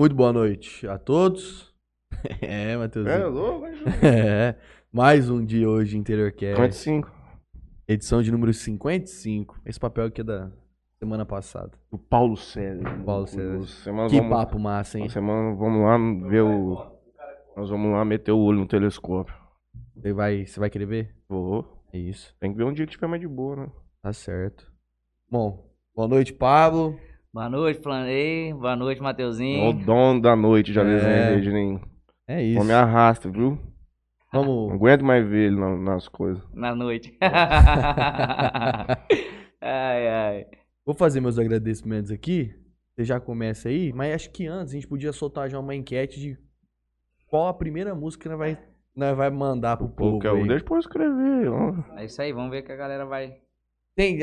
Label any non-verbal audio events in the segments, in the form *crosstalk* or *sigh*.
Muito boa noite a todos. *laughs* É, Matheusinho. É, louco, hein? *laughs* É, mais um dia hoje Interior Cast. 55. Edição de número 55. Esse papel aqui é da semana passada. O Paulo César. Paulo César. Semana Que vamos, papo massa, hein? Uma semana vamos lá ver o. Nós vamos lá meter o olho no telescópio. Você vai, você vai querer ver? Vou. É isso. Tem que ver um dia que tiver mais de boa, né? Tá certo. Bom, boa noite, Pablo. Boa noite, Planei. Boa noite, É o Mateuzinho. dono da noite, já É. desenhei desde nem. É isso. Homem arrasta, viu? Não Vamos. aguento mais ver ele na- nas coisas. Na noite. *laughs* ai, ai. Vou fazer meus agradecimentos aqui. Você já começa aí, mas acho que antes a gente podia soltar já uma enquete de qual a primeira música que nós vai, nós vai mandar pro povo. Pô, que é o- aí. deixa eu escrever. ó. É isso aí, vamos ver que a galera vai. Tem,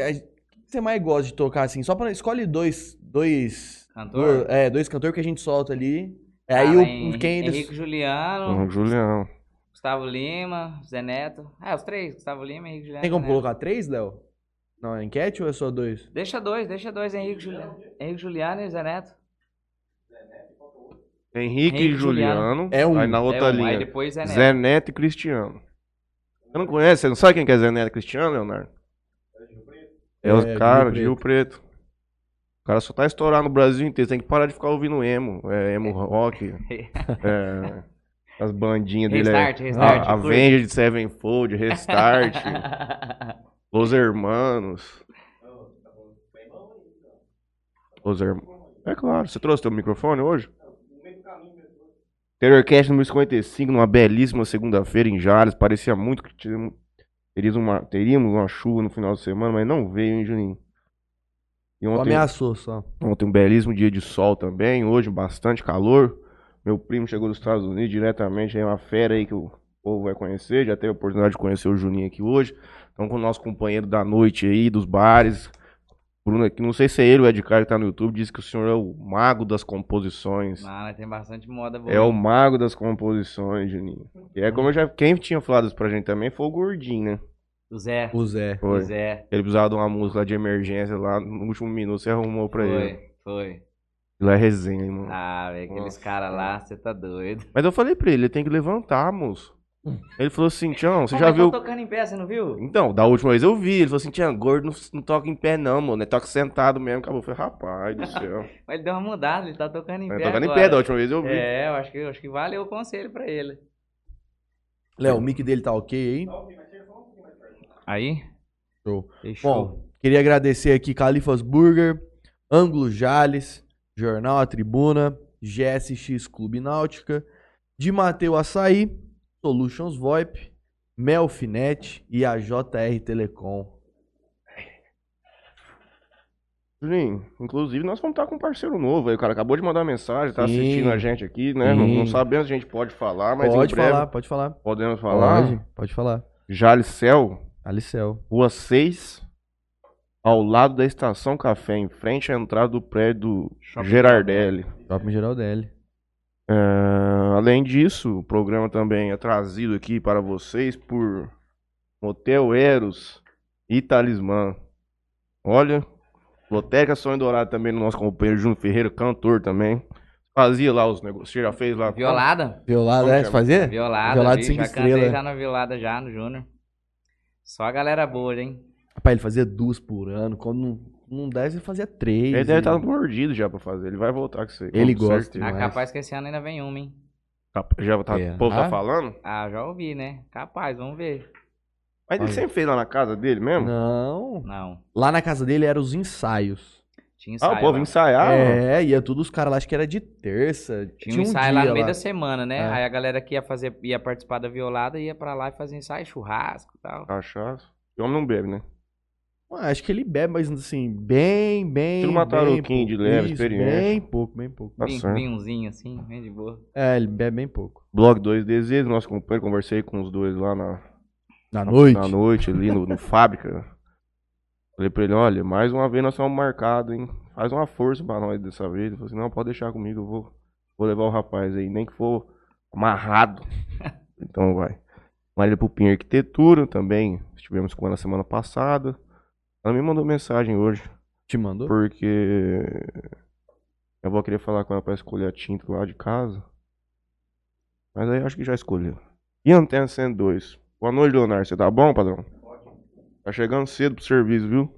você mais gosta de tocar assim? Só para escolhe dois, dois, Cantor? dois- é, dois cantores que a gente solta ali. É Ah, aí o, em- quem Henrique Juliano, Ó, Julião. Gustavo Lima, Zé Neto. Ah, os três. Gustavo Lima, Henrique Juliano. tem como colocar três, Léo? Na enquete ou é só dois? Deixa dois, deixa dois. Henrique Juliano, Henrique Juliano e Zé Neto. Henrique, Henrique e Juliano. É um. Aí na outra É um, linha. Aí depois Zé Neto. Zé Neto e Cristiano. Você não conhece? Você não sabe quem que é Zé Neto e Cristiano, Leonardo? É, os É, de caras Rio de Rio Preto. O cara só tá estourado no Brasil inteiro. Tem que parar de ficar ouvindo emo. É, emo *laughs* rock. é, as bandinhas dele. Restart, é, restart. a curte. Avenged Sevenfold, Restart, *laughs* Los Hermanos. Os Hermanos. É claro. Você trouxe teu microfone hoje? Terrorcast número 55, numa belíssima segunda-feira em Jales. Parecia muito que tínhamos- teríamos uma, teríamos uma chuva no final de semana, mas não veio, hein, Juninho? E ontem, ameaçou só. ontem um belíssimo dia de sol também, hoje bastante calor. Meu primo chegou dos Estados Unidos diretamente, é uma fera aí que o povo vai conhecer. Já teve a oportunidade de conhecer o Juninho aqui hoje. Então, com o nosso companheiro da noite aí, dos bares. Bruno aqui, não sei se é ele ou é de cara que tá no YouTube, disse que o senhor é o mago das composições. Mano, tem bastante moda boa. É o mago das composições, Juninho. E é como eu já. Quem tinha falado isso pra gente também foi o Gordinho, né? O Zé. O Zé. O Foi. Zé. Ele precisava de uma música lá de emergência lá, no último minuto você arrumou pra ele. Foi, foi. Lá é resenha, hein, mano. Ah, velho, aqueles caras lá, você tá doido. Mas eu falei pra ele, ele tem que levantar, moço. Ele falou assim, Tião, você Pô, já mas viu. tá tocando em pé, você não viu? Então, da última vez eu vi, ele falou assim, Tião, gordo não, não toca em pé não, mano. Ele toca sentado mesmo, acabou. Eu falei, rapaz do céu. *laughs* Mas ele deu uma mudada, ele tá tocando em Ele pé tocando em agora. pé, da última vez eu vi. É, eu acho que, eu acho que valeu o conselho pra ele. Léo, o mic dele tá ok aí? Aí? Show. Fechou. Bom, queria agradecer aqui Califas Burger, Ângulo Jales, Jornal A Tribuna, GSX Clube Náutica, de Mateu Açaí, Solutions VoIP, Melfinet e a JR Telecom. Juninho, inclusive nós vamos estar com um parceiro novo aí. O cara acabou de mandar mensagem, tá Sim. assistindo a gente aqui, né? Não, não sabemos se a gente pode falar, mas pode em breve falar, pode falar. podemos falar. Pode, pode falar. Jalicel, Alicel. Rua 6, ao lado da Estação Café, em frente à entrada do prédio do Shopping Gerardelli. Shopping Geraldelli. É, além disso, o programa também é trazido aqui para vocês por Motel Eros e Talismã. Olha, Loteca Sonho Dourado também no nosso companheiro Júnior Ferreira, cantor também. Fazia lá os negócios, você já fez lá. Violada? Violada, Como é? Você fazia? Violada, Violada vi, cinco já cantei estrelas. já na violada já, no Júnior. Só a galera boa, hein? Rapaz, ele fazia duas por ano. Quando não, não desse, ele fazia três. Ele deve estar mordido já pra fazer, ele vai voltar com você. com Ele gosta. Ah, capaz que esse ano ainda vem uma, hein? Já tá, É. o povo tá Ah? falando? Ah, já ouvi, né? Capaz, vamos ver. Mas ele Olha. sempre fez lá na casa dele mesmo? Não. Não. Lá na casa dele eram os ensaios. Tinha Ah, ensaio o povo lá. ensaiava? É, ia tudo os caras lá, acho que era de terça. Tinha um ensaio lá dia no meio da semana, né? É. Aí a galera que ia fazer, ia participar da violada ia pra lá e fazer ensaio, churrasco e tal. Cachaça. E homem não bebe, né? Ah, Acho que ele bebe, mas assim, bem, bem. Tira uma bem tarouquinha de leve, experiente. Bem pouco, bem pouco. Tá Vinho, certo. vinhozinho assim, bem de boa. É, ele bebe bem pouco. Blog 2 Desejos, nosso companheiro, conversei com os dois lá na, Na noite? na noite, ali no, no fábrica. Falei pra ele, olha, mais uma vez nós estamos marcados, hein? Faz uma força pra nós dessa vez. Ele falou assim, não, pode deixar comigo, eu vou, vou levar o rapaz aí, nem que for amarrado. *laughs* então vai. Marília Pupim Arquitetura também, estivemos com ela na semana passada. Ela me mandou mensagem hoje, Te mandou? porque Eu vou querer falar com ela pra escolher a tinta lá de casa. Mas aí eu acho que já escolheu. E Antena 102? Boa noite, Leonardo. Você tá bom, padrão? Tá chegando cedo pro serviço, viu?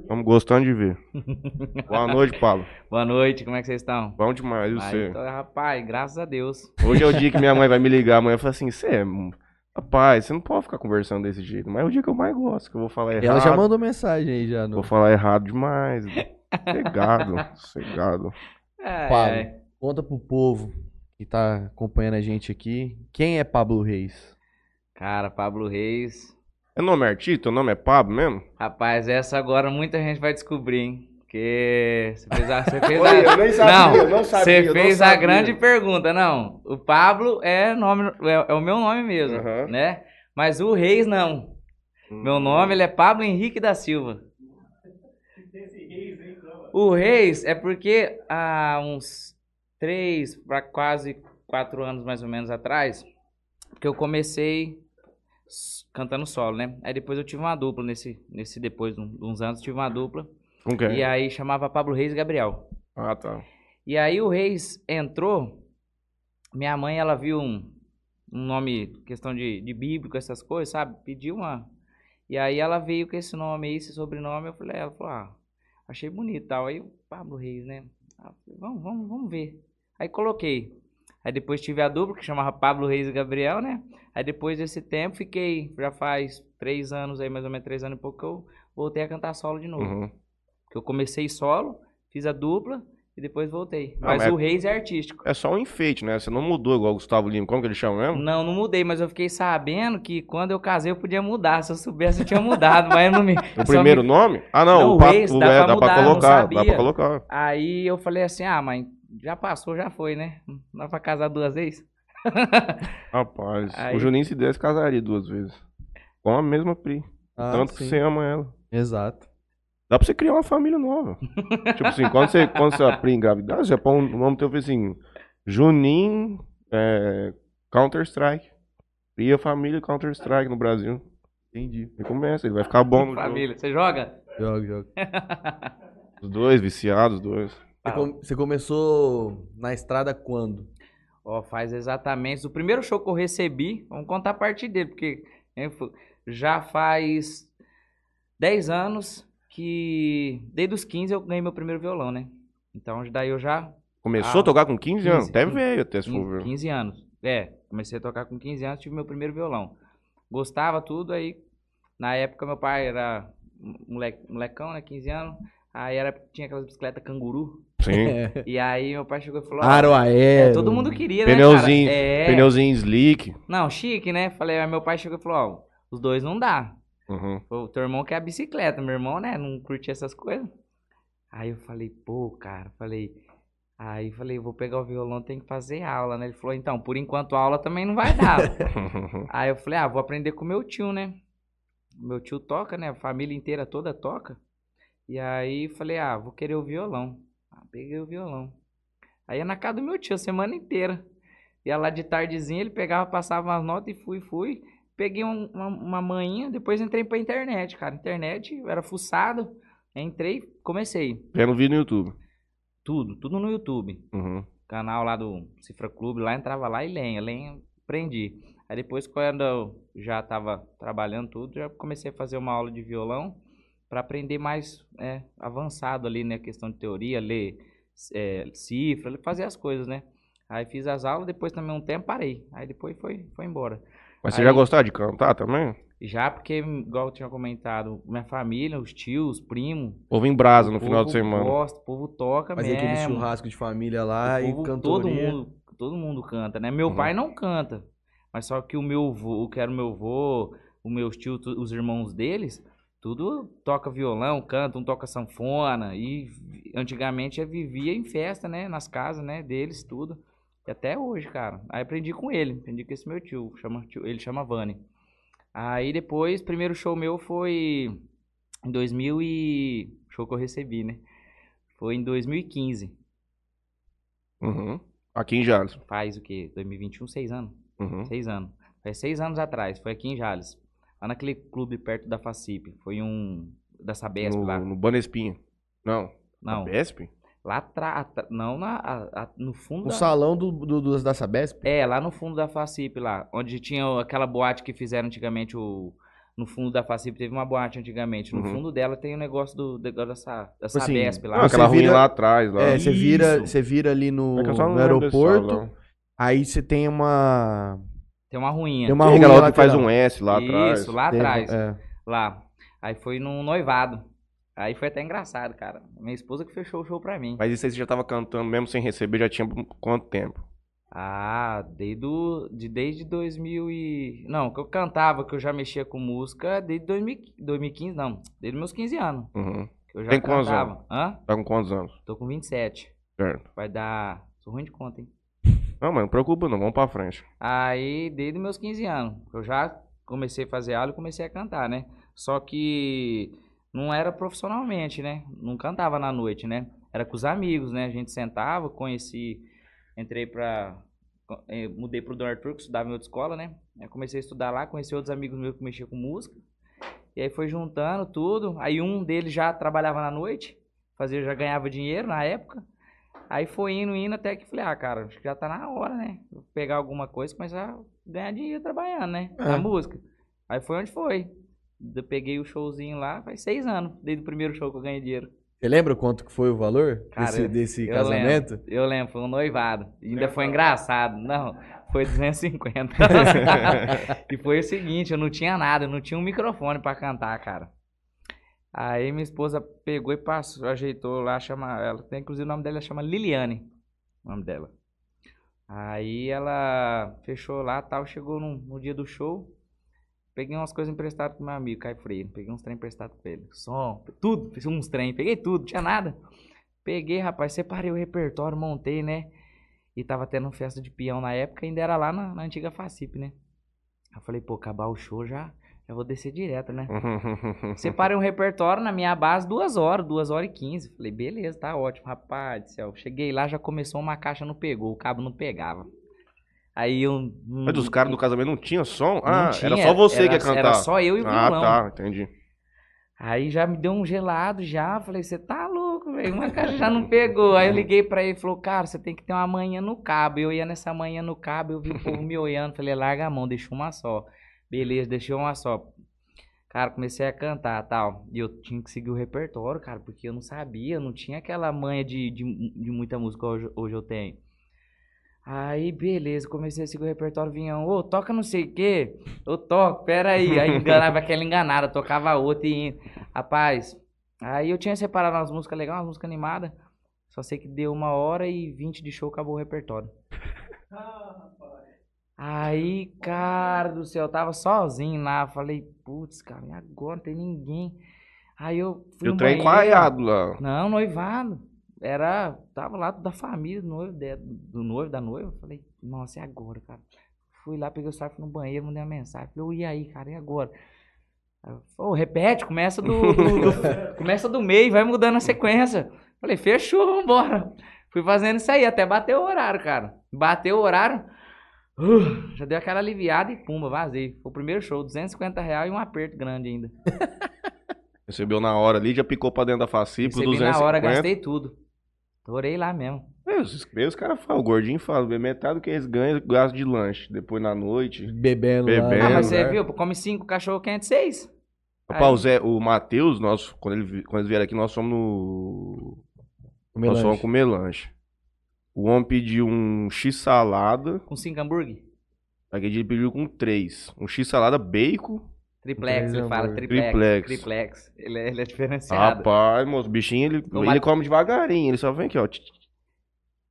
Estamos gostando de ver. *laughs* Boa noite, Paulo. Boa noite, como é que vocês estão? Bom demais, e você? Tô- rapaz, graças a Deus. Hoje é o dia que minha mãe *laughs* vai me ligar. Amanhã eu falo assim: você é. Rapaz, você não pode ficar conversando desse jeito. Mas é o dia que eu mais gosto, que eu vou falar errado. Ela já mandou mensagem aí já. No... Vou falar errado demais. *laughs* Cegado, cegado. É, Pablo. é. Conta pro povo que tá acompanhando a gente aqui. Quem é Pablo Reis? Cara, Pablo Reis. É nome artista? Teu nome é Pablo mesmo? Rapaz, essa agora muita gente vai descobrir, hein? Porque você fez a. Você *laughs* fez Oi, a... eu nem sabia, não, eu não sabia, você fez a sabia. grande pergunta, não. O Pablo é, nome, é, é o meu nome mesmo, Aham. né? Mas o Reis não. Hum. Meu nome ele é Pablo Henrique da Silva. O Reis é porque há uns três para quase quatro anos mais ou menos atrás, que eu comecei cantando solo, né? Aí depois eu tive uma dupla nesse, nesse depois de de uns anos tive uma dupla Com quem? e aí chamava Pablo Reis e Gabriel. Ah, tá. E aí o Reis entrou, minha mãe ela viu um, um nome, questão de, de bíblico, essas coisas, sabe? Pediu uma. E aí ela veio com esse nome aí, esse sobrenome, eu falei, ela falou, ah, achei bonito e tal. Aí o Pablo Reis, né? Ah, vamos, vamos, vamos ver. Aí coloquei. Aí depois tive a dupla, que chamava Pablo Reis e Gabriel, né? Aí depois desse tempo fiquei, já faz três anos aí, mais ou menos três anos e pouco, que eu voltei a cantar solo de novo. Uhum. Porque eu comecei solo, fiz a dupla e depois voltei. Ah, mas mas- o Reis é artístico. É só um enfeite, né? Você não mudou igual o Gustavo Lima. Como que ele chama mesmo? Não, não mudei, mas eu fiquei sabendo que quando eu casei eu podia mudar. Se eu soubesse, eu tinha mudado, mas eu não me. *laughs* O primeiro me- nome? Ah, não. Não, o Reis, o- dá é, pra dá mudar, pra não colocar. Dá sabia. pra colocar. Aí eu falei assim: ah, mãe, já passou, já foi, né? Não dá pra casar duas vezes? *laughs* Rapaz, Aí- o Juninho se desse casaria duas vezes. Com a mesma Pri. Ah, Tanto que sim. você ama ela. Exato. Dá pra você criar uma família nova. *laughs* tipo assim, quando você, quando você Pri engravidar, você põe o nome teu assim. Juninho é, Counter-Strike. Cria família Counter-Strike no Brasil. Entendi. E começa, ele vai ficar bom no jogo. Família, você joga? Joga, joga. *laughs* Os dois, viciados, os dois. Você, com- você começou na estrada quando? Ó, faz exatamente. O primeiro show que eu recebi, vamos contar a partir dele, porque já faz 10 anos que. Desde os 15 eu ganhei meu primeiro violão, né? Então daí eu já. Começou Ah, a tocar com 15 anos? 15, Até 15. veio até se for 15, ver. 15 anos. É, comecei a tocar com 15 anos, tive meu primeiro violão. Gostava tudo, aí na época meu pai era moleque, molecão, né, 15 anos. Aí era, tinha aquelas bicicletas canguru. Sim. *laughs* E aí meu pai chegou e falou: ó, Aro aéreo. é, todo mundo queria, né, Pneuzinho, cara? É, pneuzinho slick. Não, chique, né? Falei, aí meu pai chegou e falou: ó, os dois não dá. Uhum. O teu irmão quer a bicicleta, meu irmão, né, não curte essas coisas. Aí eu falei, pô, cara, falei. Aí falei, vou pegar o violão, tem que fazer aula, né? Ele falou, então, por enquanto aula também não vai dar. *laughs* Aí eu falei, ah, vou aprender com meu tio, né? Meu tio toca, né? A família inteira toda toca. E aí falei, ah, vou querer o violão. Ah, peguei o violão. Aí ia na casa do meu tio a semana inteira. Ia lá de tardezinha, ele pegava, passava umas notas e fui, fui. Peguei um- uma, uma manhinha, depois entrei pra internet, cara. Internet, era fuçado. Entrei, comecei. Vendo vídeo no YouTube. Tudo, tudo no YouTube Uhum. canal lá do Cifra Clube, lá entrava lá e lenha, lenha, aprendi. Aí depois, quando eu já estava trabalhando tudo, já comecei a fazer uma aula de violão para aprender mais é, avançado ali, né? Questão de teoria, ler é, cifra, fazer as coisas, né? Aí fiz as aulas, depois também um tempo parei. Aí depois foi, foi embora. Mas você Aí- já gostava de cantar também? Já porque, igual eu tinha comentado, minha família, os tios, primos. Ou em brasa no final de povo semana? Gosta, o povo toca Fazia aquele mesmo. churrasco de família lá O e povo, cantoria. todo mundo, todo mundo canta, né? Meu Uhum. pai não canta, mas só que o meu vô, o que era o meu vô, os meus tios, os irmãos deles, tudo toca violão, canta, um toca sanfona e antigamente eu vivia em festa, né? Nas casas, né? Deles, tudo. E até hoje, cara. Aí aprendi com ele, aprendi com esse meu tio, chama, tio- ele chama Vani. Aí depois, primeiro show meu foi em 2000 e... Show que eu recebi, né? Foi em 2015. Uhum. Aqui em Jales. Faz o quê? 2021, seis anos? Uhum. Seis anos. Faz seis anos atrás, foi aqui em Jales. Lá naquele clube perto da Facip. Foi um. Da Sabesp No, lá. no Banespinha. Não. Não, Besp? Lá atrás, não na, a- a- no fundo No da... salão do, do, do- da Sabesp? É, lá no fundo da Facip lá, onde tinha aquela boate que fizeram antigamente o... No fundo da Facip teve uma boate antigamente. No Uhum. fundo dela tem o negócio do, do- dessa, da Tipo assim, Sabesp lá. Não, aquela ruim lá atrás. Lá. É, você vira, você vira ali no, É no aeroporto, aí você tem uma... Tem uma ruinha. Tem uma ruinha outra que faz um S lá atrás. Isso, lá Tem- atrás. é. Lá. Aí foi num noivado. Aí foi até engraçado, cara. Minha esposa que fechou o show pra mim. Mas isso aí você já tava cantando mesmo sem receber, já tinha quanto tempo? Ah, desde, o- de, desde 2000 e... Não, que eu cantava, que eu já mexia com música desde 2000, 2015, não. Desde meus 15 anos. Uhum. Que eu já Tem quantos cantava. Hã? Tá com quantos anos? Tô com 27. Certo. Vai dar... Sou ruim de conta, hein? Não, mas não preocupa não, vamos pra frente. Aí, desde meus 15 anos, eu já comecei a fazer aula e comecei a cantar, né? Só que não era profissionalmente, né? Não cantava na noite, né? Era com os amigos, né? A gente sentava, conheci, entrei pra... eh, Mudei pro Dom Arthur, que estudava em outra escola, né? Aí comecei a estudar lá, conheci outros amigos meus que mexiam com música. E aí foi juntando tudo. Aí um deles já trabalhava na noite, fazia, já ganhava dinheiro na época. Aí foi indo, indo, até que falei, ah, cara, acho que já tá na hora, né? Vou pegar alguma coisa e começar a ganhar dinheiro trabalhando, né? É. Na música. Aí foi onde foi. Eu peguei o showzinho lá, faz seis anos, desde o primeiro show que eu ganhei dinheiro. Você lembra quanto que foi o valor Cara, desse, desse eu casamento? Eu lembro, foi um noivado. E ainda foi engraçado. Não, foi 250. *laughs* e foi o seguinte, eu não tinha nada, eu não tinha um microfone pra cantar, cara. Aí minha esposa pegou e passou, ajeitou lá, chama, ela tem inclusive o nome dela chama Liliane, o nome dela. Aí ela fechou lá, tal, chegou no, no dia do show. Peguei umas coisas emprestadas pro meu amigo, Caio Freire. Peguei uns trem emprestados pra ele. Som, tudo, fiz uns trem, peguei tudo, tinha nada. Peguei, rapaz, separei o repertório, montei, né? E tava tendo festa de peão na época, ainda era lá na, na antiga Facip, né? Eu falei, pô, acabar o show já, já vou descer direto, né? *laughs* Separei um repertório na minha base duas horas, duas horas e quinze. Falei, beleza, tá ótimo, rapaz do céu. Cheguei lá, já começou uma caixa, não pegou, o cabo não pegava. Aí eu. Mas os caras do casamento não tinham som? não Ah, tinha, era só você era- que ia cantar. Era só eu e o Ah, violão. tá, entendi. Aí já me deu um gelado já, falei, você tá louco, velho, uma caixa já não pegou. Aí eu liguei pra ele, falou, cara, você tem que ter uma manhã no cabo. Eu ia nessa manhã no cabo, eu vi o povo me olhando, falei, larga a mão, deixa uma só. Beleza, deixei uma só. Cara, comecei a cantar tal. E eu tinha que seguir o repertório, cara, porque eu não sabia, eu não tinha aquela manha de, de, de muita música hoje, hoje eu tenho. Aí, beleza, comecei a seguir o repertório, vinha, ô, toca não sei o quê, eu toco, peraí. Aí enganava *laughs* aquela enganada, tocava outra e. Rapaz, aí eu tinha separado umas músicas legais, umas músicas animadas, só sei que deu uma hora e vinte de show, acabou o repertório. *laughs* Aí, cara do céu, eu tava sozinho lá, falei, putz, cara, e agora não tem ninguém. Aí eu fui E o no trem banheiro. coaiado lá. Não, noivado. Era. Tava lá da família do noivo, de- do noivo, da noiva. Falei, nossa, e agora, cara? Fui lá, peguei o fui no banheiro, mandei uma mensagem. Falei, "Ô, e aí, cara, e agora? Ô, repete, começa do, do- do- começa do meio, vai mudando a sequência. Falei, fechou, vambora. Fui fazendo isso aí, até bateu o horário, cara. Bateu o horário, uh, já deu aquela aliviada e pumba, vazei. Foi o primeiro show, 250 reais e um aperto grande ainda. *laughs* Recebeu na hora ali, já picou pra dentro da Facip, por Recebi 250. na hora, gastei tudo. Torei lá mesmo. É, os, os caras falam, o gordinho fala, metade do que eles ganham, gasto de lanche. Depois na noite. Bebendo, Bebendo, lá. Ah, mas você né? viu? Come cinco cachorro quente, seis. Rapaz, o, Zé, o Matheus, nós, quando, ele, quando eles vieram aqui, nós fomos no. Comer nós lanche. fomos comer lanche. O homem pediu um X-salada. Com cinco hambúrguer. Aquele dia ele pediu com três. Um X-salada bacon. Triplex, Três ele fala. Triplex. Triplex. Triplex. Ele, é- ele é diferenciado. Rapaz, moço, o bichinho, ele, O ele Mate- come devagarinho. Ele só vem aqui, ó.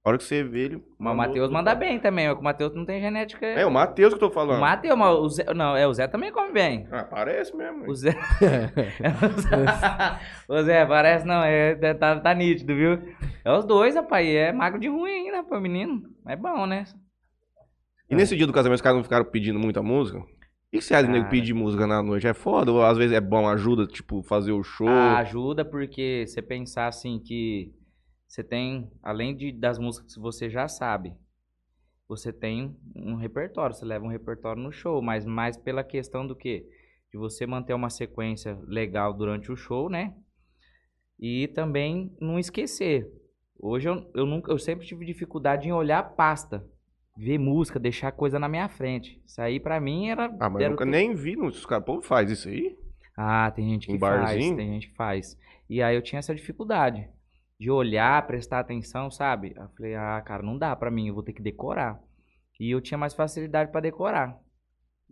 A hora que você vê ele. Mas o Matheus manda bem também. O Matheus não tem genética. É, o Matheus que eu tô O falando. Matheus, mas o Zé. Não, é, o Zé também come bem. Ah, parece mesmo. O Zé. *laughs* o Zé, parece não, é, tá, tá nítido, viu? É os dois, rapaz. e É magro de ruim ainda, rapaz, menino. É bom, né? E nesse dia do casamento, os caras não ficaram pedindo muita música? Você acha de nego pedir música na noite? É foda? Ou às vezes é bom, ajuda, tipo, fazer o show? Ah, ajuda porque você pensar assim que você tem, além de, das músicas que você já sabe, você tem um repertório, você leva um repertório no show, mas mais pela questão do que? De você manter uma sequência legal durante o show, né? E também não esquecer. Hoje eu, eu nunca, eu sempre tive dificuldade em olhar a pasta, ver música, deixar coisa na minha frente. Isso aí pra mim era. Ah, mas eu nunca tudo- nem vi nos caras. Pô, faz isso aí? Ah, tem gente Um que faz, barzinho? tem gente que faz. E aí eu tinha essa dificuldade de olhar, prestar atenção, sabe? Eu falei, ah, cara, não dá pra mim, eu vou ter que decorar. E eu tinha mais facilidade pra decorar.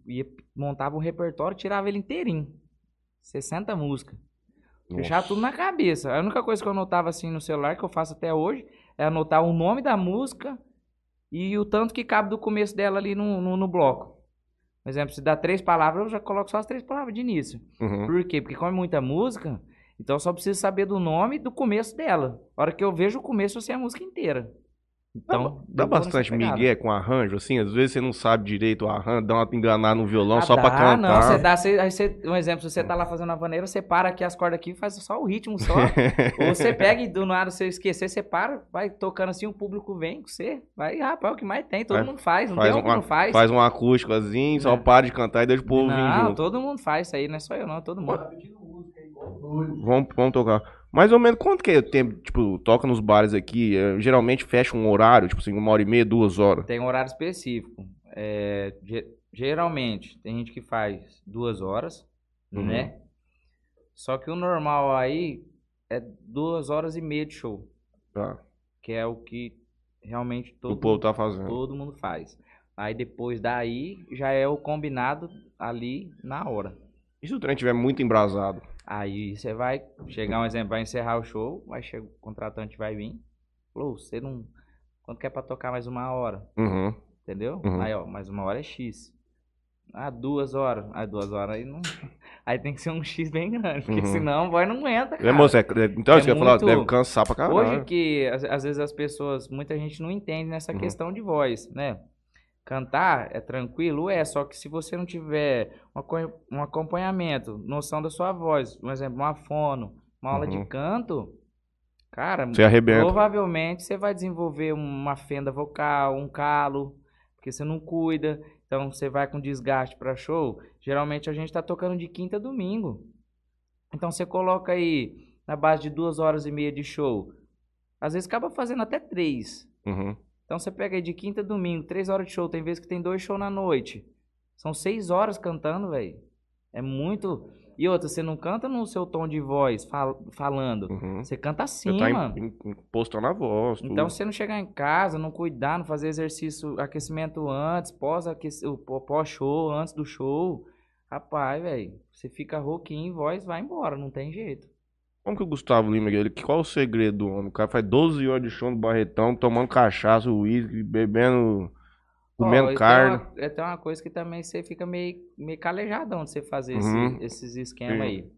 Ia, montava um repertório, tirava ele inteirinho. 60 músicas. Fechava Nossa. tudo na cabeça. A única coisa que eu anotava assim no celular, que eu faço até hoje, é anotar o nome da música e o tanto que cabe do começo dela ali no, no, no bloco. Por exemplo, se dá três palavras, eu já coloco só as três palavras de início. Uhum. Por quê? Porque como é muita música, então eu só preciso saber do nome e do começo dela. A hora que eu vejo o começo, eu sei a música inteira. Então, Dá nessa bastante migué com arranjo, assim? Às vezes você não sabe direito o arranjo, dá uma enganada no violão Ah, só pra dá, cantar. Não, você dá, você, aí você- um exemplo, se você tá lá fazendo a vaneira, você para aqui as cordas aqui e faz só o ritmo só. *laughs* Ou você pega e do nada você esquecer, você para, vai tocando assim, o público vem com você. Vai, rapaz, é o que mais tem, todo Vai, mundo faz, não faz, tem um que uma, não faz. faz um acústico assim, só Não. para de cantar e deixa o povo vir não, junto. todo mundo faz isso aí, não é só eu não, é todo mundo. Vamos, vamos tocar. Mais ou menos quanto que é o tempo, tipo, toca nos bares aqui? é, geralmente fecha um horário, tipo assim, uma hora e meia, duas horas. Tem um horário específico. É, ge- geralmente, tem gente que faz duas horas, Uhum. né? Só que o normal aí é duas horas e meia de show, Tá. que é o que realmente O todo, povo tá fazendo. todo mundo faz. Aí depois daí já é o combinado ali na hora. E se o trem tiver muito embrasado? Aí você vai chegar um exemplo, vai encerrar o show, vai chegar, o contratante vai vir. Falou, você não. Quanto que é pra tocar mais uma hora? Uhum. Entendeu? Uhum. Aí, ó, mais uma hora é X. Ah, duas horas. Ah, duas horas aí não. *laughs* Aí tem que ser um X bem grande, porque Uhum. senão o boy não aguenta, cara. É, moça, é- é- então, É isso que eu ia falar, deve cansar pra caralho. Hoje que às, às vezes as pessoas, muita gente não entende nessa Uhum. questão de voz, né? Cantar é tranquilo, é, só que se você não tiver um, aco- acompanhamento, noção da sua voz, um exemplo, uma fono, uma aula de Uhum. canto, cara, Você provavelmente você vai desenvolver uma fenda vocal, um calo, porque você não cuida, então você vai com desgaste para show. Geralmente a gente tá tocando de quinta a domingo. Então você coloca aí na base de duas horas e meia de show. Às vezes acaba fazendo até três. Uhum. Então você pega aí de quinta a domingo, três horas de show. Tem vezes que tem dois shows na noite. São seis horas cantando, velho. É muito. E outra, você não canta no seu tom de voz, fal- falando. Uhum. Você canta Você assim, tá mano. im- im- impostando a voz, tudo. Então, se você não chegar em casa, não cuidar, não fazer exercício, aquecimento antes, pós pós-show, antes do show, rapaz, velho, você fica rouquinho, voz vai embora, não tem jeito. Como que o Gustavo Lima, ele, qual o segredo do homem? O cara faz 12 horas de show no Barretão, tomando cachaça, uísque, bebendo, comendo e carne. Tem uma, é, tem uma coisa que também você fica meio, meio calejadão de você fazer Uhum. esse- esses esquemas Sim. aí.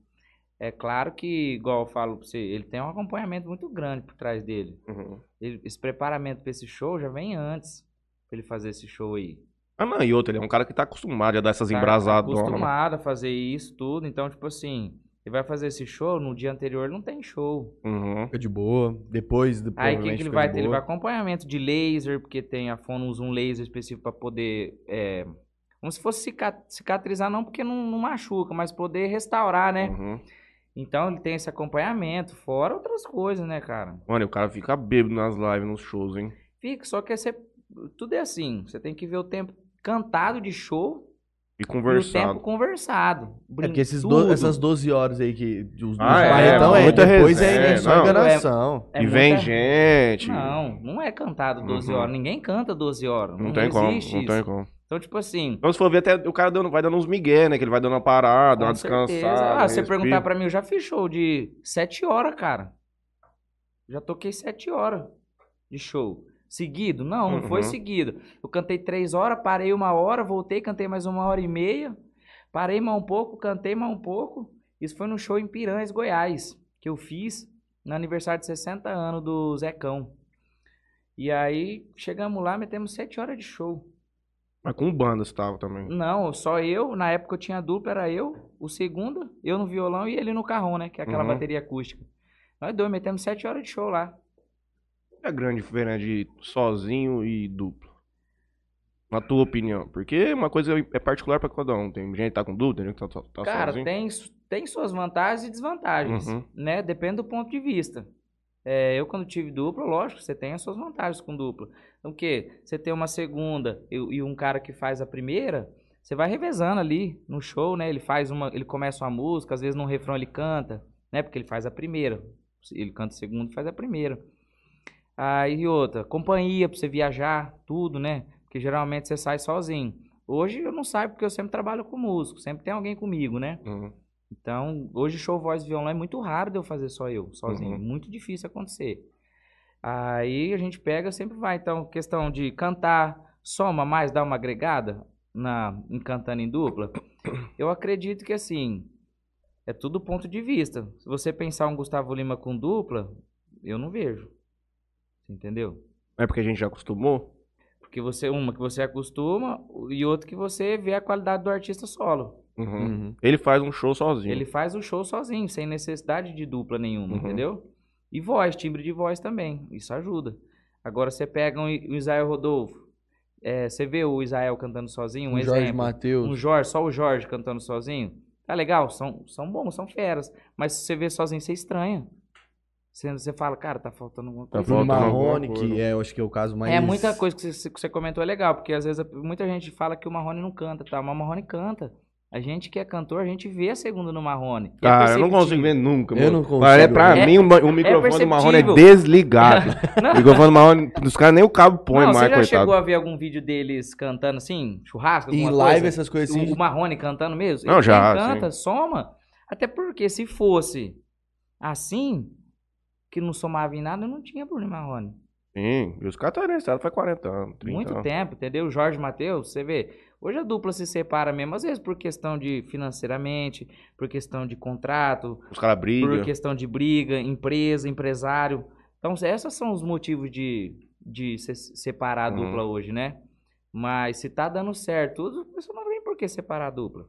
É claro que, igual eu falo pra você, ele tem um acompanhamento muito grande por trás dele. Uhum. Ele- esse preparamento pra esse show já vem antes, pra ele fazer esse show aí. Ah, não, e outra, ele é um cara que tá acostumado a dar essas tá embrasadonas. acostumado a fazer isso tudo. Então, tipo assim, ele vai fazer esse show, no dia anterior não tem show. Uhum. Fica de boa. Depois, de- Aí o que, que ele vai de ter? Ele vai acompanhamento de laser, porque tem a Fono usa um laser específico pra poder. É, como se fosse cica- cicatrizar, não porque não, não machuca, mas poder restaurar, né? Uhum. Então ele tem esse acompanhamento, fora outras coisas, né, cara? Mano, o cara fica bêbado nas lives, nos shows, hein? Fica, só que você, tudo é assim. Você tem que ver o tempo cantado de show E e o conversado. tempo conversado. É porque esses do- essas 12 horas aí que os, Ah, é, barretão é, muita depois é, resenha, é só não. enganação. É e vem muita- gente. Não, não é cantado 12 Uhum. horas. Ninguém canta 12 horas. Não, Não, tem como, existe não isso. tem como. Então, tipo assim. Então, se for ver, até o cara dando, vai dando uns migué, né? Que ele vai dando uma parada, uma certeza. descansada. Ah, você respira. perguntar pra mim, eu já fiz show de 7 horas, cara. Já toquei 7 horas de show. Seguido? Não, não foi Uhum. seguido. Eu cantei 3 horas, parei uma hora, voltei, cantei mais uma hora e meia. Parei mais um pouco, cantei mais um pouco. Isso foi no show em Piranhas, Goiás, que eu fiz no aniversário de 60 anos do Zecão. E aí, chegamos lá, metemos 7 horas de show. Mas com banda você tava também. Não, só eu. Na época eu tinha dupla, era eu, o segundo, eu no violão e ele no carrão, né? Que é aquela Uhum. bateria acústica. Nós dois metemos sete horas de show lá. É a grande diferença de sozinho e duplo. Na tua opinião. Porque uma coisa é particular pra cada um. Tem gente que tá com duplo, tem gente que tá, tá Cara, sozinho. tem, tem suas vantagens e desvantagens, Uhum. né? Depende do ponto de vista. É, eu, quando tive dupla, lógico, você tem as suas vantagens com dupla. Então, o quê? Você tem uma segunda e, e um cara que faz a primeira, você vai revezando ali no show, né? Ele faz uma. Ele começa uma música, às vezes num refrão ele canta, né? Porque ele faz a primeira. Ele canta a segunda e faz a primeira. Aí outra, companhia pra você viajar, tudo, né? Porque geralmente você sai sozinho. Hoje eu não saio porque eu sempre trabalho com músico, sempre tem alguém comigo, né? Uhum. Então, hoje show voz e violão é muito raro de eu fazer só eu, sozinho. Uhum. Muito difícil acontecer. Aí a gente pega, sempre vai. Então, questão de cantar, soma mais, dá uma agregada na, em cantando em dupla. *coughs* Eu acredito que assim, é tudo ponto de vista. Se você pensar um Gustavo Lima com dupla, eu não vejo. Entendeu? É porque a gente já acostumou? Porque você, uma que você acostuma e outra que você vê a qualidade do artista solo. Uhum. Uhum. Ele faz um show sozinho. Ele faz o show sozinho, sem necessidade de dupla nenhuma, Uhum. entendeu? E voz, timbre de voz também, isso ajuda. Agora você pega um, o Israel Rodolfo, é, você vê o Israel cantando sozinho, um, Um Jorge exemplo. Matheus. Um Jorge, só o Jorge cantando sozinho. Tá legal, são, são bons, são feras. Mas se você vê sozinho, você estranha. Você, você fala, cara, tá faltando alguma Tá coisa. Bruno alguma Marrone, que é, eu acho que é o caso mais. É, muita coisa que você, que você comentou é legal, porque às vezes muita gente fala que o Marrone não canta, tá? Mas o Marrone canta. A gente que é cantor, a gente vê a segunda no Marrone. É Cara, eu não consigo ver nunca, Eu mano. não consigo Mas é pra ver. mim, o, *laughs* o microfone do Marrone é desligado. o microfone do Marrone, os caras nem o cabo põe não, mais, você já coitado. chegou a ver algum vídeo deles cantando assim, churrasco, Em alguma live, coisa? essas coisas assim. O, o Marrone cantando mesmo? Não, Ele já, canta, soma. Até porque se fosse assim, que não somava em nada, não tinha Bruno Marrone. Sim, e os caras estão nesse faz 40 anos, 30 Muito anos. tempo, entendeu? Jorge Matheus, você vê. Hoje a dupla se separa mesmo, às vezes por questão de financeiramente, por questão de contrato, Os caras por brigam. questão de briga, empresa, empresário. Então, esses são os motivos de, de se separar a Uhum. dupla hoje, né? Mas se tá dando certo, tudo, a pessoa não vem por que separar a dupla.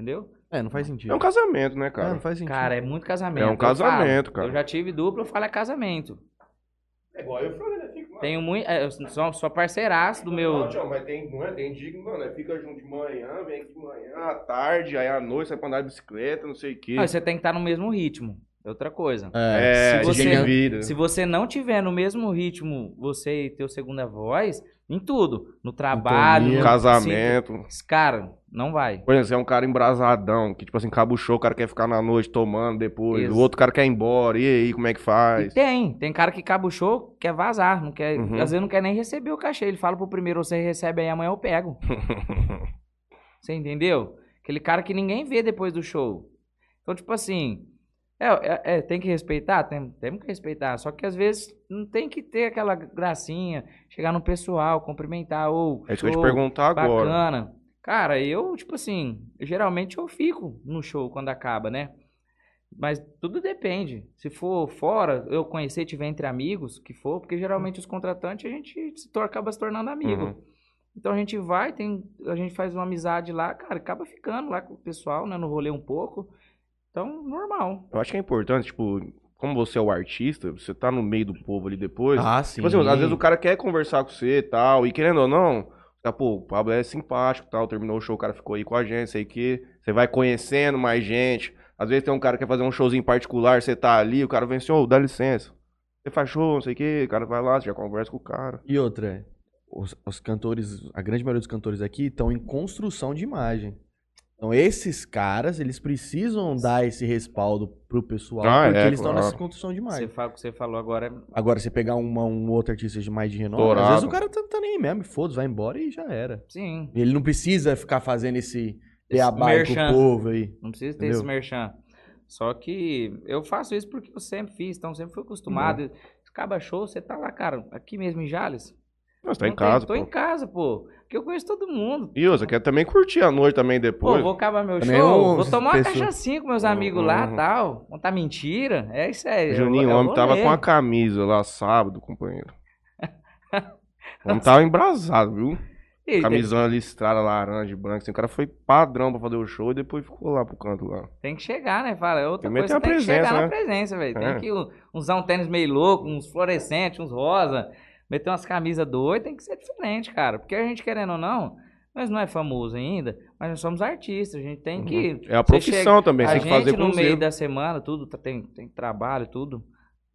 Entendeu? É, não faz sentido. É um casamento, né, É, cara? não faz sentido. Cara, é muito casamento. É um eu falo. casamento, cara. Eu já tive dupla, eu falo é casamento. É igual eu falei, né? Fica, Tenho muito. É, eu sou, sou parceiraço do meu. Não, tchau, mas tem, não é, tem dia que, mano, é, fica junto de manhã, vem aqui de manhã, à tarde, aí à noite sai pra andar de bicicleta, não sei o quê. Não, você tem que estar no mesmo ritmo. É outra coisa. é, se você- de vida. Se você não tiver no mesmo ritmo, você e teu segunda voz, em tudo. No trabalho, no Casamento. se- Cara, não vai. Por exemplo, você é um cara embrasadão, que tipo assim, acaba o cara quer ficar na noite tomando depois, Isso. o outro cara quer ir embora, e aí, como é que E faz? tem, tem cara que show, quer vazar, não quer, Uhum. às vezes não quer nem receber o cachê. Ele fala pro primeiro, você recebe aí, amanhã eu pego. *laughs* Você entendeu? Aquele cara que ninguém vê depois do show. Então, tipo assim, é, é- é, tem que respeitar? Tem, temos que respeitar. Só que às vezes não tem que ter aquela gracinha, chegar no pessoal, cumprimentar, ou É isso que eu te perguntar agora. bacana. Cara, eu, tipo assim, geralmente eu fico no show quando acaba, né? Mas tudo depende. Se for fora, eu conhecer, tiver entre amigos, que for, porque geralmente os contratantes a gente se tor- acaba se tornando amigo. Uhum. Então a gente vai, tem, a gente faz uma amizade lá, cara, acaba ficando lá com o pessoal, né, no rolê um pouco. Então, normal. Eu acho que é importante, tipo, como você é o artista, você tá no meio do povo ali depois. Ah, sim. Tipo assim, às vezes o cara quer conversar com você e tal, e querendo ou não, tá, pô, o Pablo é simpático e tal, terminou o show, o cara ficou aí com a gente, sei que. Você vai conhecendo mais gente. Às vezes tem um cara que quer fazer um showzinho particular, você tá ali, o cara vem assim, ô, dá licença. Você faz show, não sei o que, o cara vai lá, você já conversa com o cara. E outra, os, os cantores, a grande maioria dos cantores aqui estão em construção de imagem. Então esses caras, eles precisam dar esse respaldo pro pessoal, Ah, porque é, eles estão claro. nessa construção de Você fala o que você falou agora. é- Agora, você pegar uma- um outro artista de mais de renome, Dourado. às vezes o cara tá, tá nem aí mesmo, foda-se, vai embora e já era. Sim, Ele não precisa ficar fazendo esse beabá com o povo aí. não precisa ter Entendeu? esse merchan. Só que eu faço isso porque eu sempre fiz, então sempre fui acostumado. Acaba show, você tá lá, cara, aqui mesmo em Jales. Não, você tá em tem- casa, Tô pô. em casa, pô. Porque eu conheço todo mundo. E você quer também curtir a noite também Pô, depois. vou acabar meu Também show, um- vou tomar uma pessoa- cachaçinha com meus amigos lá Uhum. e tal. Contar mentira. É isso aí. Juninho, é o homem tava rolê. com a camisa lá sábado, companheiro. *laughs* O homem tava embrasado, viu? E Camisão listrada, laranja, e branca. Assim, o cara foi padrão pra fazer o show e depois ficou lá pro canto lá. Tem que chegar, né? Fala, é outra Tem que coisa, meter tem a que chegar presença, na né? presença, velho. Tem É. que u- usar um tênis meio louco, uns fluorescentes, uns rosa, meter umas camisas doidas, tem que ser diferente, cara. Porque a gente, querendo ou não, nós não é famoso ainda, mas nós somos artistas, a gente tem que... É a profissão também, a você tem que fazer gente, com no meio da semana, tudo, tá- tem, tem trabalho, tudo.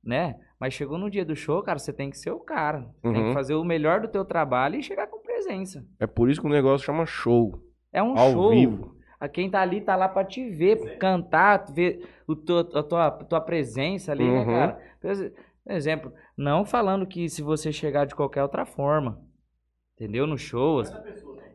né? Mas chegou no dia do show, cara, você tem que ser o cara. Tem Uhum. que fazer o melhor do teu trabalho e chegar com presença. É por isso que o negócio chama show. É um Ao show. vivo. A Quem tá ali tá lá pra te ver, cantar, ver o teu, a tua, tua presença ali, né, Uhum. cara? Por ex- por exemplo, não falando que se você chegar de qualquer outra forma, entendeu? No show, assim,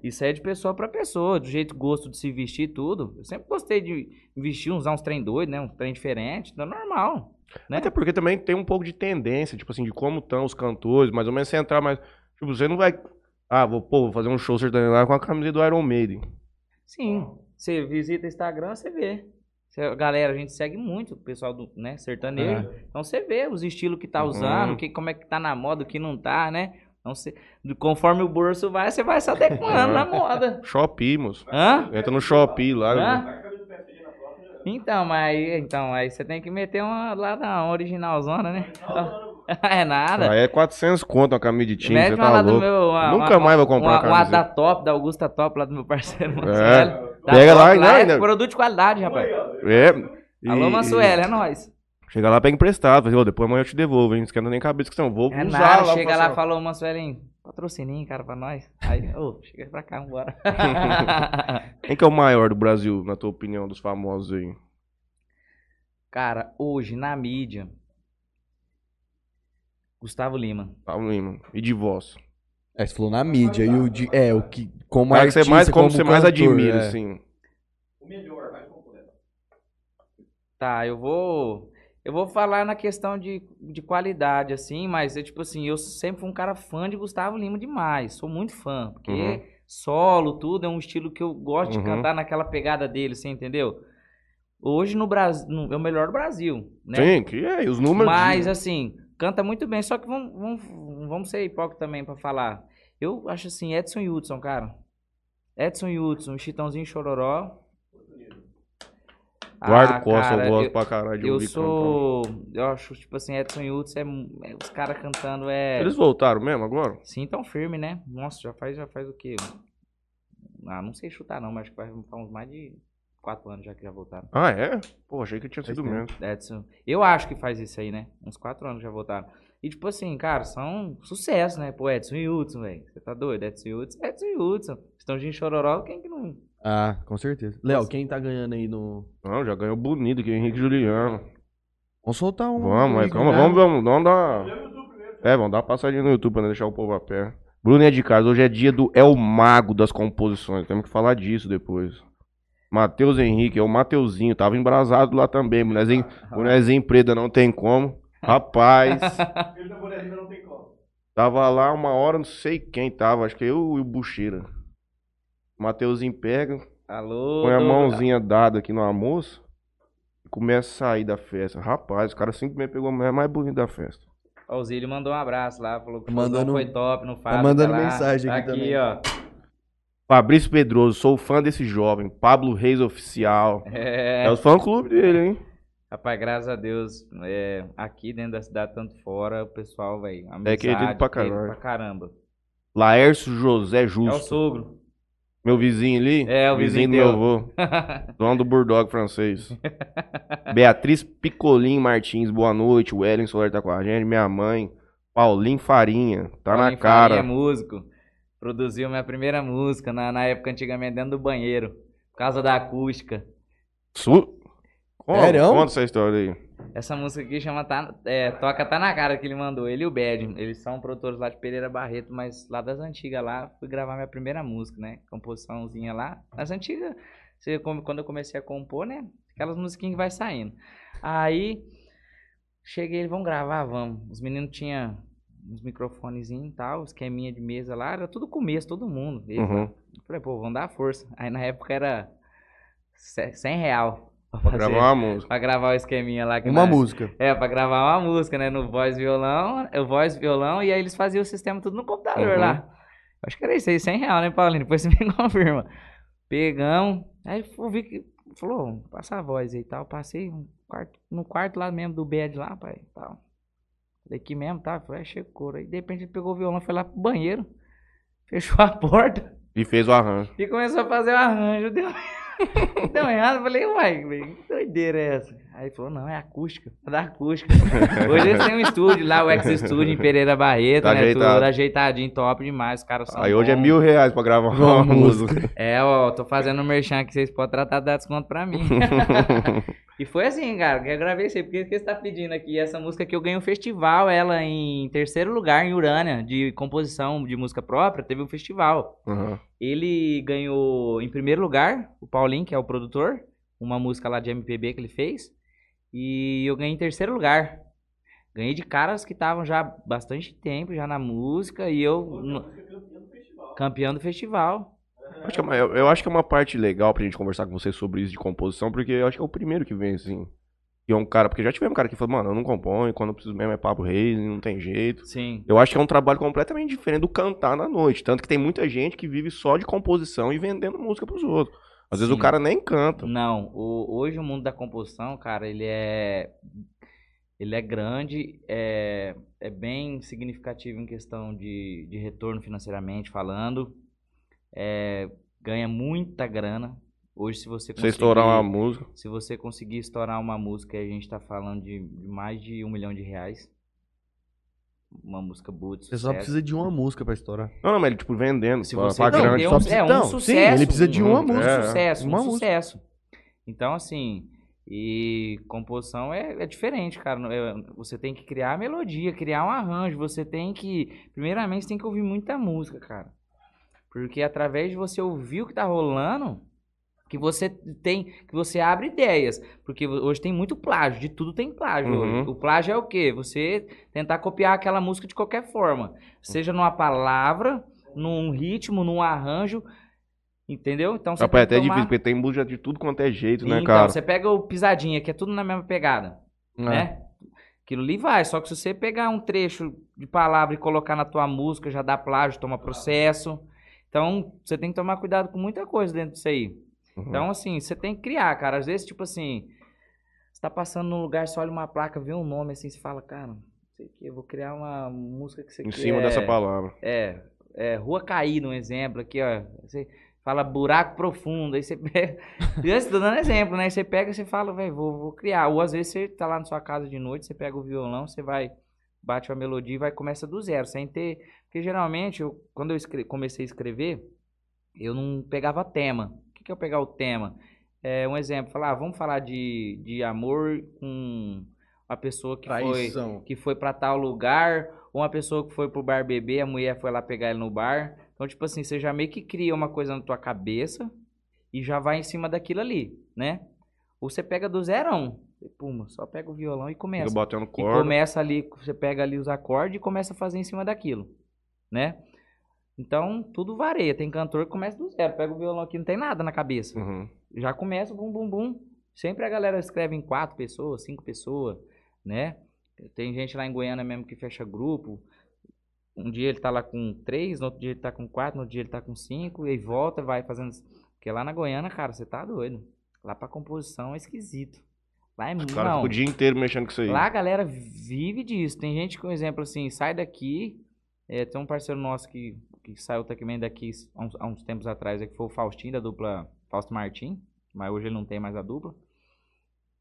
isso é de pessoa pra pessoa, do jeito gosto de se vestir e tudo. Eu sempre gostei de vestir, usar uns trem doidos, né? Um trem diferente, então é normal, né? Até porque também tem um pouco de tendência, tipo assim, de como estão os cantores, mais ou menos você entrar mais. Tipo, você não vai. Ah, vou, pô, vou fazer um show sertanejo lá com a camisa do Iron Maiden. Sim, você visita o Instagram, você vê. Galera, a gente segue muito o pessoal do né, sertanejo. Então você vê os estilos que tá usando, Uhum. que, como é que tá na moda, o que não tá, né? Então você, conforme o bolso vai, você vai se adequando na moda. Shopee, moço. Hã? Entra no Shopee lá. Hã? Então, mas aí, então, aí você tem que meter uma lá na originalzona, né? *laughs* é nada. Aí é 400 conto uma camisa de time, Mete você tá louco. meu. uma- Nunca uma- mais vou comprar uma, uma uma da. Top, da Augusta Top, lá do meu parceiro É. Pega lá e não, é ainda- produto de qualidade, rapaz. É. E- Alô, e- Mansueli, é nóis. Chega lá, pega emprestado. Fala, "Ô, depois amanhã eu te devolvo, hein? Não esquenta nem cabeça que você não vou É usar nada, lá. chega lá e fazer- falou, Mansuelinho, patrocininho, cara, pra nós. Aí, ô, chega pra cá, vambora. *laughs* Quem que é o maior do Brasil, na tua opinião, dos famosos aí? cara, hoje, na mídia, Gustavo Lima. Paulo Lima. E de voz. É, você falou na mídia. E o de, é, o que. Como que artista, você mais, como como você mais admira, é. assim. Tá, eu vou. Eu vou falar na questão de, de qualidade, assim, mas é tipo assim, eu sempre fui um cara fã de Gustavo Lima demais. Sou muito fã. Porque Uhum. solo, tudo, é um estilo que eu gosto Uhum. de cantar naquela pegada dele, você entendeu? Hoje no Brasil, no- é o melhor do Brasil, né? Sim, que é, e os números. Mas, assim, canta muito bem. Só que vamos, vamos, vamos ser hipócritas também pra falar. Eu acho assim, Edson e Hudson, cara. Edson e Hudson, Chitãozinho e Chororó. Eduardo Ah, Costa, cara, eu gosto eu, pra caralho de eu sou. Eu acho, tipo assim, Edson e Hudson, é, é- os caras cantando é. Eles voltaram mesmo agora? Sim, tão firme, né? Nossa, já faz, já faz o quê? Ah, não sei chutar não, mas acho que faz uns mais de quatro anos já que já voltaram. Ah, é? Pô, achei que tinha sido mesmo. Edson. Eu acho que faz isso aí, né? Uns quatro anos já voltaram. E tipo assim, cara, são sucesso, né? Pô, Edson e Hudson, velho. Você tá doido? Edson e Hudson, Edson e Hudson. Estão de chororó, quem que não. Ah, com certeza. Léo, quem tá ganhando aí no. Não, já ganhou bonito aqui, Henrique Juliano. Vamos soltar um. Vamos, mas calma, vamos, vamos, vamos dar. É, vamos dar uma passadinha no YouTube pra não deixar o povo a pé. Bruno de Carlos, hoje é dia do É o Mago das Composições. Temos que falar disso depois. Matheus Henrique, é o Mateuzinho, tava embrasado lá também. Bonezinho, bonezinho preta, não tem como. Rapaz. *laughs* Tava lá uma hora, não sei quem tava, acho que eu e o Bucheira. Mateuzinho pega, Alô? põe a mãozinha dada aqui no almoço e começa a sair da festa. Rapaz, o cara simplesmente pegou a mulher mais bonita da festa. Ó, O Zílio mandou um abraço lá, falou que o Mandando- foi top no Fábio. mandando tá lá. mensagem Tá aqui aqui também. ó. Fabrício Pedroso, sou fã desse jovem. Pablo Reis Oficial. É, É, os fã-clube dele, hein? Rapaz, graças a Deus, é, aqui dentro da cidade, tanto fora, o pessoal, velho, É querido pra querido caralho. pra caramba. Laércio José É o Justo. sogro. Meu vizinho ali. É, o vizinho do meu avô. *laughs* Dono do Bulldog francês. *laughs* Beatriz Picolim Martins, boa noite. O Ellen Solar tá com a gente. Minha mãe. Paulinho Farinha. Tá Paulinho na cara. Farinha é músico. Produziu minha primeira música na, na época, antigamente, dentro do banheiro. Por causa da acústica. Su... Conta, Sério? conta essa história aí. Essa música aqui chama tá, é, Toca Tá Na Cara que ele mandou. Ele e o Bad. Eles são produtores lá de Pereira Barreto, mas lá das antigas lá, fui gravar minha primeira música, né? Composiçãozinha lá. Das antigas, você, quando eu comecei a compor, né? Aquelas musiquinhas que vai saindo. Aí, cheguei, vamos gravar, vamos. Os meninos tinham uns microfonezinhos e tal, esqueminha de mesa lá, era tudo começo, todo mundo. Eles. Uhum. Falei, pô, vamos dar força. Aí na época era ce- 100 real. Pra, Pra fazer- gravar uma música. pra gravar o esqueminha lá. Uma na- música. é, pra gravar uma música, né? No voz violão, o voz violão, e aí eles faziam o sistema tudo no computador Uhum. lá. Acho que era isso aí, 100 real, né, Paulinho? Depois você *laughs* me confirma. Pegamos, aí eu vi que falou, passa a voz aí e tal. Passei no quarto, no quarto lá mesmo do bed lá, pai, tal. Daqui mesmo, tá? Falei, chega o couro. Aí de repente ele pegou o violão, foi lá pro banheiro, *laughs* fechou a porta E fez o arranjo. e começou a fazer o arranjo. Deu, deu errado, eu falei, uai, que doideira é essa? Aí ele falou, não, é acústica, *laughs* é da acústica. Hoje eles têm um estúdio lá, o X Studio em Pereira Barreto, Tá né? ajeitado. Tudo ajeitadinho, top demais, os caras são Aí hoje é bons. mil reais pra gravar uma, Uma música. *laughs* É, ó, tô fazendo um merchan que vocês podem tratar de dar desconto pra mim. *laughs* e foi assim, cara, que eu gravei isso aí, porque que você tá pedindo aqui? Essa música que eu ganhei um festival, ela em terceiro lugar em Urânia, de composição de música própria, teve um festival. Aham. Ele ganhou em primeiro lugar, o Paulinho, que é o produtor, uma música lá de MPB que ele fez. E eu ganhei em terceiro lugar. Ganhei de caras que estavam já há bastante tempo já na música e eu no- campeão do festival. Acho que é uma- eu, acho que é uma parte legal pra gente conversar com você sobre isso de composição, porque eu acho que é o primeiro que vem, assim. Que é um cara, porque já tivemos um cara que falou, mano, eu não componho, quando eu preciso mesmo é papo rei, não tem jeito. Sim. Eu acho que é um trabalho completamente diferente do cantar na noite. Tanto que tem muita gente que vive só de composição e vendendo música pros outros. Às vezes Sim. o cara nem canta. Não, o- hoje o mundo da composição, cara, ele é ele é grande, é, é bem significativo em questão de, de retorno financeiramente falando, é, ganha muita grana. Hoje, se você Você estourar uma conseguir- música. Se você conseguir estourar uma música, a gente tá falando de, de mais de um milhão de reais. Uma música boa de Você sucesso. só precisa de uma música pra estourar. Não, não, mas ele, tipo, vendendo. Se pra, você pra vender grande. só um, precisa- é, um não, sim, sucesso. ele precisa de uma um, música. Um sucesso, Uma um música. sucesso. Então, assim, e composição é, é diferente, cara. É, Você tem que criar a melodia, criar um arranjo. Você tem que, primeiramente, você tem que ouvir muita música, cara. Porque através de você ouvir o que tá rolando, que você tem, que você abre ideias. Porque hoje tem muito plágio, de tudo tem plágio Uhum. O plágio é o quê? Você tentar copiar aquela música de qualquer forma. Seja numa palavra, num ritmo, num arranjo. Entendeu? Então você Rapaz, é tem até tomar... difícil, porque tem música de tudo quanto é jeito, né, Então, cara? você pega o pisadinha, que é tudo na mesma pegada, É. né? Aquilo ali vai, só que se você pegar um trecho de palavra e colocar na tua música, já dá plágio, toma processo. Então, você tem que tomar cuidado com muita coisa dentro disso aí. Uhum. Então, assim, você tem que criar, cara. Às vezes, tipo assim, você tá passando num lugar, você olha uma placa, vê um nome assim, você fala, cara, não sei o que, eu vou criar uma música que você em quer. cima dessa palavra. É, é, Rua Caída, um exemplo aqui, ó. Você fala buraco profundo, aí você *laughs* pega. Estou dando exemplo, né? Aí você pega e você fala, velho, vou, vou criar. Ou às vezes você tá lá na sua casa de noite, você pega o violão, você vai, bate a melodia e vai começa do zero, sem ter. Porque geralmente, eu, quando eu escre- comecei a escrever, eu não pegava tema. O que, que é eu pegar o tema? É um exemplo, falar, ah, vamos falar de, de amor com uma pessoa que foi Traição. que foi pra tal lugar, ou uma pessoa que foi pro bar beber, a mulher foi lá pegar ele no bar. Então, tipo assim, você já meio que cria uma coisa na tua cabeça e já vai em cima daquilo ali, né? Ou você pega do zerão, você, puma, só pega o violão e Fica começa. E corda. começa ali, você pega ali os acordes e começa a fazer em cima daquilo, né? Então, tudo varia. Tem cantor que começa do zero, pega o violão aqui, não tem nada na cabeça Uhum. já começa bum bum bum. Sempre a galera escreve em quatro pessoas, cinco pessoas, né? Tem gente lá em Goiânia mesmo que fecha grupo. Um dia ele tá lá com três, no outro dia ele tá com quatro, no outro dia ele tá com cinco, e aí volta, vai fazendo. Porque lá na Goiânia, cara, você tá doido. Lá pra composição é esquisito. Lá é muito. caras Não, o dia inteiro mexendo com isso aí. Lá a galera vive disso. Tem gente por exemplo, assim, sai daqui. é, tem um parceiro nosso que, que saiu também daqui há uns, há uns tempos atrás, é, que foi o Faustinho, da dupla Fausto Martim. Mas hoje ele não tem mais a dupla.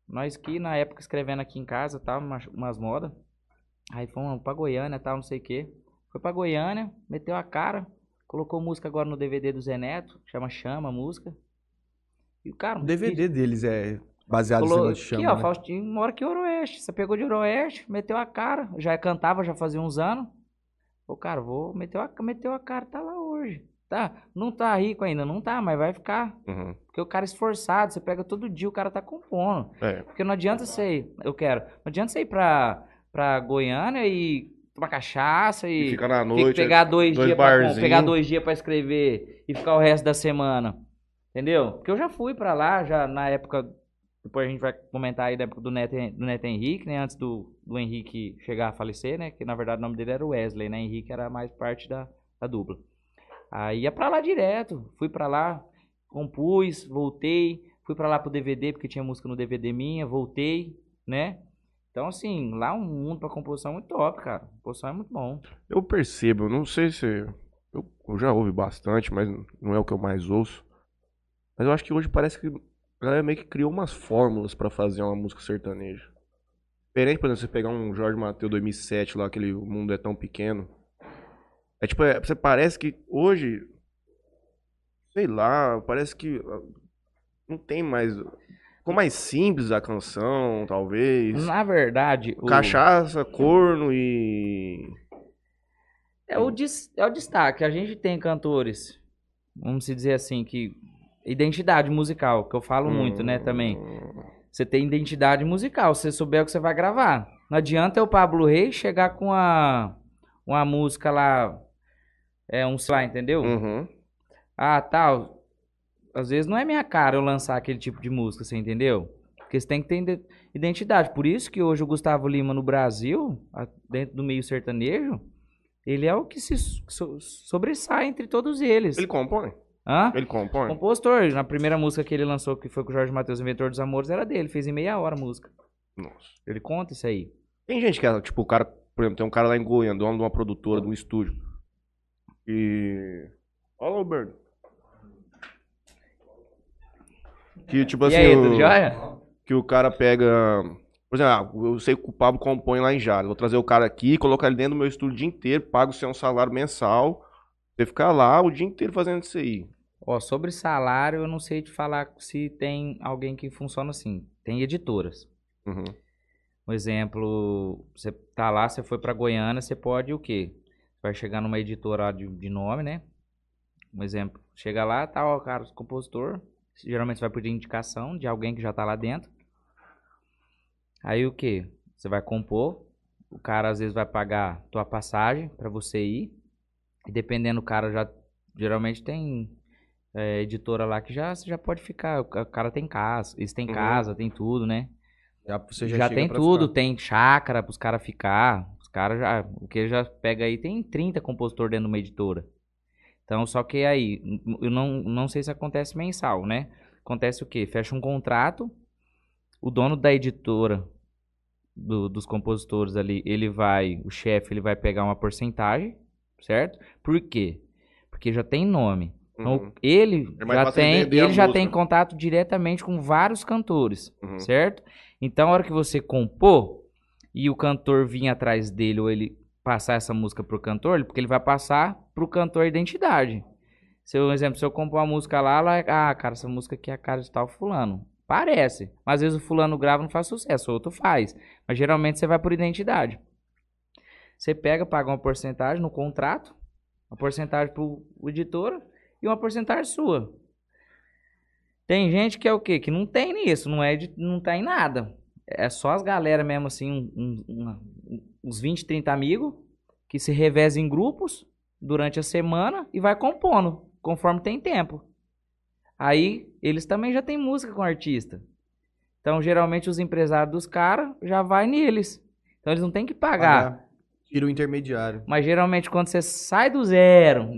Nós que na época escrevendo aqui em casa, tal, umas, umas modas. Aí fomos pra Goiânia, tal, não sei o quê. Foi pra Goiânia, meteu a cara, colocou música agora no DVD do Zé Neto, chama Chama música. E o cara, O DVD deles é baseado em chama. aqui, ó, né? Faustinho mora aqui em Oroeste. Você pegou de Oroeste, meteu a cara. Já cantava, já fazia uns anos. Ô, cara, vou meter a, meteu a cara, tá lá hoje. Tá, não tá rico ainda, não tá, mas vai ficar. Uhum. Porque o cara é esforçado, você pega todo dia, o cara tá compondo. É. Porque não adianta você ir, eu quero, não adianta você ir pra, pra Goiânia e tomar cachaça e, E fica na noite. pegar dois, dois dias pra, pegar dois dias pra escrever e ficar o resto da semana. Entendeu? Porque eu já fui pra lá, já na época. Depois a gente vai comentar aí da época do Neto, do Neto Henrique, né? Antes do, do Henrique chegar a falecer, né? Que na verdade o nome dele era Wesley, né? Henrique era mais parte da, da dupla. Aí ia pra lá direto. Fui pra lá, compus, voltei. Fui pra lá pro DVD, porque tinha música no DVD minha, voltei, né? Então, assim, lá um mundo pra composição muito top, cara. Composição é muito bom. Eu percebo, não sei se. Eu, eu já ouvi bastante, mas não é o que eu mais ouço. Mas eu acho que hoje parece que A galera meio que criou umas fórmulas pra fazer uma música sertaneja. Diferente, por exemplo, você pegar um Jorge Mateus 2007 lá, aquele O Mundo é Tão Pequeno. É tipo, é, você parece que hoje, sei lá, parece que ah, não tem mais... Ficou mais simples a canção, talvez. Na verdade, o, Cachaça, corno e... é, o é o destaque. A gente tem cantores, vamos se dizer assim, que. Identidade musical, que eu falo muito, né, também. Hum, Você tem identidade musical, se você souber o que você vai gravar. Não adianta o Pablo Reis chegar com a, uma música lá, é um sei lá, entendeu? Uhum. Ah, tal. Às vezes não é minha cara eu lançar aquele tipo de música, você entendeu? Porque você tem que ter ide- identidade. Por isso que hoje o Gustavo Lima no Brasil, dentro do meio sertanejo, ele é o que se so- sobressai entre todos eles. Ele compõe? Hã? Ele compõe? Compositor, na primeira música que ele lançou, que foi com o Jorge Matheus, Inventor dos Amores, era dele. Fez em meia hora a música. Nossa. Ele conta isso aí. Tem gente que é, tipo, o cara, por exemplo, tem um cara lá em Goiânia, dono de uma produtora, de um estúdio. E. Olha lá o Berno. Que, tipo e assim, aí, o- tudo jóia? que o cara pega. Por exemplo, ah, eu sei que o Pablo compõe lá em Jales. Vou trazer o cara aqui, colocar ele dentro do meu estúdio o dia inteiro, pago você um salário mensal. Você ficar lá o dia inteiro fazendo isso aí. Ó, sobre salário, eu não sei te falar se tem alguém que funciona assim. Tem editoras. Uhum. Um exemplo, você tá lá, você foi pra Goiânia, você pode o quê? Vai chegar numa editora de, de nome, né? Um exemplo, chega lá, tá, ó, cara, o compositor, geralmente você vai pedir indicação de alguém que já tá lá dentro. Aí o quê? Você vai compor, o cara às vezes vai pagar tua passagem pra você ir, e dependendo, o cara já, geralmente tem é, editora lá que já, já pode ficar, o ca- o cara tem casa, eles têm Uhum. casa, tem tudo, né? Já, Já, chega tem tudo, ficar. tem chácara pros caras ficar. Os caras já. O que já pega aí tem 30 compositor dentro de uma editora. Então, só que aí, eu não, não sei se acontece mensal, né? Acontece o quê? Fecha um contrato, o dono da editora, do- dos compositores ali, ele vai, o chefe, ele vai pegar uma porcentagem, certo? Por quê? Porque já tem nome. Então, Uhum. ele É já tem, ele já música. tem contato diretamente com vários cantores Uhum. certo? Então, a hora que você compor e o cantor vir atrás dele ou ele passar essa música pro cantor, porque ele vai passar pro cantor a identidade. Se eu, por exemplo, se eu compor uma música lá, lá, ah, cara, essa música aqui é a cara de tal fulano. Parece. Mas às vezes o fulano grava e não faz sucesso, o outro faz. Mas geralmente você vai por identidade. Você pega, paga uma porcentagem no contrato, uma porcentagem pro editor e uma porcentagem sua. Tem gente que é o quê? Que não tem nisso, não é de, não tá em nada. É só as galera mesmo, assim, um- um- uma- uns 20, 30 amigos, que se revezam em grupos durante a semana e vai compondo, conforme tem tempo. Aí, eles também já têm música com o artista. Então, geralmente, os empresários dos caras já vai neles. Então, eles não têm que pagar. Pagar. Tira o intermediário. Mas geralmente quando você sai do zero,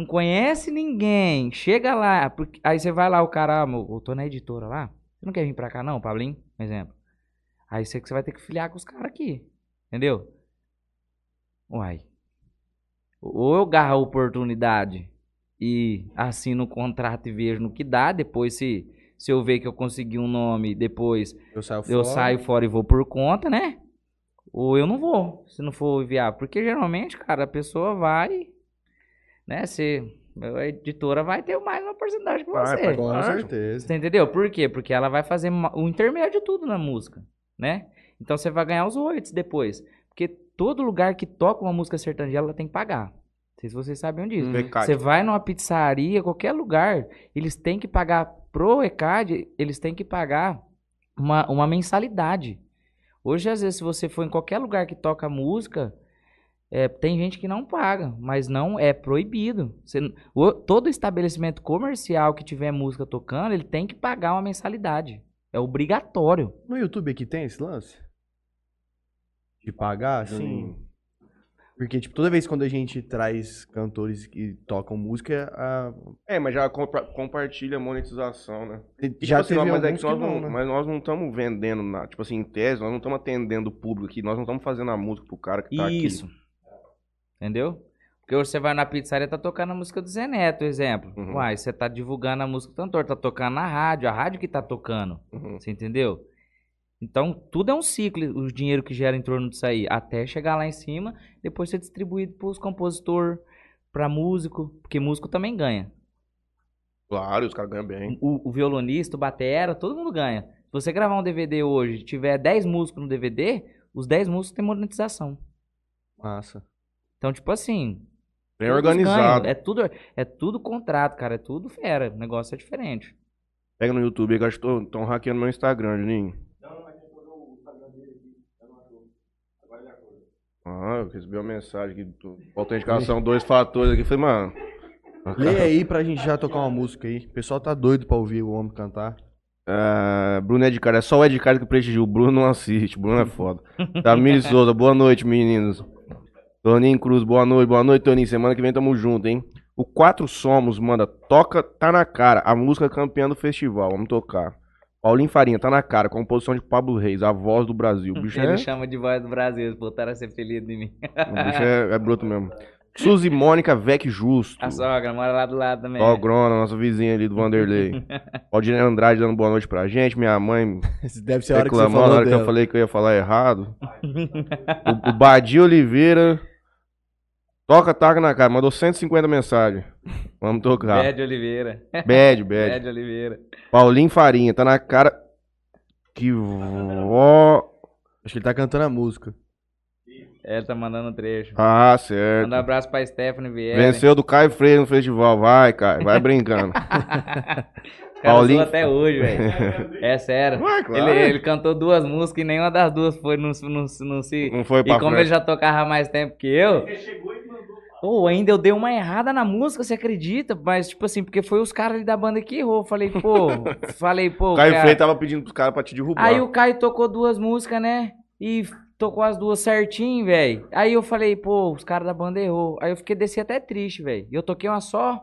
não conhece ninguém, chega lá, porque- aí você vai lá, o cara, ah, eu tô na editora lá, você não quer vir pra cá não, Pablinho? Um exemplo. Aí você você vai ter que filiar com os caras aqui, entendeu? Uai. Ou eu garro a oportunidade e assino o contrato e vejo no que dá, depois se, se eu ver que eu consegui um nome, depois Eu saio eu fora. saio fora e vou por conta, né? Ou eu não vou, se não for viável. Porque geralmente, cara, a pessoa vai, né? Se a editora vai ter mais uma porcentagem que você. vai. Com certeza. Você entendeu? Por quê? Porque ela vai fazer o intermédio de tudo na música, né? Então você vai ganhar os royalties depois. Porque todo lugar que toca uma música sertaneja, ela tem que pagar. Não sei se vocês sabiam disso. Hum. Você vai numa pizzaria, qualquer lugar, eles têm que pagar pro ECAD, eles têm que pagar uma, uma mensalidade. Hoje, às vezes, se você for em qualquer lugar que toca música, é, tem gente que não paga, mas não é proibido. Você o- todo estabelecimento comercial que tiver música tocando, ele tem que pagar uma mensalidade. É obrigatório. No YouTube aqui tem esse lance? De pagar, sim. Juninho. Porque, tipo, toda vez quando a gente traz cantores que tocam música, a... É, mas já compa- compartilha a monetização, né? E, tipo já assim, teve mas, é que nós que não, não, né? mas nós não estamos vendendo, na, tipo assim, em tese, nós não estamos atendendo o público aqui, nós não estamos fazendo a música pro cara que tá Isso. Entendeu? Porque hoje você vai na pizzaria tá tocando a música do Zé Neto, exemplo. Uhum. Uai, você tá divulgando a música do cantor, tá tocando na rádio, a rádio que tá tocando. Uhum. Você entendeu? Então, tudo é um ciclo, o dinheiro que gera em torno disso aí, até chegar lá em cima, depois ser distribuído pros compositor, pra músico, porque músico também ganha. Claro, os caras ganham bem. O, o violonista, o batera, todo mundo ganha. Se você gravar um DVD hoje, tiver 10 músicos no DVD, os 10 músicos têm monetização. Massa. Então, tipo assim, Bem organizado. ganham. É tudo, é tudo contrato, cara, é tudo fera, o negócio é diferente. Pega no YouTube aí que eu acho que estão hackeando meu Instagram, Juninho. Ah, eu recebi uma mensagem aqui. Autenticação, *laughs* dois fatores aqui. Falei, mano. Lê aí pra gente já tocar uma música aí. O pessoal tá doido pra ouvir o homem cantar. Ah, Bruno Edcar, é só o Edcar que prestigia. O Bruno não assiste. O Bruno é foda. Tamires Souza, boa noite, meninos. Toninho Cruz, boa noite. Boa noite, Toninho. Semana que vem tamo junto, hein? O Quatro Somos manda Toca Tá Na Cara, a música campeã do festival. Vamos tocar. Paulinho Farinha, Tá Na Cara, composição de Pablo Reis, a voz do Brasil. O bicho é, Ele chama de voz do Brasil, eles botaram esse apelido em mim. o bicho é, é bruto mesmo. Suzy Mônica Vec Justo. A sogra mora lá do lado também. Sogrona, nossa vizinha ali do Vanderlei. *laughs* Valdirene Andrade dando boa noite pra gente. Minha mãe Esse Deve ser a hora que você reclamando na falou hora que eu dela. falei que eu ia falar errado. o, o Badi Oliveira. Toca, taca na cara. Mandou 150 mensagens. Vamos tocar. Bad Oliveira. Bad, bad. Bad Oliveira. Paulinho Farinha. Tá na cara. Que vó. Acho que ele tá cantando a música. É, Ele tá mandando um trecho. Ah, certo. Manda um abraço pra Stephanie Vieira. Venceu do Caio Freire no festival. Vai, Caio. Vai brincando. *laughs* Cara, Paulinho- até hoje, velho. *laughs* É sério. Vai, claro. Ele, ele cantou duas músicas e nenhuma das duas foi no, no, no, se. Não foi pra E como frente. ele já tocava mais tempo que eu. Pô, ainda eu dei uma errada na música, você acredita? Mas, tipo assim, porque foi os caras ali da banda que errou. Falei, pô. *laughs* falei, pô. O Caio cara- Freire tava pedindo pros caras pra te derrubar. Aí o Caio tocou duas músicas, né? E tocou as duas certinho, velho. Aí eu falei, pô, os caras da banda errou. Aí eu fiquei desci até triste, velho. E eu toquei uma só.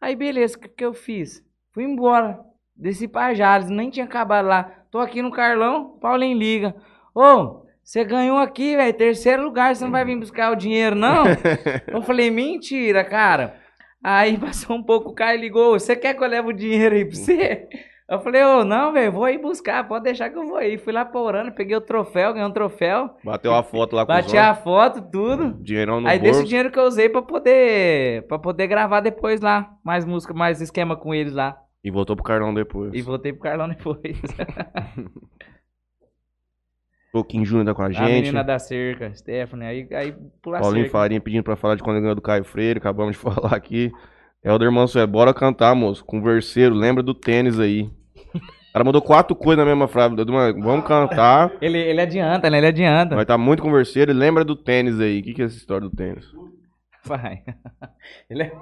Aí beleza, o que, que eu fiz? Fui embora. Desci pra Jales, nem tinha acabado lá. Tô aqui no Carlão, Paulinho liga. Ô, você ganhou aqui, velho, terceiro lugar, você não vai vir buscar o dinheiro, não? *laughs* eu falei, mentira, cara. Aí *laughs* passou um pouco, o Caio ligou, você quer que eu leve o dinheiro aí pra você? Eu falei, ô, não, velho, vou ir buscar, pode deixar que eu vou ir. Fui lá pra Orano, peguei o troféu, ganhei um troféu, Bateu a foto lá com bati a foto, tudo. Dinheirão no Aí bolso. desse dinheiro que eu usei pra poder, pra poder gravar depois lá, mais música, mais esquema com eles lá. E voltou pro Carlão depois. E voltei pro Carlão depois. *laughs* Pouquinho Júnior tá com a A gente. menina da cerca, Stephanie, aí, aí pula a Paulinho cerca. Farinha pedindo pra falar de quando ele ganhou do Caio Freire. Acabamos de *laughs* falar aqui. Helder Mansué, bora cantar, moço. Converseiro, lembra do tênis aí. O cara mandou quatro coisas na mesma frase. Vamos cantar. Ele, ele adianta, né? Ele adianta. Vai estar muito converseiro e lembra do tênis aí. O que, que é essa história do tênis? Vai. *laughs* Ele é...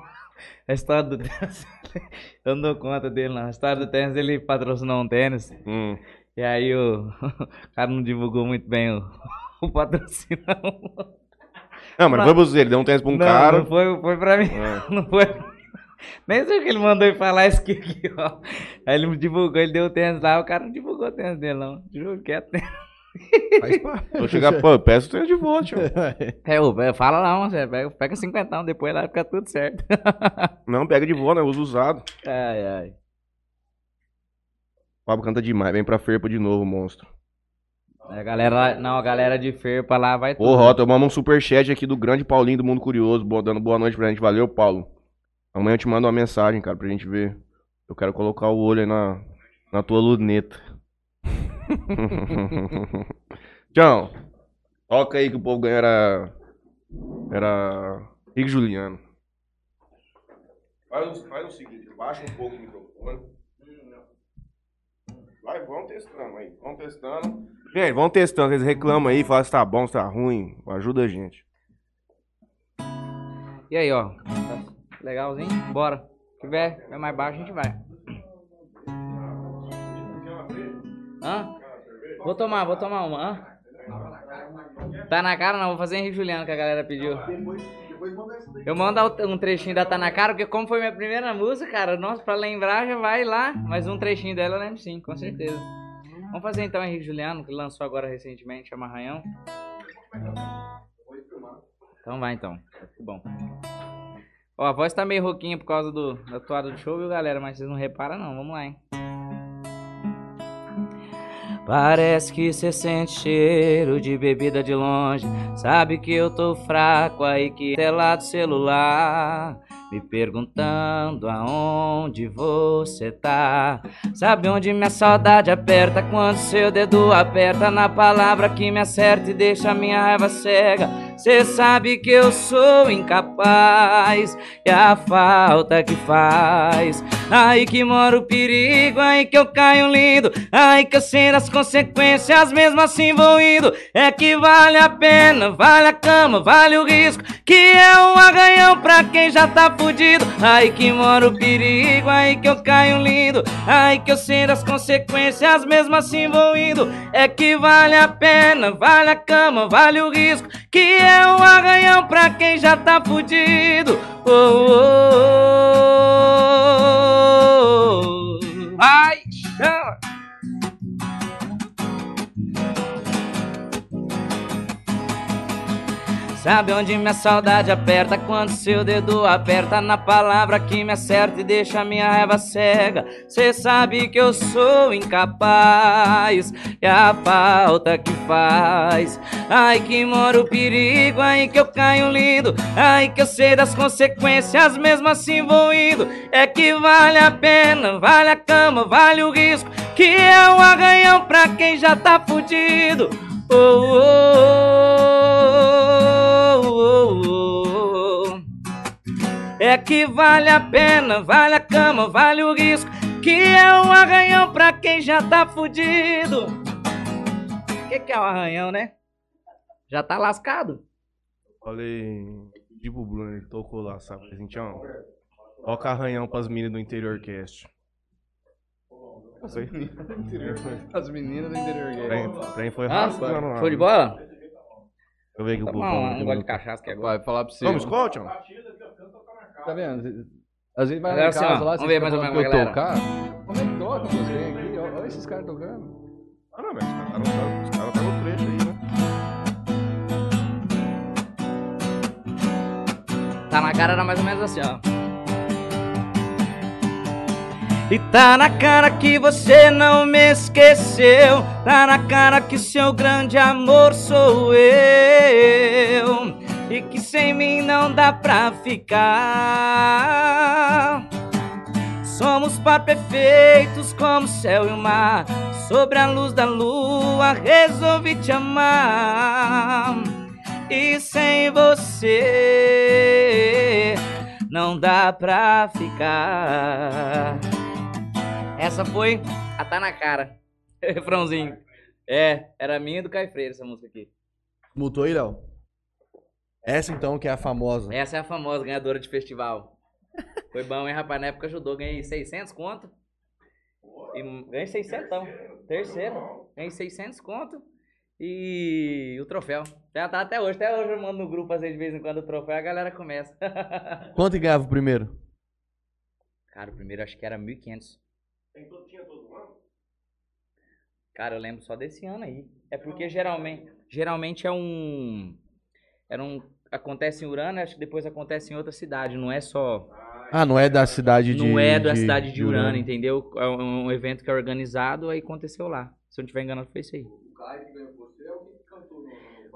A história do *laughs* tênis. Eu não dou conta dele, não. A história do tênis, ele patrocinou um tênis. Hum. E aí o, *laughs* o cara não divulgou muito bem o, *laughs* o patrocínio. não. Não, mas não foi pra você. Ele deu um tênis pra um não, cara. não foi, foi pra mim. É. *laughs* Não foi. Nem sei o que ele mandou ele falar isso aqui, aqui, ó. Aí ele me divulgou, ele deu o tênis lá, o cara não divulgou o tênis dele, não. Juro que é tênis. Faz parte. Vou chegar, pô, eu peço o tênis de volta, tio. É, ô, velho, fala lá, você pega, pega 50 depois lá fica tudo certo. Não, pega de volta, né? Uso usado. Ai, ai. O Pablo canta demais. Vem pra Ferpa de novo, monstro. A galera, lá- não, a galera de Ferpa lá vai. Porra, ó, tomamos um superchat aqui do grande Paulinho do Mundo Curioso, dando boa noite pra gente. Valeu, Paulo. Amanhã eu te mando uma mensagem, cara, pra gente ver. Eu quero colocar o olho aí na, na tua luneta. *laughs* Tchau. Toca aí que o povo ganhou era. Era. Rick Juliano. Faz, o- faz o seguinte, baixa um pouco o microfone. Vai, vamos testando aí. Vamos testando. Gente, vamos testando. Eles reclamam aí, falam se tá bom, se tá ruim. Ajuda a gente. E aí, ó. Tá legalzinho? Bora. Se tiver, tiver mais baixo, a gente vai. Hã? Vou tomar, vou tomar uma, hã? Tá na cara não, vou fazer Henrique Juliano que a galera pediu. Eu mando um trechinho da Tá na cara, porque como foi minha primeira música, cara, nossa, pra lembrar já vai lá. Mas um trechinho dela eu lembro sim, com certeza. Vamos fazer então Henrique Juliano, que lançou agora recentemente, chama Arranhão. Então vai então. Que bom. Ó, a voz tá meio rouquinha por causa do, da toada do show, viu, galera? Mas vocês não reparam, não. Vamos lá, hein? Parece que cê sente cheiro de bebida de longe. Sabe que eu tô fraco aí que é lá do celular. Me perguntando aonde você tá. Sabe onde minha saudade aperta quando seu dedo aperta na palavra que me acerta e deixa minha raiva cega. Cê sabe que eu sou incapaz e a falta que faz. Aí que mora o perigo, aí que eu caio lindo, aí que eu sei das consequências, mesmo assim vou indo. É que vale a pena, vale a cama, vale o risco, que é um arranhão pra quem já tá fudido. Aí que mora o perigo, aí que eu caio lindo, aí que eu sei das consequências, mesmo assim vou indo. É que vale a pena, vale a cama, vale o risco, que é um arranhão pra quem já tá fudido. Oh, oh, oh, oh. Ai, chama. Sabe onde minha saudade aperta quando seu dedo aperta na palavra que me acerta e deixa minha raiva cega. Cê sabe que eu sou incapaz e a falta que faz. Ai que mora o perigo, ai que eu caio lindo, ai que eu sei das consequências, mesmo assim vou indo. É que vale a pena, vale a cama, vale o risco, que é um arranhão pra quem já tá fudido. Oh, oh, oh, É que vale a pena, vale a cama, vale o risco, que é um arranhão pra quem já tá fudido. O que, que é um arranhão, né? Já tá lascado. Falei, tipo o Bruno, ele tocou lá, sabe? A gente, ó, toca arranhão pras meninas do interior cast. Isso aí. As meninas do interior. Trem, trem foi Ah, lá. show de bola? Deixa eu ver aqui o falando um aqui gole de cachaça que é agora. Vai falar pra você. Vamos, Scott, tchau. Tá vendo? Às vezes vai lá em assim, casa ó, lá, vamos ver mais ou menos, galera. tocar. Como é que toca música aqui? Olha esses caras tocando. Ah, não, mas os caras tá no trecho aí, né? Tá na cara, era mais ou menos assim, ó. E tá na cara que você não me esqueceu. Tá na cara que seu grande amor sou eu. E que sem mim não dá pra ficar. Somos par perfeitos como céu e o mar. Sobre a luz da lua, resolvi te amar. E sem você não dá pra ficar. Essa foi a Tá na Cara. *laughs* Refrãozinho. É, era minha e do Caio Freire essa música aqui. Mutou aí, Léo? Essa então que é a famosa. Essa é a famosa ganhadora de festival. Foi bom, hein, rapaz? Na época ajudou. Ganhei 600 conto. E ganhei 600 então. Terceiro. Ganhei 600 conto. E o troféu. Tá, tá até hoje. Até hoje eu mando no grupo, às vezes, de vez em quando, o troféu. A galera começa. *laughs* Quanto ganhava o primeiro? Cara, o primeiro acho que era 1.500. Cara, eu lembro só desse ano aí. É porque geralmente, geralmente é um, era um, acontece em Urano, acho que depois acontece em outra cidade, não é só, Ah, não é da cidade de. não é da cidade de Urano, entendeu? É um, um evento que é organizado, aí aconteceu lá. Se eu não estiver enganado, foi isso aí.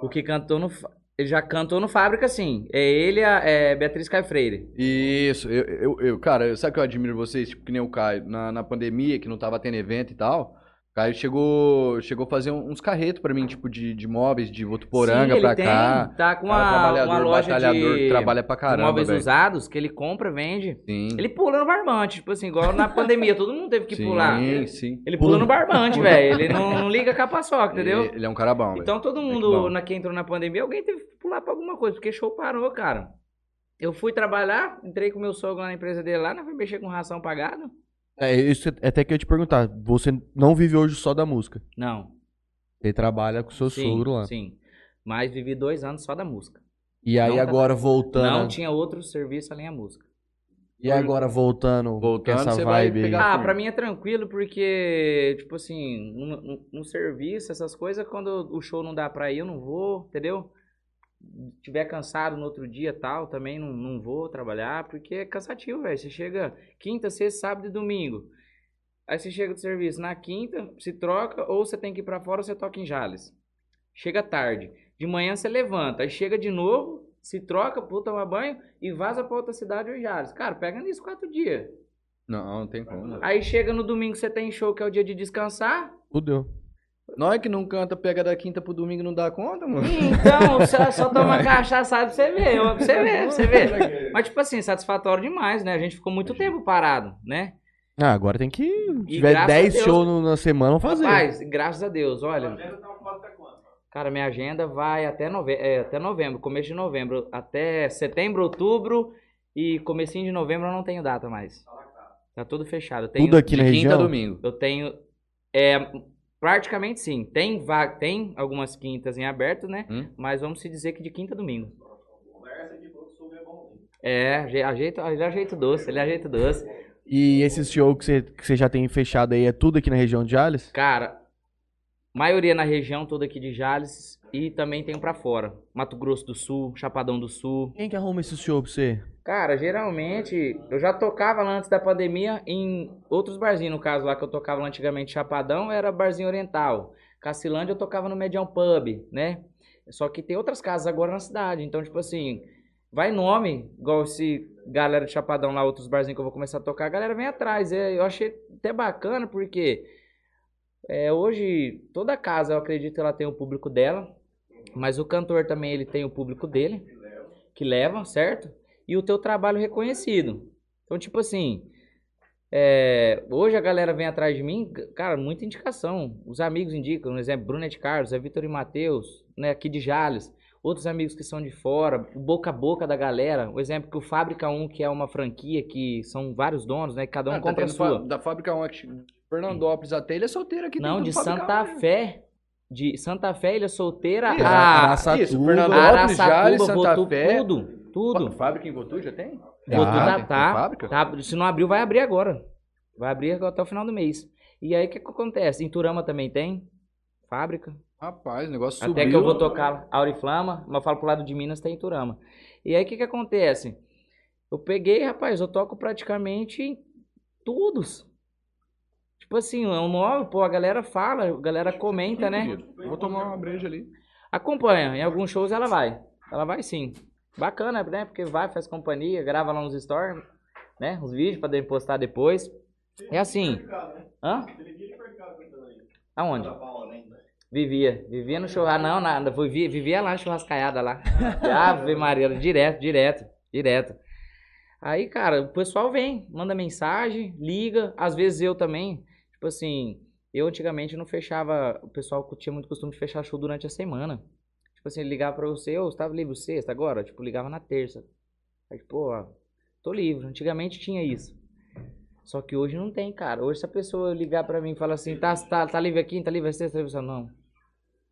O que cantou no, fa- ele já cantou no Fábrica, sim. É ele, a é Beatriz Caio Freire. Isso, eu, eu, eu- cara, sabe que eu admiro vocês? Tipo, que nem o Caio, na, na pandemia, que não tava tendo evento e tal. Caio chegou, chegou a fazer uns carretos pra mim, tipo, de, de móveis, de Votuporanga Sim, tem, cá. Tá com uma, uma loja batalhador, de, trabalha pra caramba, móveis velho. usados que ele compra, vende. Sim, Ele pula no barbante, tipo assim, igual na pandemia, todo mundo teve que sim, pular. sim. Ele pula no barbante, velho. Ele não, não liga com a paçoca, *laughs* entendeu? Ele, ele é um cara bom. Então todo mundo, bom. na que entrou na pandemia, alguém teve que pular pra alguma coisa, porque show parou, cara. Eu fui trabalhar, entrei com meu sogro lá na empresa dele lá, né? Fui mexer com ração pagada. É, isso é até que eu ia te perguntar. Você não vive hoje só da música. Não. Ele trabalha com o seu sim, sogro lá. Sim. Mas vivi dois anos só da música. E aí Não tá- agora voltando. Não tinha outro serviço além da música. E agora voltando, Voltando, com essa você vai vibe Ah, pra mim é tranquilo, porque, tipo assim, no, no- no serviço, essas coisas, quando o show não dá pra ir, eu não vou, entendeu? Tiver cansado no outro dia tal, também não, não vou trabalhar, porque é cansativo, velho. Você chega quinta, sexta, sábado e domingo. Aí você chega do serviço na quinta, se troca, ou você tem que ir pra fora ou você toca em Jales. Chega tarde. De manhã você levanta, aí chega de novo, se troca, puta, tomar banho e vaza pra outra cidade ou em Jales. Cara, pega nisso quatro dias. Não, não tem como. Aí chega no domingo, você tem show, que é o dia de descansar. Fudeu. Nós que não canta, pega da quinta pro domingo não dá conta, mano. Então, só, só toma cachaça pra você pra você ver, pra você ver. Mas, tipo assim, satisfatório demais, né? A gente ficou muito tempo parado, né? Ah, agora tem que. Se tiver graças a 10 Deus- shows na semana, vamos fazer. Rapaz, graças a Deus, olha. Cara, minha agenda vai até, nove... é, até novembro, começo de novembro, até setembro, outubro e comecinho de novembro eu não tenho data mais. Tá tudo fechado. Eu tenho, Tudo aqui De na região. domingo. Eu tenho, é, praticamente sim. Tem vaga, tem algumas quintas em aberto, né? Hum? Mas vamos se dizer que de quinta a domingo. É, aje- ajeito, ele é ajeito doce, ele é ajeito doce. E esses shows que você, que você já tem fechado aí é tudo aqui na região de Jales? Cara, maioria na região toda aqui de Jales e também tem pra fora. Mato Grosso do Sul, Chapadão do Sul. Quem que arruma esses shows pra você? Cara, geralmente eu já tocava lá antes da pandemia em outros barzinhos. No caso lá que eu tocava lá antigamente Chapadão era barzinho oriental. Cacilândia eu tocava no Medião Pub, né? Só que tem outras casas agora na cidade. Então, tipo assim, vai nome, igual esse galera de Chapadão lá, outros barzinhos que eu vou começar a tocar, a galera vem atrás. É, eu achei até bacana porque é, hoje toda casa, eu acredito ela tem o público dela, mas o cantor também ele tem o público dele, que leva, certo? E o teu trabalho reconhecido. Então, tipo assim, é, hoje a galera vem atrás de mim, cara, muita indicação. Os amigos indicam, por exemplo, Brunete Carlos, é Vitor e Matheus, né, aqui de Jales. Outros amigos que são de fora, o boca a boca da galera. O exemplo que o Fábrica 1, que é uma franquia que são vários donos, né, cada um Ah, tá compra a tendo sua. Da fábrica 1 aqui. Fernandópolis até ele é solteiro aqui. Não, de Santa 1, né? Fé. De Santa Fé, Ilha Solteira, Isso, a Araçatuba. Isso, Fernandópolis, Jales, Araçatuba, Santa Votu, Fé. tudo, tudo. Fábrica em Votu já tem? Votu Ah, tá, tá, fábrica? tá, se não abriu, vai abrir agora. Vai abrir até o final do mês. E aí, o que, que acontece? Em Turama também tem fábrica. Rapaz, o negócio subiu. Até que eu vou tocar Auriflama, mas eu falo pro lado de Minas, tem Turama. E aí, o que que acontece? Eu peguei, rapaz, eu toco praticamente em todos. Tipo assim, é um nome, pô, a galera fala, a galera comenta, né? Vou tomar uma breja ali. Acompanha, em alguns shows ela vai. Ela vai sim. Bacana, né? Porque vai, faz companhia, grava lá nos stories, né? Os vídeos pra postar depois. É assim. Hã? Aonde? Vivia. Vivia no churrasco. Não, nada. Vivia, vivia lá na churrascaiada lá. *laughs* Ave Maria, direto, direto, direto. Aí, cara, o pessoal vem, manda mensagem, liga. Às vezes eu também. Tipo assim, eu antigamente não fechava. O pessoal tinha muito costume de fechar show durante a semana. Tipo assim, ligava pra você, ô, você tava livre sexta agora? Tipo, ligava na terça. Aí, pô, ó, tô livre. Antigamente tinha isso. Só que hoje não tem, cara. Hoje se a pessoa ligar pra mim e falar assim, tá, tá, tá livre aqui, tá livre sexta, tá livre? Não.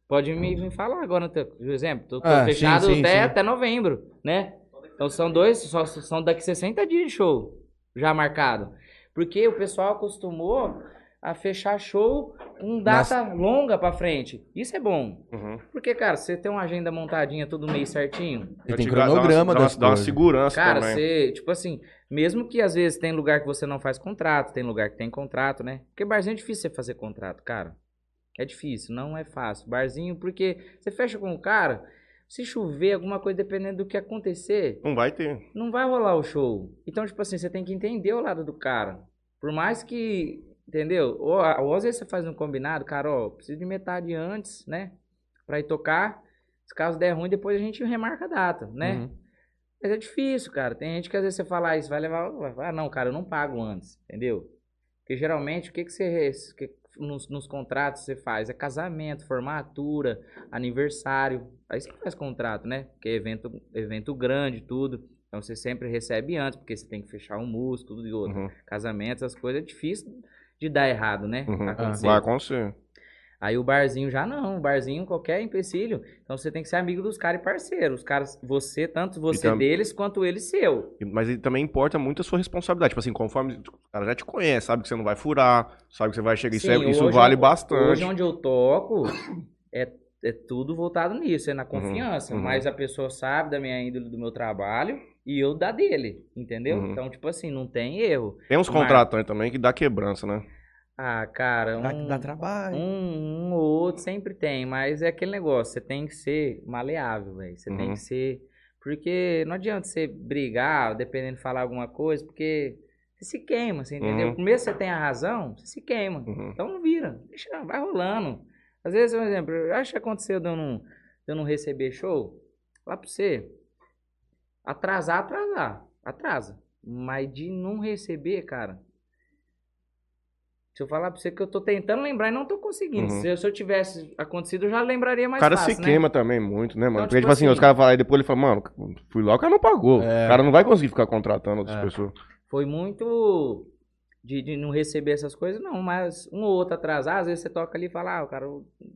Pode me, me falar agora, por exemplo. Tô, tô Ah, sim, fechado sim, até, sim. até novembro, né? Então são dois, só, são daqui 60 dias de show já marcado. Porque o pessoal acostumou a fechar show com data longa pra frente. Isso é bom. Uhum. Porque, cara, você tem uma agenda montadinha todo mês certinho. Eu tem te dá uma- cronograma dá uma, dá uma segurança Cara, também. você, tipo assim, mesmo que às vezes tem lugar que você não faz contrato, tem lugar que tem contrato, né? Porque barzinho é difícil você fazer contrato, cara. É difícil, não é fácil. Barzinho, porque você fecha com o cara, se chover, alguma coisa, dependendo do que acontecer, Não vai ter. não vai rolar o show. Então, tipo assim, você tem que entender o lado do cara. Por mais que, entendeu? Ou, ou às vezes você faz um combinado, cara, ó, preciso de metade antes, né? Pra ir tocar. Se caso der ruim, depois a gente remarca a data, né? Uhum. Mas é difícil, cara. Tem gente que às vezes você fala "Ah, isso, vai levar. Ah, não, cara, eu não pago antes, entendeu? Porque geralmente o que, que você. que nos, nos contratos você faz? É casamento, formatura, aniversário. Aí você faz contrato, né? Porque é evento, evento grande, tudo. Então você sempre recebe antes, porque você tem que fechar um músico, tudo e outro. Uhum. Casamento, essas coisas é difícil de dar errado, né? Uhum. Acontecer. Vai acontecer. Aí o barzinho já não, o barzinho qualquer empecilho. Então você tem que ser amigo dos caras e parceiro. Os caras, você, tanto você tam- deles quanto eles seu. Mas ele também importa muito a sua responsabilidade. Tipo assim, conforme o cara já te conhece, sabe que você não vai furar, sabe que você vai chegar. Isso, é- Sim, isso hoje- vale bastante. Hoje onde eu toco, é é tudo voltado nisso, é na confiança. uhum. Mas a pessoa sabe da minha índole do meu trabalho e eu da dele, entendeu? Uhum. Então, tipo assim, não tem erro. Tem uns Mas- contratantes também que dá quebrança, né? Ah, cara, Dá, um, dá trabalho. um, um ou outro sempre tem, mas é aquele negócio, você tem que ser maleável, velho. Você tem Uhum. que ser. Porque não adianta você brigar, dependendo de falar alguma coisa, porque você se queima, você entendeu? Uhum. Primeiro você tem a razão, você se queima. Uhum. Então não vira, deixa, vai rolando. Às vezes, por exemplo, eu acho que aconteceu de eu não, de eu não receber show. Lá pra você, atrasar, atrasar, atrasa. Mas de não receber, cara. Se eu falar pra você que eu tô tentando lembrar e não tô conseguindo. Uhum. Se, eu, se eu tivesse acontecido, eu já lembraria O mais cara fácil, se né? queima também muito, né, mano? Então, Porque, tipo assim, assim- os caras falam aí depois ele fala, mano, fui lá, o cara não pagou. É. O cara não vai conseguir ficar contratando outras É. pessoas. Foi muito de, de não receber essas coisas, não. Mas um ou outro atrasar, às vezes você toca ali e fala, ah, o cara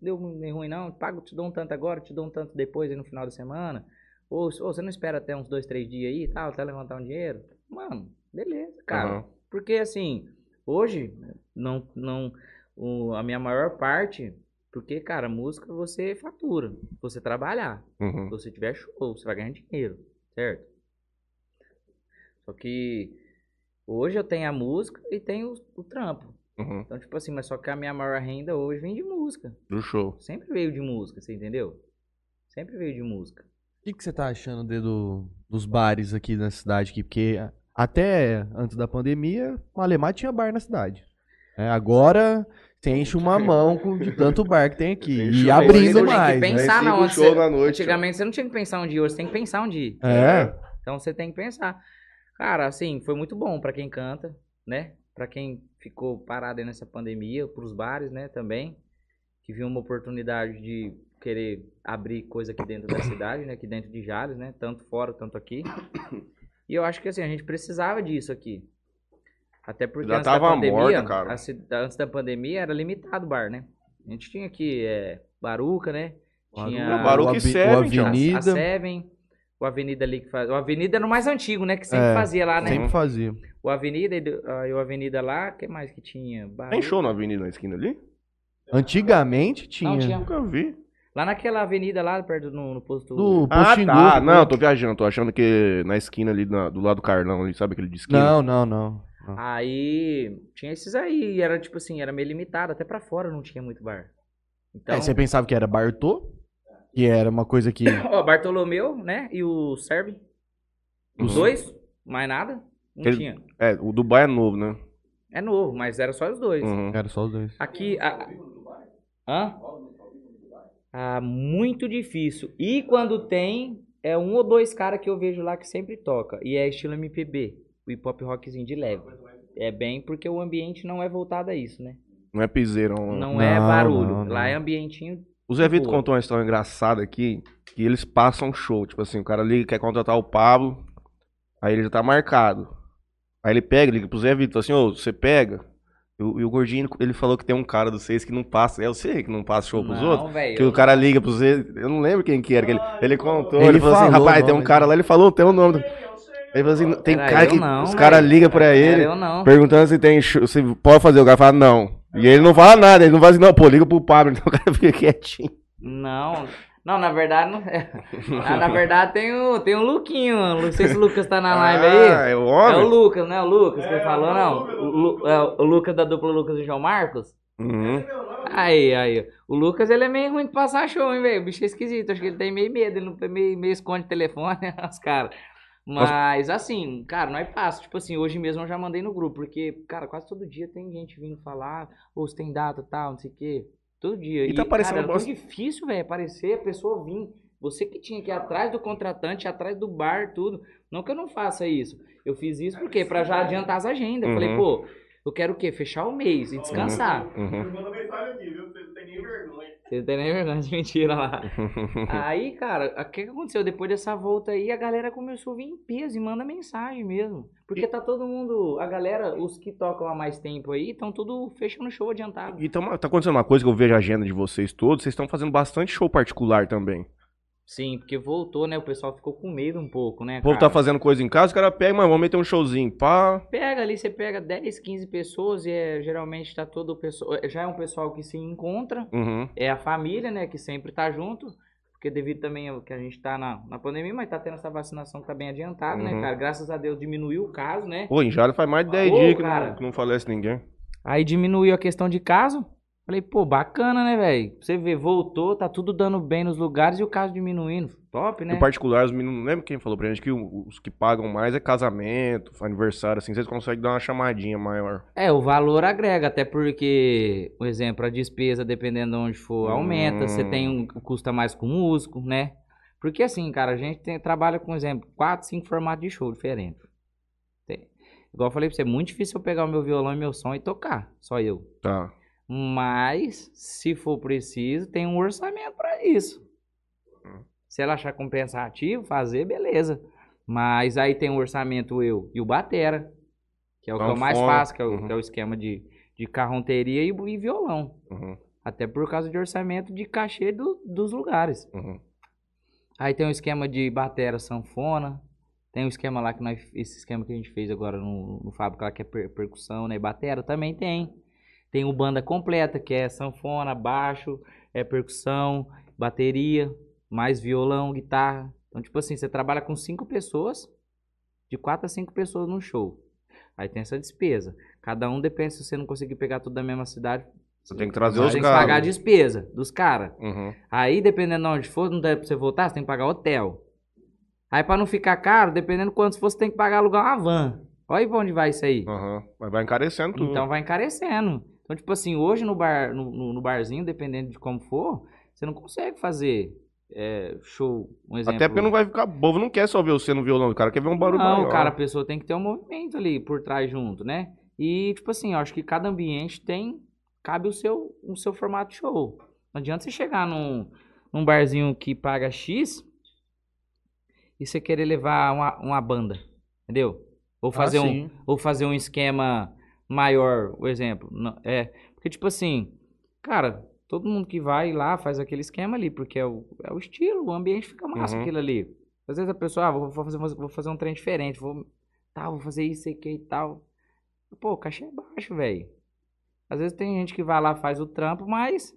deu ruim não, pago, te dou um tanto agora, te dou um tanto depois aí no final da semana. Ou, ou você não espera até uns dois, três dias aí e tal, até levantar um dinheiro. Mano, beleza, cara. Aham. Porque assim, hoje, não, não, o- a minha maior parte, porque, cara, música você fatura, você trabalhar. Uhum. Se você tiver show, você vai ganhar dinheiro, certo? Só que hoje eu tenho a música e tenho o, o trampo. Uhum. Então, tipo assim, mas só que a minha maior renda hoje vem de música. Do show. Sempre veio de música, você entendeu? Sempre veio de música. O que, você tá achando de, do- dos bares aqui na cidade? Aqui? Porque até antes da pandemia, o Alemar tinha bar na cidade. É, agora você enche uma *laughs* mão com, de tanto bar que tem aqui. E o abrindo Você tem que mais. né? pensar Aí na onde você- na noite. Antigamente você não tinha que pensar um dia, hoje você tem que pensar um dia. É. Então você tem que pensar. Cara, assim, foi muito bom pra quem canta, né? Pra quem ficou parado aí nessa pandemia, pros bares, né, também, que viu uma oportunidade de querer abrir coisa aqui dentro da cidade, né, aqui dentro de Jales, né, tanto fora, tanto aqui. *coughs* E eu acho que assim, a gente precisava disso aqui. Até porque Já antes tava da pandemia, morta, cara. a antes da pandemia era limitado o bar, né? A gente tinha aqui é, Baruca, né? Tinha Baruca. E Seven, o já. a, Avenida. a Seven, o Avenida ali que faz. O Avenida era o mais antigo, né? Que sempre É, fazia lá, né? Sempre fazia. O Avenida e ah, o Avenida lá, o que mais que tinha? Tem Baruca. show na avenida na esquina ali? Antigamente tinha. Não, tinha. Nunca vi. Lá naquela avenida lá, perto no, no posto. Do Ah, Postingu, tá. que- Não, eu tô viajando. Tô achando que na esquina ali, na- do lado do Carlão ali, sabe aquele de esquina? Não, não, não. não. Aí tinha esses aí, e era tipo assim, era meio limitado, até pra fora não tinha muito bar. Então, É, você pensava que era Bartô? Que era uma coisa que. *coughs* ó, Bartolomeu, né? E o Serve. Os Uhum. dois, mais nada. Não Ele- tinha. É, o Dubai é novo, né? É novo, mas era só os dois. Uhum. Era só os dois. Aqui. A... Hã? Ah, muito difícil. E quando tem, é um ou dois caras que eu vejo lá que sempre toca. E é estilo MPB. O hip hop rockzinho de leve. É bem porque o ambiente não é voltado a isso, né? Não é piseirão. Não, é Não, barulho. não, Lá não. é ambientinho. O Zé Vitor contou uma história engraçada aqui, que eles passam show. Tipo assim, o cara liga, quer contratar o Pablo, aí ele já tá marcado. Aí ele pega, liga pro Zé Vitor, assim, ô, você pega? E o, e o Gordinho, ele falou que tem um cara dos seis que não passa. É eu sei que não passa show pros não, outros. velho. Que o cara liga pro Zé, eu não lembro quem que era, que ele, ele contou, Ele ele, falou assim, falou o rapaz, tem um cara lá, ele falou, tem o nome. do- Ele falou assim, tem Era cara eu que não, os caras ligam pra ele, eu não. perguntando se tem show, se pode fazer. O cara fala, não. E ele não fala nada, ele não fala assim, não, pô, liga pro Pablo. *laughs* Então o cara fica quietinho. Não, não, na verdade não é. *laughs* Ah, na verdade tem o, tem o Luquinho, não sei se o Lucas tá na live aí. Ah, é o É o homem? Lucas, não é o Lucas que ele falou, não? O, Lu- é o Lucas da dupla Lucas e João Marcos? Uhum. Aí, aí. O Lucas, ele é meio ruim de passar show, hein, velho? O bicho é esquisito. Acho que ele tem meio medo. Ele não meio, meio esconde o telefone, *laughs* os caras. Mas, assim, cara, não é fácil. Tipo assim, hoje mesmo eu já mandei no grupo. Porque, cara, quase todo dia tem gente vindo falar. Ou se tem data tal, não sei o quê. Todo dia. E tá aparecendo cara, era tão bosta- difícil, velho, aparecer, a pessoa vir. Você que tinha que ir atrás do contratante, atrás do bar, tudo. Não que eu não faça isso. Eu fiz isso porque pra já adiantar as agendas. Eu Falei, Uhum. pô, eu quero o quê? Fechar o mês e descansar. Uhum. Manda mensagem aqui, viu? Você não tem nem vergonha. Você não tem nem vergonha de mentira lá. *laughs* Aí, cara, o que que aconteceu? Depois dessa volta aí, a galera começou a vir em peso e manda mensagem mesmo. Porque tá todo mundo, a galera, os que tocam há mais tempo aí, estão tudo fechando show adiantado. E tá, tá acontecendo uma coisa que eu vejo a agenda de vocês todos, vocês estão fazendo bastante show particular também. Sim, porque voltou, né? O pessoal ficou com medo um pouco, né? O povo tá fazendo coisa em casa, o cara pega, mas vamos meter um showzinho. Pá. Pega ali, você pega 10, 15 pessoas e é, geralmente tá todo o pessoal. Já é um pessoal que se encontra, Uhum. é a família, né? Que sempre tá junto. Porque devido também ao que a gente tá na, na pandemia, mas tá tendo essa vacinação que tá bem adiantada, né, Uhum. cara? Graças a Deus diminuiu o caso, né? Pô, em Jales faz mais de 10 Ô, dias que não, que não falece ninguém. Aí diminuiu a questão de caso. Falei, pô, bacana, né, velho? Você vê, voltou, tá tudo dando bem nos lugares e o caso diminuindo. Top, né? Em particular, os meninos, não lembro quem falou pra gente que os que pagam mais é casamento, aniversário, assim, vocês conseguem dar uma chamadinha maior. É, o valor agrega, até porque, por exemplo, a despesa, dependendo de onde for, aumenta. Você Hum. tem um custa mais com músico, né? Porque assim, cara, a gente tem- trabalha com, exemplo, quatro, cinco formatos de show diferentes. Tem- Igual eu falei pra você, é muito difícil eu pegar o meu violão e meu som e tocar, só eu. Tá. Mas, se for preciso, tem um orçamento pra isso. Se ela achar compensativo, fazer, beleza. Mas aí tem o orçamento eu e o Batera, que é o que eu mais Sanfona, faço, que é o, uhum. que é o esquema de, de carronteria e, e violão. Uhum, Até por causa de orçamento de cachê do- dos lugares. uhum. Aí tem o esquema de batera sanfona. Tem o esquema lá que nós. Esse esquema que a gente fez agora no, no fábrica lá, que é per- percussão, né? E batera também tem. Tem o banda completa, que é sanfona, baixo, é percussão, bateria, mais violão, guitarra. Então, tipo assim, você trabalha com cinco pessoas, de quatro a cinco pessoas no show. Aí tem essa despesa. Cada um depende se você não conseguir pegar tudo da mesma cidade. Você tem que trazer Você os tem que pagar a caras. despesa dos caras. Uhum. Aí, dependendo de onde for, não der pra você voltar, você tem que pagar hotel. Aí, pra não ficar caro, dependendo de quanto for, você tem que pagar alugar uma van. Olha aí pra onde vai isso aí. Uhum. Mas vai encarecendo tudo. Então vai encarecendo. Então, tipo assim, hoje no, bar, no, no- barzinho, dependendo de como for, você não consegue fazer é, show, um exemplo. Até porque não vai ficar. O povo não quer só ver você no violão, o cara quer ver um barulho Não, maior. cara, a pessoa tem que ter um movimento ali por trás junto, né? E, tipo assim, eu acho que cada ambiente tem. Cabe o seu, o seu formato de show. Não adianta você chegar num, num barzinho que paga X e você querer levar uma, uma banda. Entendeu? Ou fazer, Ah, um, ou fazer um esquema maior, o exemplo. É. Porque, tipo assim, cara, todo mundo que vai lá faz aquele esquema ali, porque é o, é o estilo, o ambiente fica massa Uhum. aquilo ali. Às vezes a pessoa, ah, vou fazer, vou fazer um trem diferente, vou, tal, vou fazer isso aqui e tal. Pô, o cachê é baixo, velho. Às vezes tem gente que vai lá, faz o trampo, mas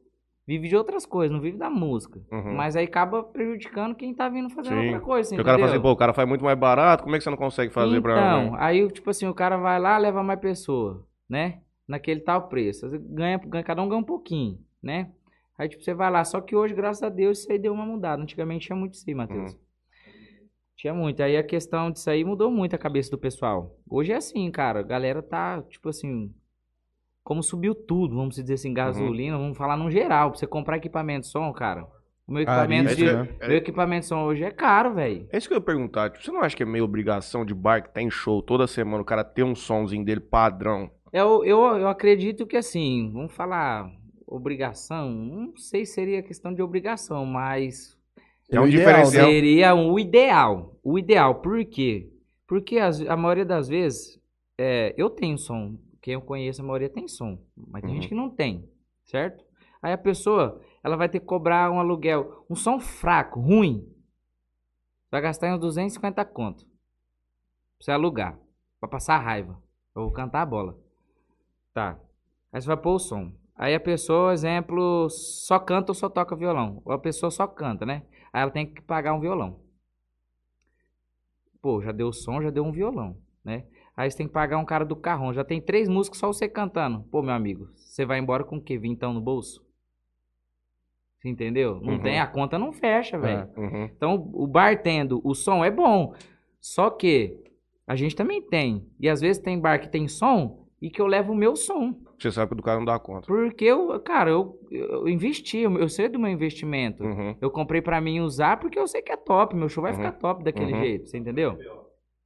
vive de outras coisas, não vive da música. Uhum. Mas aí acaba prejudicando quem tá vindo fazendo Sim. outra coisa, Porque o cara fala assim, pô, o cara faz muito mais barato, como é que você não consegue fazer pra. Então, né? aí, tipo assim, o cara vai lá, leva mais pessoa, né? Naquele tal preço. Ganha, ganha, cada um ganha um pouquinho, né? Aí, tipo, você vai lá. Só que hoje, graças a Deus, isso aí deu uma mudada. Antigamente tinha muito isso aí, Matheus. Uhum. Tinha muito. Aí a questão disso aí mudou muito a cabeça do pessoal. Hoje é assim, cara. A galera tá, tipo assim... Como subiu tudo, vamos dizer Uhum. assim, gasolina, vamos falar no geral. Pra você comprar equipamento de som, cara. O meu Caríssimo, equipamento, de, né? meu equipamento de som hoje é caro, velho. É isso que eu ia perguntar. Tipo, você não acha que é meio obrigação de bar que tem show toda semana, o cara ter um somzinho dele padrão? Eu, eu, eu acredito que assim, vamos falar obrigação, não sei se seria questão de obrigação, mas É um diferencial. seria o ideal. O ideal, por quê? Porque as- a maioria das vezes, é, eu tenho som, quem eu conheço, a maioria tem som, mas tem Uhum. gente que não tem, certo? Aí a pessoa, ela vai ter que cobrar um aluguel, um som fraco, ruim, vai gastar uns 250 conto pra você alugar, pra passar raiva, eu vou cantar a bola. Tá. Aí você vai pôr o som. Aí a pessoa, exemplo, só canta ou só toca violão. Ou a pessoa só canta, né? Aí ela tem que pagar um violão. Pô, já deu som, já deu um violão, né? Aí você tem que pagar um cara do carrão. Já tem três músicas só você cantando. Pô, meu amigo, você vai embora com o quê? Vintão no bolso? Você entendeu? Não Uhum. tem, a conta não fecha, velho. Uhum. Então, o bar tendo o som é bom. Só que a gente também tem. E às vezes tem bar que tem som e que eu levo o meu som. Você sabe que o do cara não dá conta. Porque eu, cara, eu, eu investi, eu sei do meu investimento. Uhum. Eu comprei pra mim usar porque eu sei que é top. Meu show vai Uhum. ficar top daquele Uhum. jeito, você entendeu?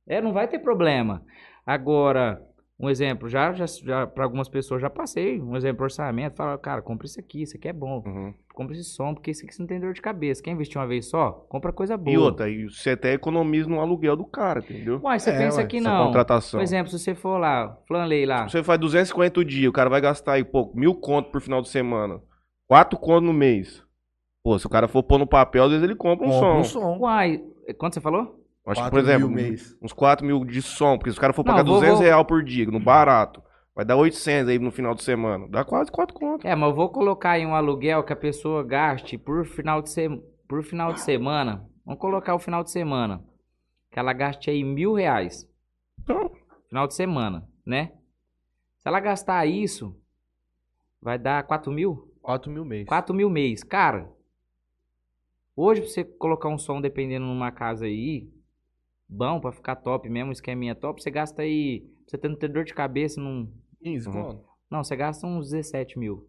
É, não vai ter problema. Agora, um exemplo, já, já, já para algumas pessoas já passei, um exemplo, orçamento, fala, cara, compra isso aqui, isso aqui é bom. Uhum. Compra esse som, porque isso aqui você não tem dor de cabeça. Quer investir uma vez só? Compra coisa boa. E outra, e você até economiza no aluguel do cara, entendeu? Uai, você É, pensa ué, que não. contratação. Por exemplo, se você for lá, Flanley lá, Você faz 250 o dia, o cara vai gastar aí, pô, mil conto por final de semana. Quatro conto no mês. Pô, se o cara for pôr no papel, às vezes ele compra um Compra som. um som. Uai, quanto você falou? Acho que, 4 por exemplo, uns 4 mil de som, porque se o cara for Não, pagar vou- 200 vou- reais por dia, no barato, vai dar 800 aí no final de semana. Dá quase 4 contas. É, mas eu vou colocar aí um aluguel que a pessoa gaste por final de, se... por final de semana. Vamos colocar o final de semana. Que ela gaste aí mil reais. Então, Final de semana, né? Se ela gastar isso, vai dar 4 mil? 4 mil mês. 4 mil mês. Cara, hoje pra você colocar um som dependendo numa casa aí, bom pra ficar top mesmo, um esqueminha top, você gasta aí, pra você não ter dor de cabeça, num... 15 Uhum. conto. não, você gasta uns 17 mil.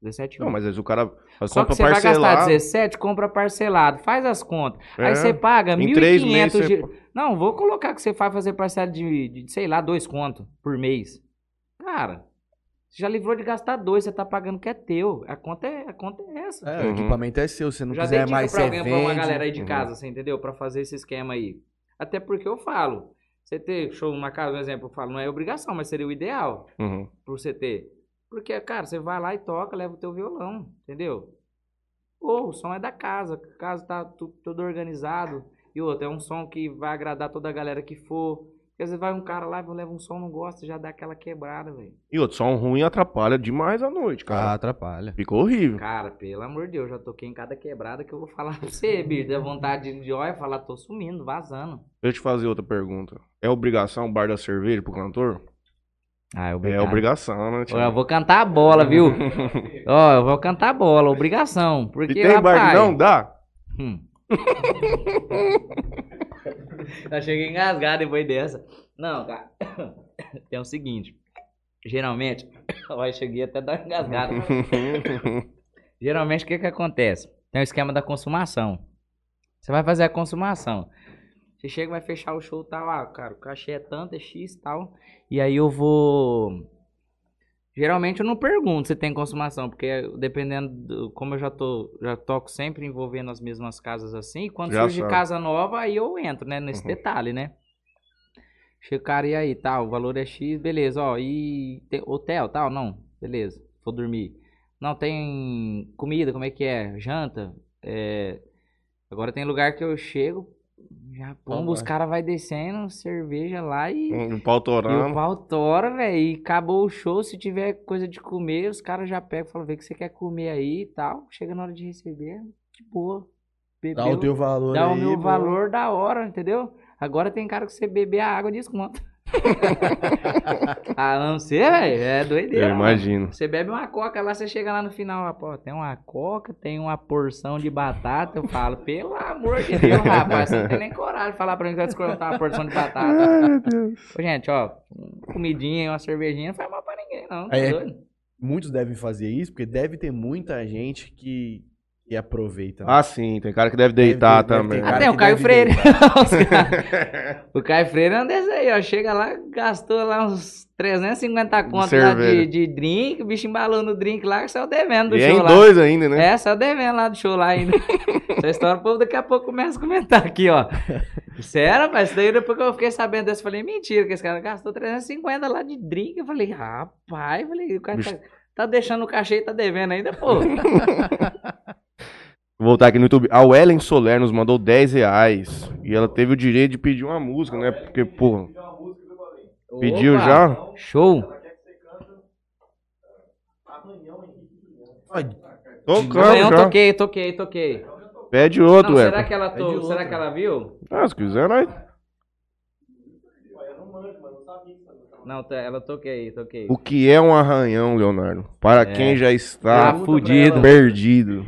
17 mil. não, mas às vezes o cara Só que você vai gastar parcelado. 17, compra parcelado, faz as contas. É. Aí você paga Em três 1.500 meses de... você- Não, vou colocar que você vai fazer parcela de, de, sei lá, dois contos por mês. Cara, você já livrou de gastar dois, você tá pagando que é teu. A conta é, a conta é essa. É, Uhum. o equipamento é seu. Se não Já quiser mais, pra você alguém, pra uma vende. galera aí de Uhum. casa, você entendeu? Pra fazer esse esquema aí. Até porque eu falo, você ter show numa casa, por exemplo, eu falo, não é obrigação, mas seria o ideal Uhum. pra você ter. Porque, cara, você vai lá e toca, leva o teu violão, entendeu? Pô, o som é da casa, a casa tá tu- tudo organizado. E outro, é um som que vai agradar toda a galera que for. Porque às vezes vai um cara lá e leva um som, não gosta, já dá aquela quebrada, velho. E outro, som ruim atrapalha demais a noite, Ah, cara. atrapalha. Ficou horrível. Cara, pelo amor de Deus, já toquei em cada quebrada que eu vou falar *laughs* pra você, bicho. Dá vontade de olhar e falar, tô sumindo, vazando. Deixa eu te fazer outra pergunta. É obrigação o bar da cerveja pro cantor? Ah, É obrigação, né? tio? Eu vou cantar a bola, viu? *laughs* Ó, eu vou cantar a bola, obrigação. E Porque, tem bar rapaz... que não dá? Hum. *laughs* *laughs* Já cheguei engasgado depois dessa. Não, cara. *coughs* É o seguinte. Geralmente. *coughs* Ó, cheguei até dar uma engasgada. *laughs* Geralmente, o que que acontece? Tem o esquema da consumação. Você vai fazer a consumação. Você chega, vai fechar o show tal. Ah, cara, o cachê é tanto, é X tal. E aí eu vou. Geralmente eu não pergunto se tem consumação, porque dependendo do, como eu já tô, já toco sempre envolvendo as mesmas casas assim, quando Já surge sabe. casa nova, aí eu entro, né, nesse Uhum. detalhe, né? Chega, cara, e aí, tal, o valor é X, beleza, ó, e hotel, tal, não, beleza, vou dormir. Não, tem comida, como é que é? Janta, é... Agora tem lugar que eu chego, já pombo, os vai. caras vai descendo, cerveja lá e... Um pau E o torando. pau tora, velho. E acabou o show. Se tiver coisa de comer, os caras já pegam e falam: vê o que você quer comer aí e tal. Chega na hora de receber, de boa. Bebeu, Dá o teu valor dá o aí, meu pô. valor da hora, entendeu? Agora tem cara que você beber a água desconta. *laughs* ah, não sei, velho. É doideira. Eu mano. imagino. Você bebe uma coca lá, você chega lá no final, pô, tem uma coca, tem uma porção de batata. Eu falo, pelo amor de Deus, rapaz, você não tem nem coragem de falar pra mim que vai descontar uma porção de batata. Ai, meu Deus. Ô, gente, ó, comidinha e uma cervejinha não faz mal pra ninguém, não. Tá É. doido? Muitos devem fazer isso, porque deve ter muita gente que, que aproveita. né? Ah, sim, tem cara que deve deitar Deve também. deve Ah, tem o Caio Freire. *laughs* *laughs* o Caio Freire é um desse aí, ó. Chega lá, gastou lá uns 350 conto lá de, de drink, o bicho embalou no drink lá, que saiu devendo do E é show em lá. dois ainda, né? É, saiu devendo lá do show lá ainda. *laughs* Essa história o povo daqui a pouco começa a comentar aqui, ó. Sério, rapaz, isso daí depois que eu fiquei sabendo dessa, eu falei, mentira, que esse cara gastou 350 lá de drink. Eu falei, rapaz, eu falei, o cara Bicho. tá, tá deixando o cachê e tá devendo ainda, pô. Vou voltar aqui no YouTube. A Ellen Soler nos mandou 10 reais. E ela teve o direito de pedir uma música, né? Porque, pô, pediu Opa, já? Show. Tocando Amanhã eu já. toquei, toquei, toquei. Pede outro, Não, ué. será que ela Pede to... outro. será que ela viu? Ah, se quiser, nós. Não, tá, ela toquei, toquei. O que é um arranhão, Leonardo? Para É. quem já está Tá fudido. perdido.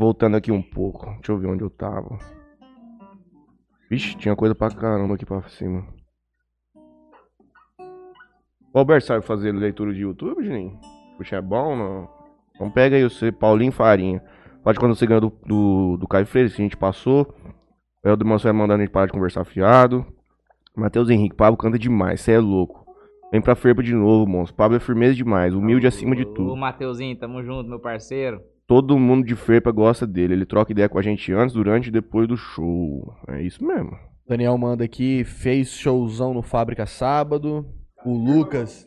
Voltando aqui um pouco. Deixa eu ver onde eu tava. Vixe, tinha coisa pra caramba aqui pra cima. O Alberto sabe fazer leitura de YouTube, Juninho? Puxa, é bom, não? Então pega aí você, Paulinho Farinha. Pode quando você ganhou do, do, do Caio Freire, que a gente passou. O Helder Mansur vai mandando a gente parar de conversar fiado. Matheus Henrique, Pablo canta demais, cê é louco. Vem pra Ferpa de novo, monstro. Pablo é firmeza demais, humilde acima de Ô, tudo. Mateuzinho, tamo junto, meu parceiro. Todo mundo de Ferpa gosta dele. Ele troca ideia com a gente antes, durante e depois do show. É isso mesmo. Daniel manda aqui, fez showzão no Fábrica sábado. O Lucas,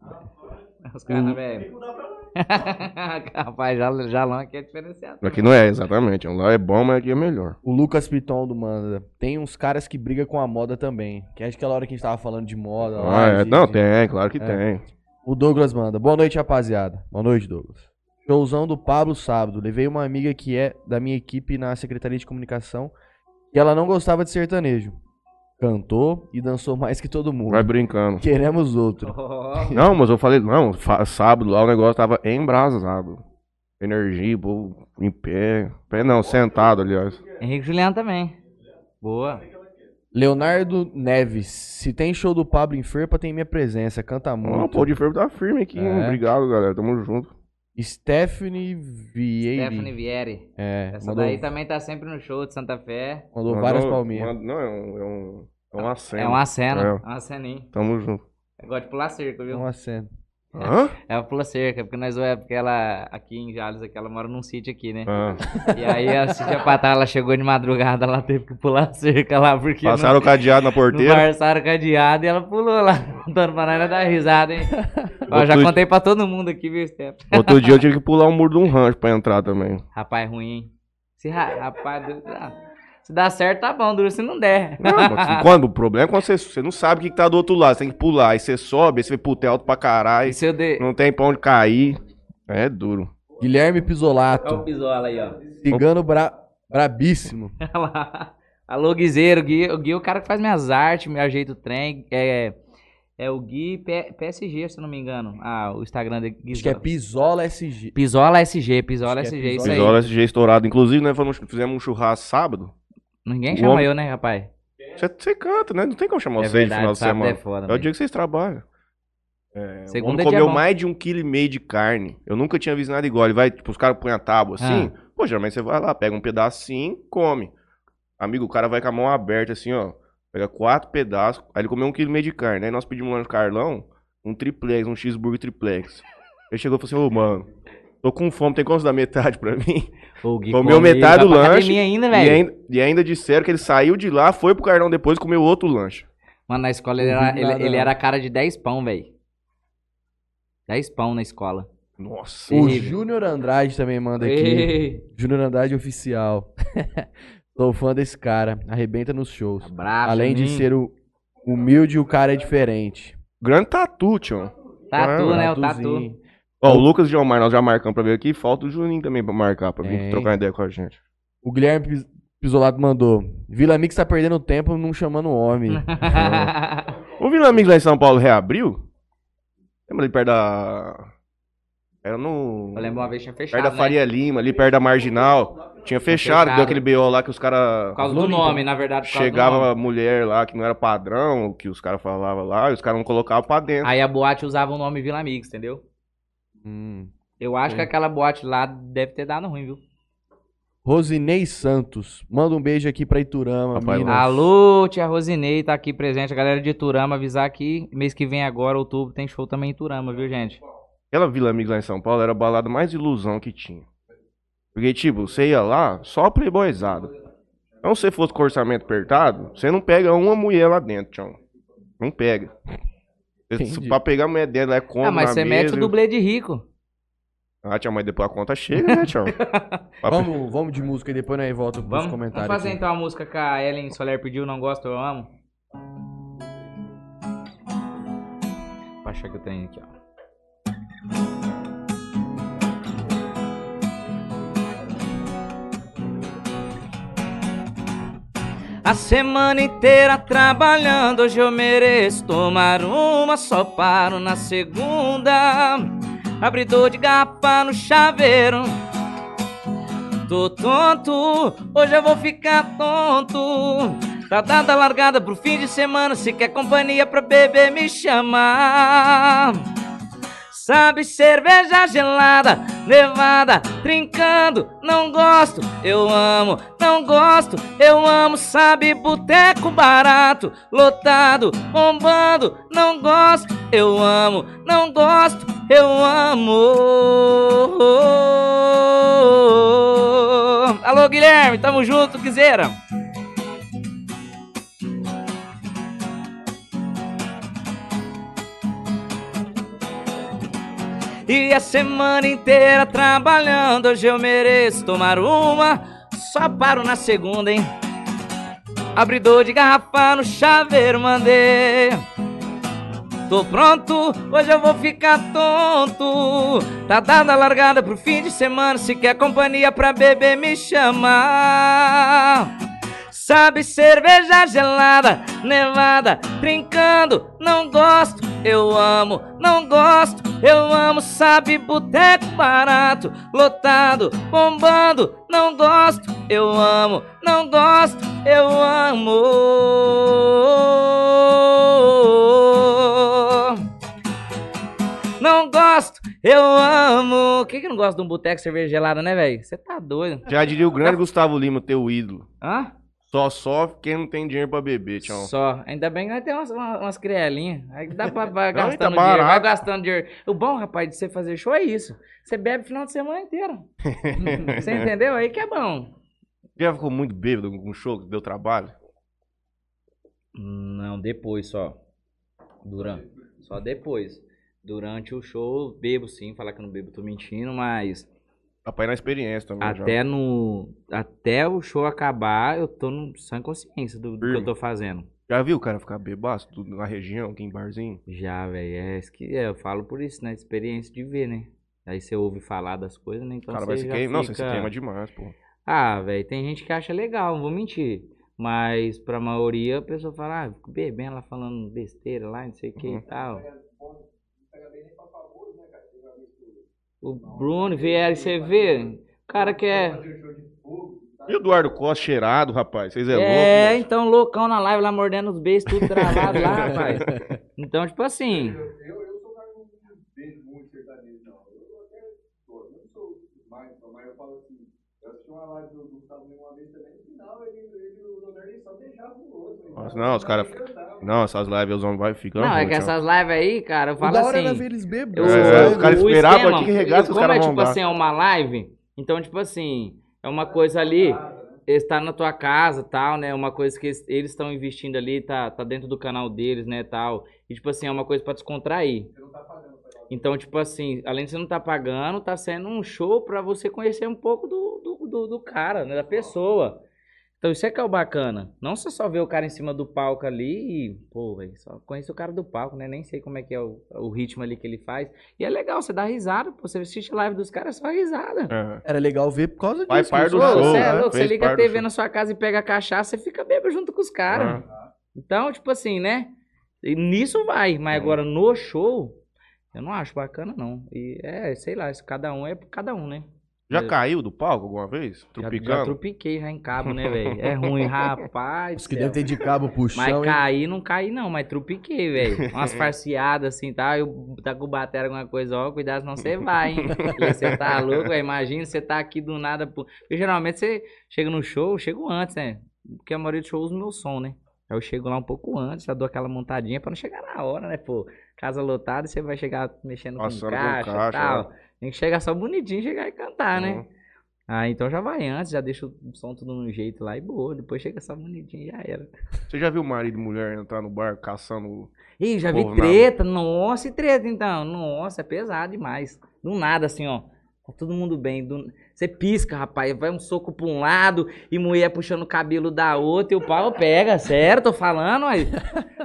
*laughs* Os caras, velho. *laughs* Rapaz, já- jalão aqui é diferenciado. Aqui não é, exatamente. Lá é bom, mas aqui é melhor. O Lucas Piton do Manda. Tem uns caras que brigam com a moda também. Que é aquela hora que a gente tava falando de moda. lá, Ah, é. de- Não, de- tem, claro que É. tem. O Douglas manda. Boa noite, rapaziada. Boa noite, Douglas. Showzão do Pablo sábado. Levei uma amiga que é da minha equipe na Secretaria de Comunicação e ela não gostava de sertanejo. Cantou e dançou mais que todo mundo. Vai brincando. Queremos outro. Oh, Não, mas eu falei, não, sábado lá o negócio tava embrasado. Energia, povo em pé. Pé não, sentado, aliás. Henrique Juliano também. Boa. Leonardo Neves. Se tem show do Pablo em Ferpa, tem minha presença. Canta Ó, o muito. pau de ferro tá firme aqui, hein? É. Obrigado, galera. Tamo junto. Stephanie Vieira. Stephanie Vieri. É, Essa mandou, daí também tá sempre no show de Santa Fé. mandou Mandou- várias palminhas. manda- Não, é um, é um, é uma cena. É uma cena. É. É uma ceninha. Tamo junto. Eu gosto de pular cerca, viu? Uma cena. Hã? Ela pula cerca, porque nós é porque ela aqui em Jales, aqui, ela mora num sítio aqui, né? Ah. E aí a pra trás, ela chegou de madrugada, ela teve que pular cerca lá, porque Passaram o cadeado na não, não porteira. passaram cadeado e ela pulou lá, *laughs* contando pra nós dar risada, hein? *laughs* Ó, já contei pra todo mundo aqui, viu, Steph? Outro dia eu tive que pular um muro de um rancho pra entrar também. Rapaz ruim, hein? Se, ra- rapaz, Deus- ah, se dá certo, tá bom, duro se não der. Não, mas *laughs* quando, o problema é quando você, você não sabe o que, que tá do outro lado. Você tem que pular. Aí você sobe, aí você vê, puta, é alto pra caralho. E se eu der... Não tem pra onde cair. É duro. Guilherme Olha o Pisolato. pisola aí, ó. Cigano bra... brabíssimo. *laughs* Olha lá. Alô, Guizeiro. O Gui, o Gui é o cara que faz minhas artes, me ajeita o trem. É, é o Gui P- PSG, se eu não me engano. Ah, o Instagram dele. Acho que é Pisola SG. Pisola SG, Pisola Acho que é SG, isso Pisola. aí. Pisola SG estourado. Inclusive, nós fomos- fizemos um churrasco sábado. Ninguém O chama homem- eu, né, rapaz? Você, canta, né? Não tem como chamar É vocês no final verdade, de sábado semana. é foda. É o dia que vocês trabalham. É, o Segunda homem é comeu bom. mais de um quilo e meio de carne. Eu nunca tinha visto nada igual. Ele vai, tipo, os caras põem a tábua assim. Ah. Pô, geralmente você vai lá, pega um pedacinho, come. Amigo, o cara vai com a mão aberta assim, ó. Pega quatro pedaços. Aí ele comeu um quilo e meio de carne. Aí nós pedimos lá no Carlão um triplex, um cheeseburger triplex. Ele chegou e falou assim, ô, mano, tô com fome, tem como você dar metade pra mim? O Gui Comeu come, metade do lanche ainda, E ainda, e ainda disseram que ele saiu de lá, foi pro Carlão depois e comeu outro lanche. Mano, na escola ele era, ele, ele era cara de 10 pão, velho. 10 pão na escola. Nossa. O. Júnior Andrade também manda aqui. Júnior Andrade oficial. *laughs* Sou fã desse cara. Arrebenta nos shows. brabo, Além de Juninho. ser o humilde, o cara é diferente. Grande tatu, tio. Tatu, Ah, né? O tatu. Ó, o Lucas e o Gilmar, nós já marcamos pra ver aqui. Falta o Juninho também pra marcar, pra vir Tem. trocar ideia com a gente. O Guilherme Pis- Pisolato mandou. Vila Mix tá perdendo tempo não chamando homem. *laughs* O Vila Amigos lá em São Paulo reabriu? Lembra ali perto da... Era no... Eu lembro uma vez tinha fechado, Perto da né? Faria Lima, ali perto da Marginal. Tinha fechado, fechado. deu aquele BO lá que os caras... Por causa do nome, na verdade. por causa do Chegava nome. a mulher lá que não era padrão, o que os caras falavam lá, e os caras não colocavam pra dentro. Aí a boate usava o nome Vila Amigos, entendeu? Hum. Eu acho que aquela boate lá deve ter dado ruim, viu? Rosinei Santos. Manda um beijo aqui pra Iturama, Rapaz, Minas. Alô, tia Rosinei tá aqui presente. A galera de Iturama avisar aqui. Mês que vem agora, outubro, tem show também em Iturama, viu, gente? Aquela Vila Amigos lá em São Paulo era a balada mais ilusão que tinha. Porque, tipo, você ia lá, só playboyzado. Então, se você fosse com orçamento apertado, você não pega uma mulher lá dentro, tchau. Não pega. Entendi. Pra pegar a mulher dela é como ah, mas você mete o dublê de rico. Ah, tchau, mas depois a conta chega, né, tchau? *laughs* Vamos, vamos de música e depois nós volta pros Vamos, vamos comentários. fazer aqui. então a música que a Ellen Soler pediu, Não Gosto, Eu Amo. Vou achar que eu tenho aqui, ó. A semana inteira trabalhando, hoje eu mereço tomar uma, só paro na segunda. Abridor de garrafa no chaveiro. Tô tonto, hoje eu vou ficar tonto. Tá dada largada pro fim de semana, se quer companhia pra beber me chama. Sabe cerveja gelada, nevada, trincando, não gosto, eu amo, não gosto, eu amo, sabe boteco barato, lotado, bombando, não gosto, eu amo, não gosto, eu amo. Alô Guilherme, tamo junto, quiseira. E a semana inteira trabalhando, hoje eu mereço tomar uma. Só paro na segunda, hein? Abridor de garrafa no chaveiro mandei. Tô pronto, hoje eu vou ficar tonto. Tá dada a largada pro fim de semana. Se quer companhia pra beber, me chama. Sabe cerveja gelada, nevada, trincando, não gosto, eu amo, não gosto, eu amo, sabe boteco barato, lotado, bombando, não gosto, eu amo, não gosto, eu amo. Não gosto, eu amo. Quem que não gosta de um boteco cerveja gelada, né, velho? Você tá doido. Já diria o grande Gustavo Lima, teu ídolo. Hã? Só sofre quem não tem dinheiro pra beber, tchau. Só. Ainda bem que nós temos umas, umas, crielinhas. Aí dá pra vai *laughs* Não, e gastando tá dinheiro. Vai gastando dinheiro. O bom, rapaz, de você fazer show é isso. Você bebe o final de semana inteiro. *laughs* você entendeu? Aí que é bom. Já ficou muito bêbado com um show que deu trabalho? Não, depois só. Durante. Só depois. Durante o show, bebo sim. Falar que eu não bebo, tô mentindo, mas. Rapaz, na experiência também. já. Até no. Até o show acabar, eu tô no, sem consciência do, do que eu tô fazendo. Já viu o cara ficar bebaço tudo na região, aqui em barzinho? Já, velho. É, que é, eu falo por isso, né? Experiência de ver, né? Aí você ouve falar das coisas, né? Então cara vai você se já queimar. Nossa, fica... você queima demais, pô. Ah, velho, tem gente que acha legal, não vou mentir. Mas pra maioria a pessoa fala, ah, fico bebendo lá falando besteira lá, não sei o que Uhum. e tal. O Bruno Vieira, você vê, o cara que é. E o Eduardo Costa cheirado, rapaz? Vocês é, É, louco? moço? então loucão na live lá mordendo os beijos, tudo travado lá, *laughs* rapaz. Então, tipo assim. Eu, eu sou um cara que não vejo muito sertanejo, não. Eu até gosto. Eu não sou mais, mas eu falo assim. Eu assisti uma live do Gustavo uma vez também. No final, ele, ele, o Leonardo só beijava o outro. Nossa, não, os caras- Não, essas lives os homens vai ficando. Não, é que essas lives aí, cara, eu falo da hora assim. era ver eles É, o esperavam esquema, aqui que regaça, os como caras é vão tipo assim, é uma live, então, tipo assim, é uma coisa ali, está na tua casa tal, né? Uma coisa que eles- estão investindo ali, tá, tá dentro do canal deles, né, tal. E, tipo assim, é uma coisa pra descontrair. Então, tipo assim, além de você não tá pagando, tá sendo um show pra você conhecer um pouco do, do, do, do cara, né? Da pessoa. Então isso é que é o bacana. Não você só ver o cara em cima do palco ali e, pô, velho, só conheço o cara do palco, né? Nem sei como é que é o, o ritmo ali que ele faz. E é legal, você dá risada, pô, você assiste live dos caras, é só risada. É. Era legal ver por causa disso. Vai par do Pô, show, você né? é louco, você liga a TV na sua casa e pega a cachaça, você fica bêbado junto com os caras. Ah. Então, tipo assim, né? E nisso vai, mas Uhum. agora no show, eu não acho bacana, não. E é, sei lá, isso cada um é por cada um, né? Já É. caiu do palco alguma vez? Já, já Tropicando? trupiquei já em cabo, né, velho? É ruim, *laughs* rapaz. Os que deve ter de cabo pro Mas cair não caí não, mas trupiquei, velho. *laughs* Umas farseadas assim, tá? Eu tá com batera alguma coisa, ó, cuidado senão você vai, hein? Porque Você tá louco, velho. Imagina você tá aqui do nada. Pô. Porque geralmente você chega no show, eu chego antes, né? Porque a maioria dos shows usa o meu som, né? Aí eu chego lá um pouco antes, já dou aquela montadinha pra não chegar na hora, né, pô? Casa lotada, você vai chegar mexendo Passando com caixa e tal. é. Tem que chegar só bonitinho, chegar e cantar, né? Uhum. Ah, então já vai antes, já deixa o som tudo no jeito lá e boa. Depois chega só bonitinho e já era. Você já viu marido e mulher entrar no bar caçando. Ih, já vi Povo na- treta. Nossa, e treta então. Nossa, é pesado demais. Do nada, assim, ó. Tá todo mundo bem. do- Você pisca, rapaz. Vai um soco pra um lado e mulher puxando o cabelo da outra e o pau pega. Sério, tô falando, aí.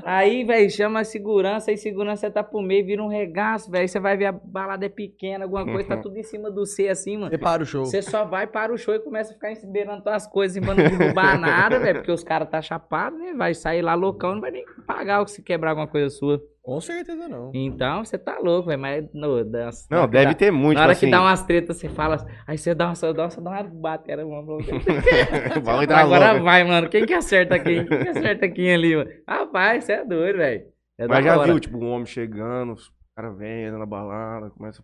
Aí, velho, chama a segurança. Aí segurança tá pro meio, vira um regaço, velho. Você vai ver a balada é pequena, alguma coisa, tá tudo em cima do C assim, mano. Você para o show. Você só vai para o show e começa a ficar esperando tuas coisas e pra não derrubar nada, velho. Porque os caras tá chapado, né? Vai sair lá loucão, não vai nem pagar o que se quebrar alguma coisa sua. Com certeza não. Então, você tá louco, velho. Mas no, das- Não, deve dá- ter muito. Na hora tipo que dá assim, umas tretas, você fala. Aí você dá uma, você dá uma, você dá uma batera, mano. *laughs* Vai dar Agora vai, mano. Quem que acerta quem? Quem que acerta quem ali, mano? Rapaz, você é doido, velho. É Mas já hora. viu, tipo, um homem chegando, os caras vêm, na balada, começa.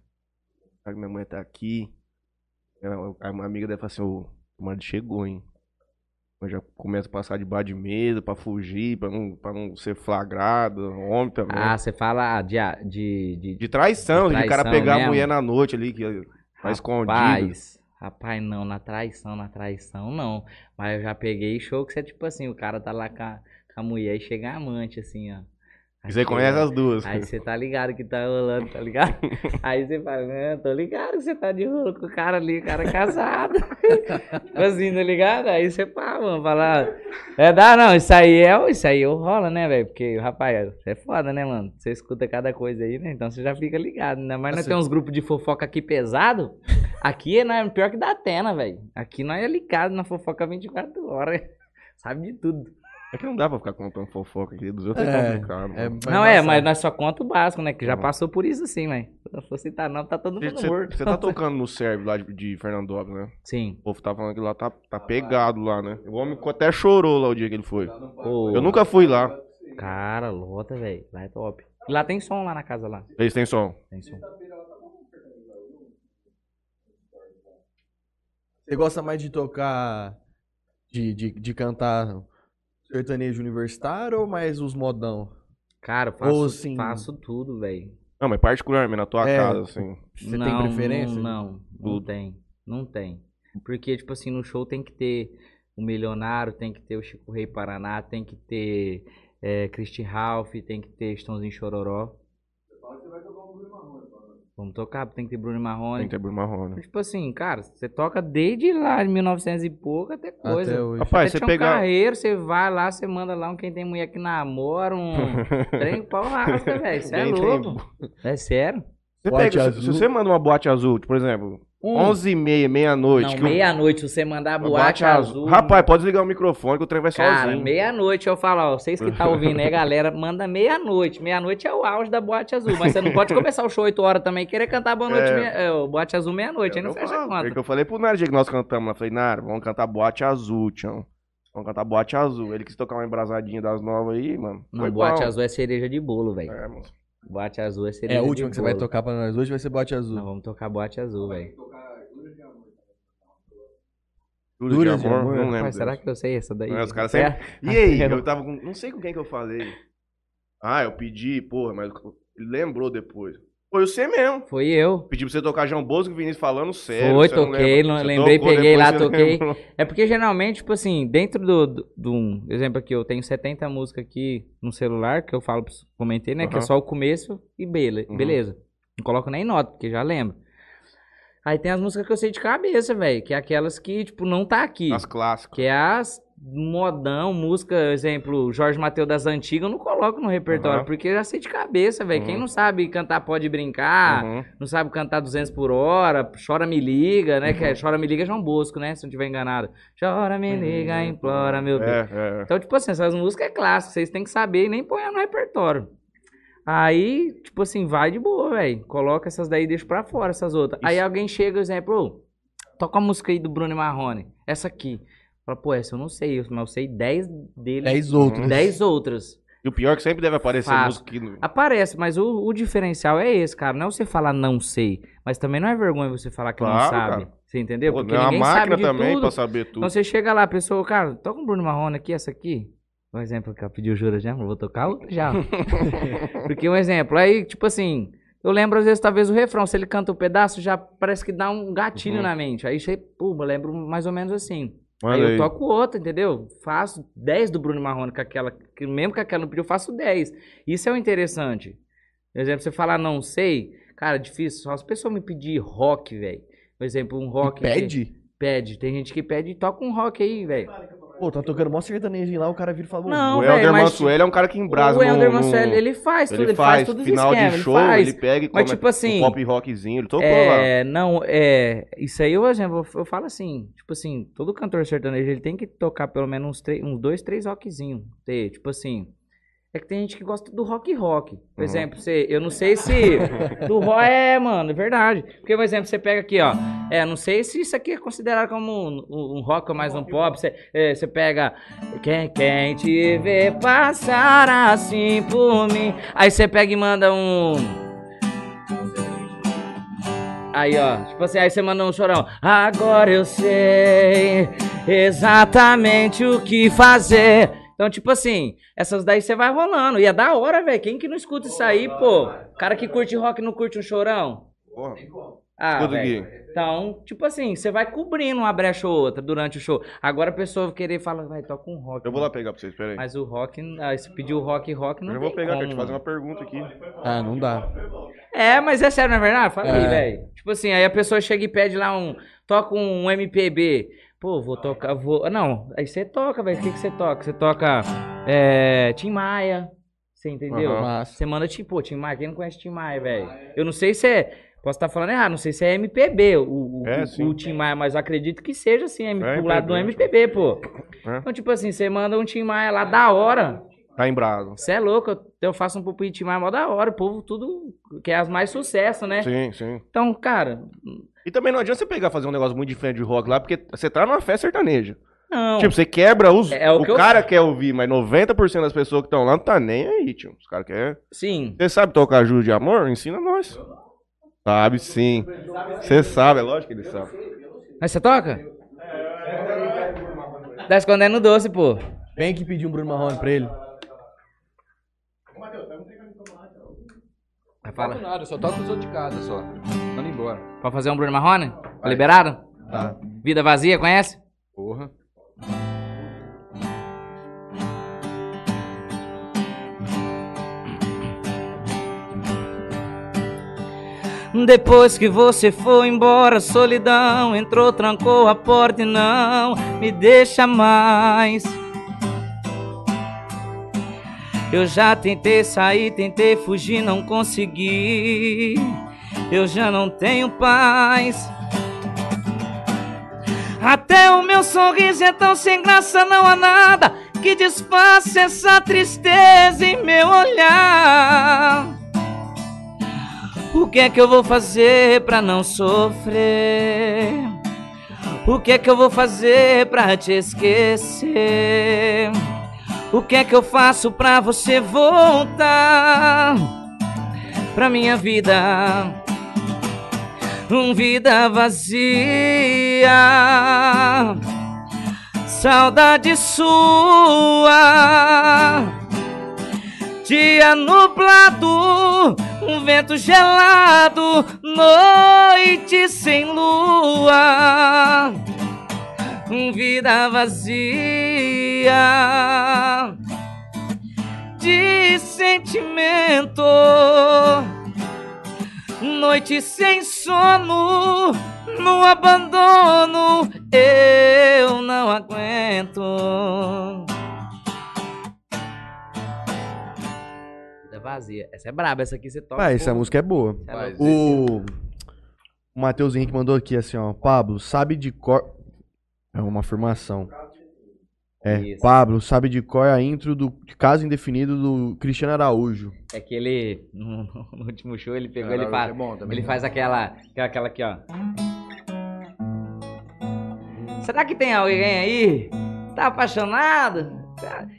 Minha mulher tá aqui. Aí uma amiga deve falar assim, ô, o marido chegou, hein? Mas já começa a passar debaixo de mesa pra fugir, pra não, pra não ser flagrado. Homem também. Ah, você fala de, de, de, de traição, de, de o cara traição pegar a mesmo? mulher na noite ali, que tá escondido. Rapaz, rapaz, não, na traição, na traição, não. Mas eu já peguei show que você, tipo assim, o cara tá lá com a, com a mulher e chega a amante, assim, ó. Você conhece as duas. Aí você tá ligado que tá rolando, tá ligado? *laughs* Aí você fala, né, tô ligado que você tá de rolo com o cara ali, o cara é casado. Tipo assim, tá ligado? Aí você pá, mano, fala, é, dá não, isso aí é, isso aí rola, né, velho? Porque, rapaz, é foda, né, mano? Você escuta cada coisa aí, né? Então você já fica ligado, né? Mas nós Assim- temos uns grupos de fofoca aqui pesado, aqui é pior que da Atena, velho. Aqui nós é ligado na fofoca 24 horas, *laughs* sabe de tudo. É que não dá pra ficar contando fofoca aqui dos outros, é, É, complicado. é, mano. não, é, mas nós só conta o básico, né? Que já Uhum. passou por isso assim, né? Se eu for citar não, tá todo mundo Você, morto. você tá *laughs* tocando no serve lá de, de Fernandópolis, né? Sim. O povo tá falando que lá tá, tá pegado lá, né? O homem até chorou lá o dia que ele foi. Pô, Eu nunca fui lá. Cara, lota, velho. Lá é top. E lá tem som lá na casa lá. Eles têm som. Tem som. Você gosta mais de tocar, de, de, de cantar sertanejo universitário ou mais os modão? Cara, eu faço, Ou assim- faço tudo, velho. Não, mas particularmente na tua É. casa, assim. Você tem preferência? Não, não, não tem. Não tem. Porque, tipo assim, no show tem que ter o Milionário, tem que ter o Chico Rei Paraná, tem que ter é, Christy Ralph, tem que ter Estãozinho Chororó. Vamos tocar, tem que ter Bruno Marrone. Tem que ter Bruno Marrone. Tipo assim, cara, você toca desde lá, de 1900 e pouco, até coisa. Até hoje. Rapaz, Você você um pegar. carreiro, você vai lá, você manda lá um quem tem mulher que namora, um *laughs* trem pau rasga, velho. Você é louco. É sério? Você pega, se, se você manda uma boate azul, por exemplo, Um. 11h30, meia-noite. Não, o- meia-noite, você mandar a boate azul. Rapaz, pode desligar o microfone que o trem vai Cara, sozinho. meia-noite eu falo, ó, vocês que tá ouvindo aí, galera, manda meia-noite. Meia-noite é o auge da boate azul, mas você não pode começar o show 8 horas também e querer cantar boa noite, É. meia- é, o boate azul meia-noite, aí não fecha falo, a é que conta. eu falei pro Nara, dia que nós cantamos eu falei, Nara, vamos cantar boate azul, tchau. Vamos cantar boate azul. Ele quis tocar uma embrasadinha das novas aí, mano. Não, Foi boate bom. azul é cereja de bolo, velho. É, mano. Boate azul é É cereja a de última que você vai bolo. tocar pra nós hoje vai ser bote azul. Não, vamos tocar boate azul, velho. Duras de de amor, amor. não lembro. Rapaz, será que eu sei essa daí? Não, os caras É? sempre... E aí, *laughs* Eu- tava com... Não sei com quem que eu falei. Ah, eu pedi, porra, mas ele lembrou depois. Foi você mesmo. Foi eu. Pedi pra você tocar João Bosco e Vinícius falando sério. Foi, não toquei, não- Você lembrei, tocou, peguei lá, toquei. lembrou. É porque geralmente, tipo assim, dentro do, do, do um exemplo aqui, eu tenho 70 músicas aqui no celular, que eu falo, comentei, né? Que é só o começo e bele, Uhum. beleza. Não coloco nem nota, porque já lembro. Aí tem as músicas que eu sei de cabeça, velho, que é aquelas que, tipo, não tá aqui. As clássicas. Que é as modão, música, exemplo, Jorge Mateus das antigas, eu não coloco no repertório, Aham. porque eu já sei de cabeça, velho. Quem Uhum. não sabe cantar pode brincar, Uhum. não sabe cantar 200 por hora, chora me liga, né? Que Uhum. é chora me liga é João Bosco, né? Se não tiver enganado. Chora me liga, implora, meu Deus. É, é. Então, tipo assim, essas músicas é clássico, vocês têm que saber e nem põe no repertório. Aí, tipo assim, vai de boa, velho. Coloca essas daí e deixa pra fora essas outras. Aí alguém chega, exemplo, ô, toca a música aí do Bruno Marrone. Essa aqui. Fala, pô, essa eu não sei, mas eu sei 10 deles. Dez outros. 10 outras. E o pior é que sempre deve aparecer música que... não- Aparece, mas o, o diferencial é esse, cara. Não é você falar não sei, mas também não é vergonha você falar que não Claro, sabe. cara. Você entendeu? Pô, Porque não é uma ninguém máquina sabe de também tudo. pra saber tudo. Então você chega lá, a pessoa, cara, toca um Bruno Marrone aqui, essa aqui. Um exemplo que ela pediu jura já, vou tocar outra já. *laughs* Porque um exemplo, aí, tipo assim, eu lembro às vezes, talvez, o refrão, se ele canta um pedaço, já parece que dá um gatilho Uhum. na mente. Aí, você, lembro mais ou menos assim. Aí eu aí. toco outra, entendeu? Faço 10 do Bruno Marrone com aquela, que mesmo que aquela não pediu, eu faço 10. Isso é o interessante. Por exemplo, você falar não sei, cara, é difícil. Só as pessoas me pedir rock, velho. Por exemplo, um rock. que- Pede? Pede. Tem gente que pede, toca um rock aí, velho. Pô, tá tocando mó sertanejo lá, o cara vira e fala, "Ô, Não, o Helder Mansueli é um cara que embrasa o Helder no- Mansueli, ele faz tudo, Ele ele faz, tudo final esquemas, de ele show, faz. ele pega e Mas, come tipo assim, um pop rockzinho, ele tocou lá. É, não, é, isso aí, eu, eu falo assim, tipo assim, todo cantor sertanejo, ele tem que tocar pelo menos uns, três, uns dois, três rockzinhos, tipo assim, é que tem gente que gosta do rock rock, por Uhum. exemplo, você, eu não sei se, *laughs* do rock, é, mano, é verdade, porque, por exemplo, você pega aqui, ó, é, não sei se isso aqui é considerado como um, um- um rock ou mais um pop, você, é, você pega, quem, quem te vê passar assim por mim, aí você pega e manda um... Aí, ó, tipo assim, aí você manda um chorão. Agora eu sei exatamente o que fazer. Então, tipo assim, essas daí você vai rolando. E é da hora, velho. Quem que não escuta isso aí, pô? Cara que curte rock não curte um chorão? Porra. Ah. Então, tipo assim, você vai cobrindo uma brecha ou outra durante o show. Agora a pessoa querer falar, vai, toca um rock. Eu vou lá pegar pra vocês, peraí. Mas o rock, ah, se pedir o rock, rock, não Eu vou pegar, como, quero te fazer uma pergunta aqui. Ah, não dá. É, mas é sério, não é verdade? Fala aí, É. velho. Tipo assim, aí a pessoa chega e pede lá um. Toca um MPB. Pô, vou tocar. Vou... Não, aí você toca, velho. O que, que você toca? Você toca. É. Tim Maia. Você entendeu? Massa. Você manda, tipo, Tim Maia. Quem não conhece Tim Maia, velho? Eu não sei se é. Posso estar falando errado, não sei se é MPB o, o, É, o- o Tim Maia, mas acredito que seja assim, É pro lado do MPB, pô. É. Então, tipo assim, você manda um Tim Maia lá da hora. Tá em brasa. Você é louco, eu, eu faço um pupi Tim Maia mó da hora. O povo tudo quer as mais sucesso, né? Sim, sim. Então, cara, E também não adianta você pegar e fazer um negócio muito diferente de rock lá, porque você tá numa festa sertaneja. não. Tipo, você quebra os. É o o que eu- cara quer ouvir, mas 90% das pessoas que estão lá não tá nem aí, tio. Os caras querem. Sim. Você sabe tocar Júlio de Amor? Ensina nós. Sabe sim. Você sabe, é lógico que ele sabe. Mas você toca? Tá escondendo doce, pô. Vem aqui pedir um Bruno Marrone pra ele. Vai Toco falar. nada, eu só toco os outros de casa só. Embora. Pra fazer um Bruno Marrone? Tá liberado? Tá. Vida vazia, conhece? Porra. Depois que você foi embora, a solidão entrou, trancou a porta e não me deixa mais. Eu já tentei sair, tentei fugir, não consegui. Eu já não tenho paz. Até o meu sorriso é tão sem graça, não há nada que disfarce essa tristeza em meu olhar. O que é que eu vou fazer pra não sofrer? O que é que eu vou fazer pra te esquecer? O que é que eu faço pra você voltar pra minha vida? Um vida vazia, saudade sua. Dia nublado, um vento gelado, noite sem lua, um vida vazia de sentimento, noite sem sono, no abandono, eu não aguento. Vida vazia. Essa é braba, essa aqui você toca. Ah, essa música é boa. Você é Mas-. O, o Matheus Henrique mandou aqui assim, ó. Pablo, sabe de cor. É uma afirmação. É, Isso. Pablo, sabe de cor a intro do Caso Indefinido do Cristiano Araújo. É que ele, *laughs* no, no último show, ele pegou, ele faz, é bom ele faz aquela, aquela, aquela aqui, ó. Será que tem alguém aí? Tá apaixonado?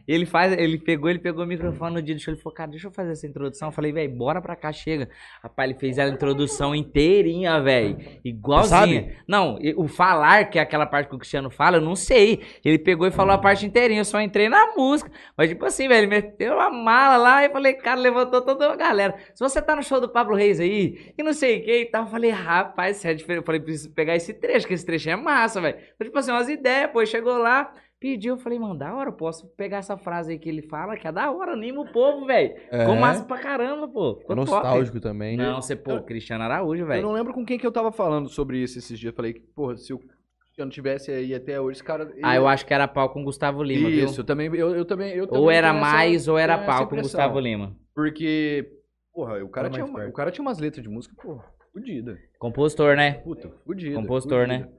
Ele faz, ele pegou, ele pegou o microfone no dia do show, ele falou, cara, deixa eu fazer essa introdução. Eu falei, velho, bora pra cá, chega. Rapaz, ele fez a introdução inteirinha, velho. Igualzinha. Sabe? Não, o falar, que é aquela parte que o Cristiano fala, eu não sei. Ele pegou e falou a parte inteirinha, eu só entrei na música. Mas, tipo assim, velho, ele meteu a mala lá e eu falei, cara, levantou toda a galera. Se você tá no show do Pablo Reis aí, e não sei o que e tal, eu falei, rapaz, é diferente. Eu falei, preciso pegar esse trecho, que esse trecho é massa, velho. Então, tipo assim, umas ideias, pô, chegou lá, pediu, eu falei, mano, da hora, eu posso pegar essa frase aí que ele fala, que é da hora, anima o povo, velho. Ficou massa pra caramba, pô. É Ficou top. nostálgico também. né? Não, você, pô, Cristiano Araújo, Eu velho. não lembro com quem que eu tava falando sobre isso esses dias. Eu falei que, porra, se o Cristiano tivesse aí até hoje, esse cara. Ah, eu acho que era pau com Gustavo Lima, viu? Isso, eu também. Eu, eu também eu Ou também era tenho essa- mais ou era pau com. Gustavo Lima. Porque, porra, o cara, tinha, mais uma- o cara tinha umas letras de música, porra, fodida. Compositor, né? Puta, fodida. Compositor, fodida. né?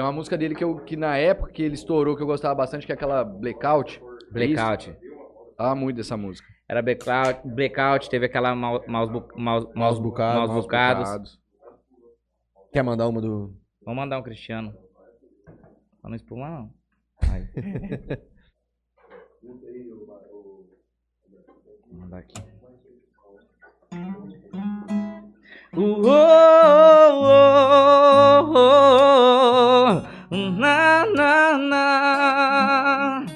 Tem uma música dele que, eu, que na época que ele estourou, que eu gostava bastante, que é aquela Blackout. Blackout. Ah, muito dessa música. Era Blackout, Blackout teve aquela Maus Maus Maus- Maus Maus. Bocados. Quer mandar uma do. Vamos mandar um Cristiano. Pra não espumar, não. Aí. Vou mandar aqui. Uh, oh, oh, oh, oh, na, na, na.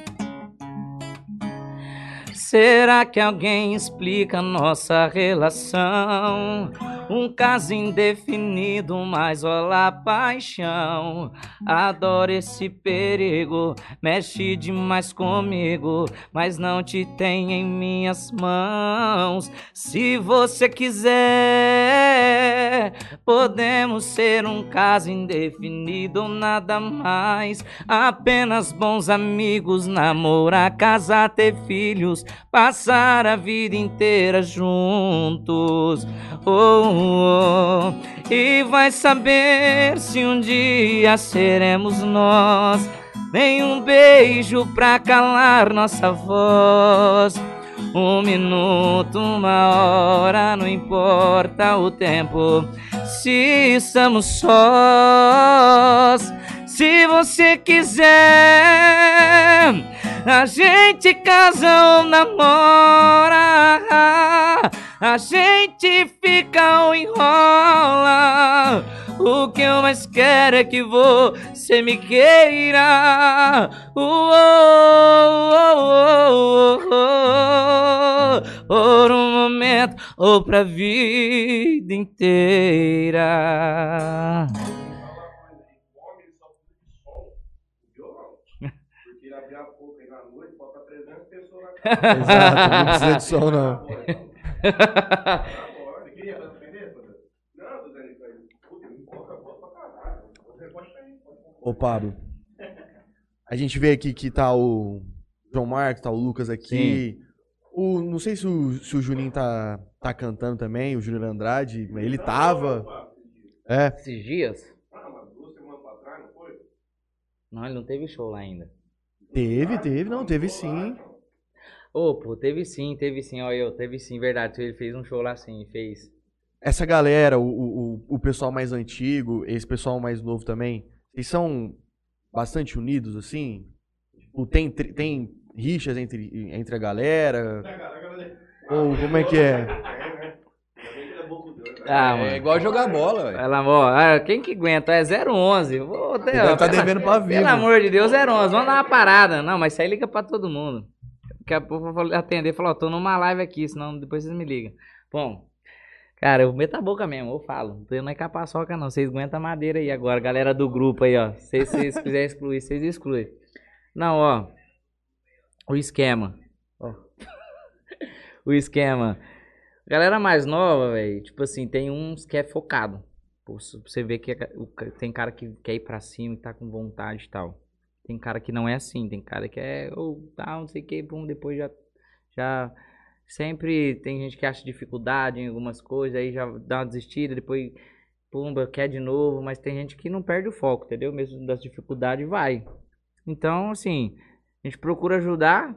Será que alguém explica nossa relação? Um caso indefinido, mas olá paixão. Adoro esse perigo, mexe demais comigo, mas não te tenho em minhas mãos. Se você quiser, podemos ser um caso indefinido nada mais. Apenas bons amigos, namorar, casar, ter filhos, passar a vida inteira juntos. Oh, E vai saber se um dia seremos nós. Nem um beijo pra calar nossa voz. Um minuto, uma hora, não importa o tempo. Se estamos sós, se você quiser, a gente casa ou namora. A gente fica ou enrola. O que eu mais quero é que você me queira. Oh, por um momento ou pra vida inteira. Exato, não precisa de som, não. Ô, Pablo. A gente vê aqui que tá o João Marcos, tá o Lucas aqui. O, não sei se o, se o Juninho tá, tá cantando também, o Júnior Andrade. Ele tava. É. Esses dias? Não, ele não teve show lá ainda. Teve, teve, não, teve sim. Ô, pô, teve sim, teve sim, ó, eu, teve sim, verdade. Ele fez um show lá sim, fez. Essa galera, o, o, o pessoal mais antigo, esse pessoal mais novo também, eles são bastante unidos, assim? Tipo, tem, tem rixas entre, entre a galera? Ou como é que é? Ah, É igual jogar bola, velho. Pelo amor, ah, quem que aguenta? É 011. Vou ter, Ele tá pela- devendo pra vivo. Pelo amor de Deus, 011. Vamos dar uma parada. Não, mas isso aí liga pra todo mundo. Daqui a pouco eu vou atender e falar, ó, tô numa live aqui, senão depois vocês me ligam. Bom, cara, eu meto a boca mesmo, eu falo. Não é capaçoca não, vocês aguentam a madeira aí agora, galera do grupo aí, ó. Se vocês quiserem excluir, vocês excluem. Não, ó. O esquema. Ó. *laughs* o esquema. Galera mais nova, velho, tipo assim, tem uns que é focado. Você vê que é- tem cara que quer ir pra cima e tá com vontade e tal. Tem cara que não é assim, tem cara que é, ou tal, não sei o que, pum, depois já, já, sempre tem gente que acha dificuldade em algumas coisas, aí já dá uma desistida, depois, pumba, quer de novo, mas tem gente que não perde o foco, entendeu? Mesmo das dificuldades, vai. Então, assim, a gente procura ajudar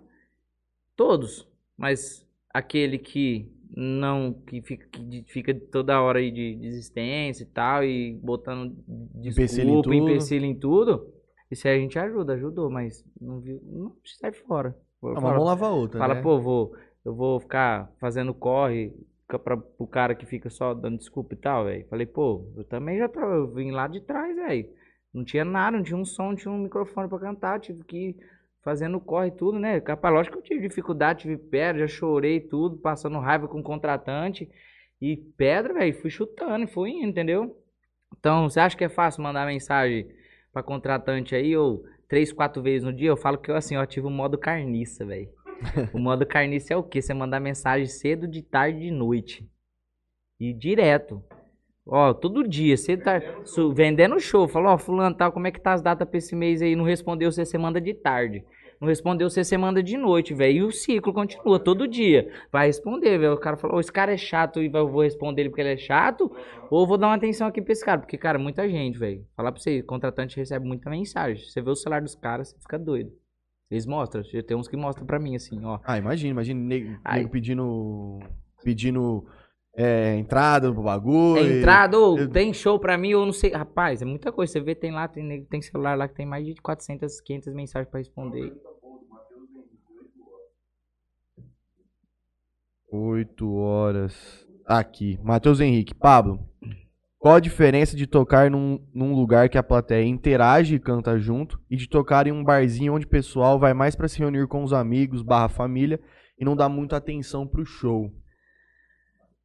todos, mas aquele que não, que fica, que fica toda hora aí de desistência e tal, e botando Empecilho em desculpa, tudo. empecilho em tudo, isso aí a gente ajuda, ajudou, mas não viu, não sai fora. Ah, vamos lavar outra, Fala, né? pô, vou, eu vou ficar fazendo corre pra, pro cara que fica só dando desculpa e tal, velho. Falei, pô, eu também já eu vim lá de trás, velho. Não tinha nada, não tinha um som, não tinha um microfone pra cantar, tive que ir fazendo corre tudo, né? Capaz, lógico que eu tive dificuldade, tive pedra, já chorei tudo, passando raiva com o contratante. E pedra, velho, fui chutando e fui indo, entendeu? Então, você acha que é fácil mandar mensagem pra contratante aí, ou três, quatro vezes no dia? Eu falo que eu, assim, eu ativo o modo carniça, velho. *laughs* o modo carniça é o quê? Você mandar mensagem cedo, de tarde, de noite. E direto. Ó, todo dia, cedo, tarde. su- Vendendo show. Falou, ó, fulano, tal, como é que tá as datas pra esse mês aí? Não respondeu você, você manda de tarde. Não respondeu você, você manda de noite, velho. E o ciclo continua, todo dia. Vai responder, velho. O cara falou, "Ô, esse cara é chato e eu vou responder ele porque ele é chato. Ou eu vou dar uma atenção aqui pra esse cara. Porque, cara, muita gente, velho. Falar pra você, contratante recebe muita mensagem. Você vê o celular dos caras, você fica doido. Eles mostram. Já Tem uns que mostram pra mim, assim, ó. Ah, imagina, imagina nego pedindo. Pedindo é, entrada pro bagulho. É entrada, ou eu- tem show pra mim, ou não sei. Rapaz, é muita coisa. Você vê, tem lá, tem, tem celular lá que tem mais de 400, 500 mensagens pra responder. Oito horas. Aqui. Matheus Henrique. Pablo, qual a diferença de tocar num, num lugar que a plateia interage e canta junto e de tocar em um barzinho onde o pessoal vai mais pra se reunir com os amigos barra família e não dá muita atenção pro show?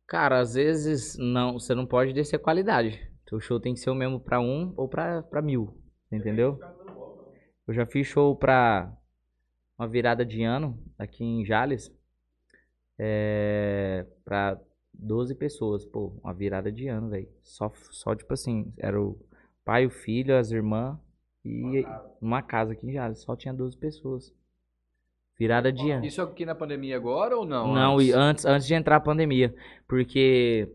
Cara, às vezes não, você não pode descer a qualidade. Seu show tem que ser o mesmo pra um ou pra mil. Entendeu? Eu já fiz show pra uma virada de ano aqui em Jales. É, pra 12 pessoas. Pô, uma virada de ano, velho. Só, só tipo assim, era o pai, o filho, as irmãs e uma casa aqui em Jales. Só tinha 12 pessoas. Virada de ano. Isso aqui na pandemia agora ou não? Não, Antes? e antes, antes de entrar a pandemia. Porque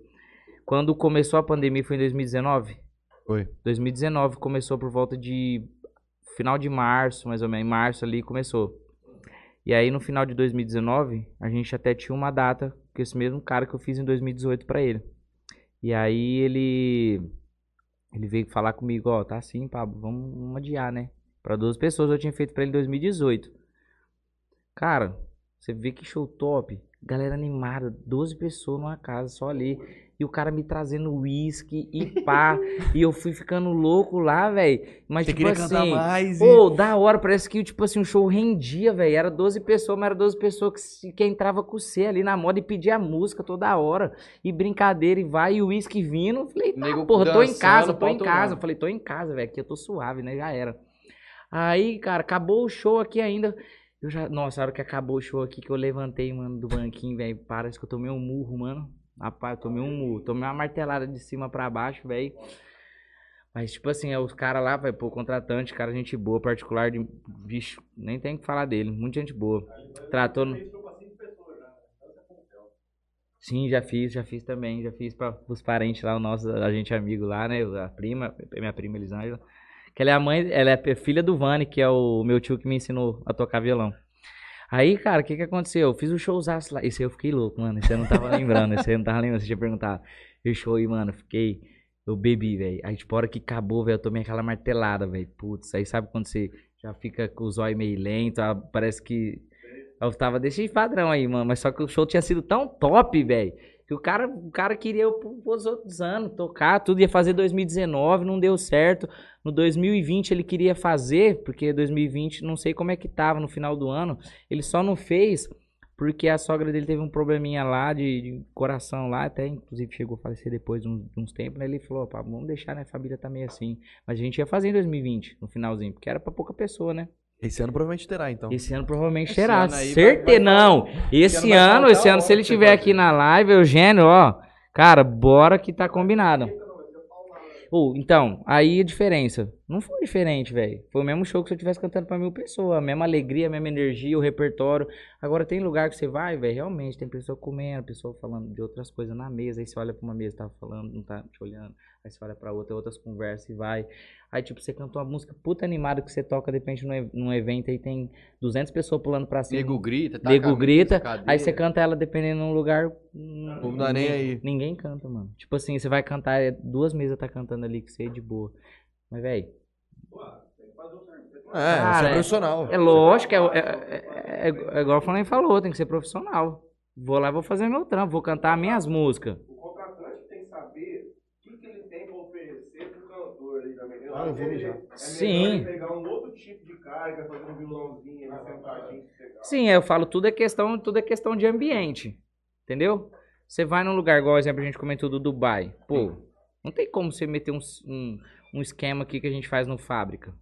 quando começou a pandemia foi em 2019. Foi. 2019 começou por volta de final de março, mais ou menos. Em março ali começou. E aí no final de 2019, a gente até tinha uma data com esse mesmo cara que eu fiz em 2018 pra ele. E aí ele ele veio falar comigo, ó, tá assim, Pablo, vamos, vamos adiar, né? Pra 12 pessoas eu tinha feito pra ele em 2018. Cara, você vê que show top. Galera animada, 12 pessoas numa casa só ali. E o cara me trazendo uísque e pá. *laughs* e eu fui ficando louco lá, velho. Mas Você tipo queria assim. mais e... Pô, da hora, parece que tipo assim, o show rendia, velho. Era 12 pessoas, mas era 12 pessoas que, que entrava com você ali na moda e pedia música toda hora. E brincadeira, e vai, e o uísque vindo. Eu Falei, tá, Nego porra, tô em dançando, casa, tô em casa. Eu falei, tô em casa, velho, aqui eu tô suave, né? Já era. Aí, cara, acabou o show aqui ainda. Eu já, nossa, a hora que acabou o show aqui, que eu levantei, mano, do banquinho, velho, parece que eu tomei um murro, mano. Rapaz, eu tomei um murro, tomei uma martelada de cima pra baixo, velho. Mas, tipo assim, é os caras lá, vai, pô, contratante, cara, gente boa, particular de. Bicho, nem tem que falar dele, muita gente boa. Tratou. no- Sim, já fiz, já fiz também, já fiz para os parentes lá, o nosso, a gente amigo lá, né? A prima, minha prima Elisângela. Que ela é a mãe, ela é filha do Vani, que é o meu tio que me ensinou a tocar violão. Aí, cara, o que que aconteceu? Eu fiz o showzaço lá. Esse aí eu fiquei louco, mano. Esse eu não tava lembrando. Esse aí eu não tava lembrando. Você tinha perguntado. E o show aí, mano, fiquei. Eu bebi, velho. Aí, tipo, a hora que acabou, velho, eu tomei aquela martelada, velho. Putz, aí sabe quando você já fica com os olhos meio lento, parece que. Eu tava desse padrão aí, mano. Mas só que o show tinha sido tão top, velho. Que o cara, o cara queria pros outros anos tocar, tudo ia fazer 2019, não deu certo. No 2020 ele queria fazer, porque 2020 não sei como é que tava no final do ano. Ele só não fez porque a sogra dele teve um probleminha lá de, de coração lá, até inclusive chegou a falecer depois de uns, uns tempos, né? Ele falou, pá, vamos deixar, né? A família tá meio assim. Mas a gente ia fazer em 2020, no finalzinho, porque era pra pouca pessoa, né? Esse ano provavelmente terá, então. Esse ano provavelmente Esse terá. ano aí vai- Certeza. vai Não, esse ano vai esse ano, se ele estiver vai aqui na live, Eugênio, ó. Cara, bora que tá combinado. Ô, então, aí a diferença. Não foi diferente, velho. Foi o mesmo show que se eu estivesse cantando pra mil pessoas. A mesma alegria, a mesma energia, o repertório. Agora tem lugar que você vai, velho, realmente, tem pessoa comendo, pessoa falando de outras coisas na mesa. Aí você olha pra uma mesa, tá falando, não tá te olhando. Aí você olha pra outra, outras conversas e vai. Aí, tipo, você cantou uma música puta animada que você toca, de repente, num, num evento aí tem 200 pessoas pulando pra cima. Nego grita, taca Nego grita. Aí você canta ela dependendo de um lugar. Não povo dá nem aí. Ninguém canta, mano. Tipo assim, você vai cantar, é, duas mesas tá cantando ali que você é de boa. Mas, velho, É, Cara, você é é- profissional. é lógico, é, é, é, é, é igual o Flamengo falou, tem que ser profissional. Vou lá e vou fazer meu trampo, vou cantar minhas músicas. O contratante tem que saber o que, que ele tem pra oferecer pro cantor ali também. Ah, eu vou mijar. É Sim. pegar um outro tipo de vai fazer um violãozinho, ele sentadinho. Sim, eu falo, tudo é questão, tudo é questão de ambiente. Entendeu? Você vai num lugar, igual exemplo, a gente comentou do Dubai. Pô, não tem como você meter um, um, um esquema aqui que a gente faz no fábrica.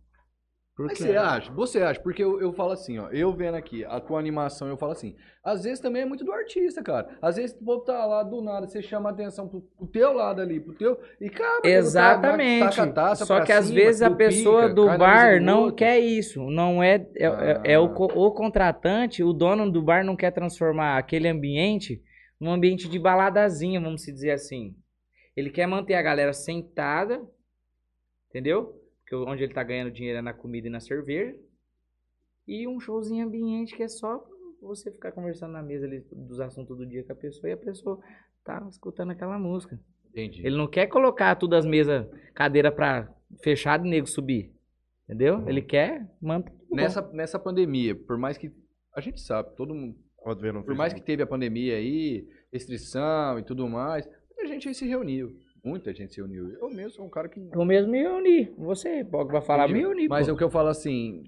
Mas você acha? Você acha? Porque eu, eu falo assim, ó. Eu vendo aqui a tua animação, eu falo assim. Às vezes também é muito do artista, cara. Às vezes o povo tá lá do nada, você chama a atenção pro, pro teu lado ali, pro teu. E cara, Exatamente. Só que às vezes a pessoa do bar não quer isso. Não é. É, é- é o, Ah. o contratante, o dono do bar não quer transformar aquele ambiente num ambiente de baladazinha, vamos dizer assim. Ele quer manter a galera sentada, entendeu? Porque onde ele tá ganhando dinheiro é na comida e na cerveja. E um showzinho ambiente que é só você ficar conversando na mesa ali dos assuntos do dia com a pessoa e a pessoa tá escutando aquela música. Entendi. Ele não quer colocar tudo as mesas, cadeira pra fechado e nego subir. Entendeu? Ele quer manter. Nessa, nessa pandemia, por mais que. A gente sabe, todo mundo. Pode ver Por mais que teve a pandemia aí, restrição e tudo mais, muita gente aí se reuniu. Muita gente se reuniu. Eu mesmo sou um cara que. Eu mesmo me uni. Você pode vai falar me uni. Mas pô. é o que eu falo assim.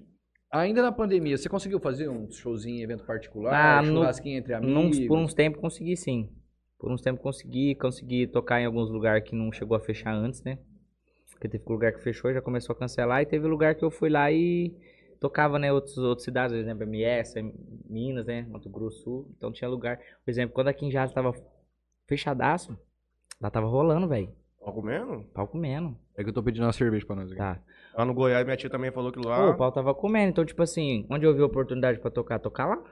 Ainda na pandemia, você conseguiu fazer um showzinho, evento particular, Ah, no- churrasquinho entre Num- amigos? por uns tempos consegui sim. Por uns tempos consegui, consegui tocar em alguns lugares que não chegou a fechar antes, né? Porque teve lugar que fechou, já começou a cancelar, e teve lugar que eu fui lá e tocava, né, outros, outras cidades, por exemplo, MS, Minas, né, Mato Grosso do Sul, então tinha lugar, por exemplo, quando aqui em Jales tava fechadaço, lá tava rolando, velho, Tá comendo? pau comendo, É que eu tô pedindo uma cerveja pra nós aqui. tá. Lá no Goiás, minha tia também falou que Pô, lá. o pau tava comendo, então, tipo assim, onde eu vi a oportunidade pra tocar, tocar lá.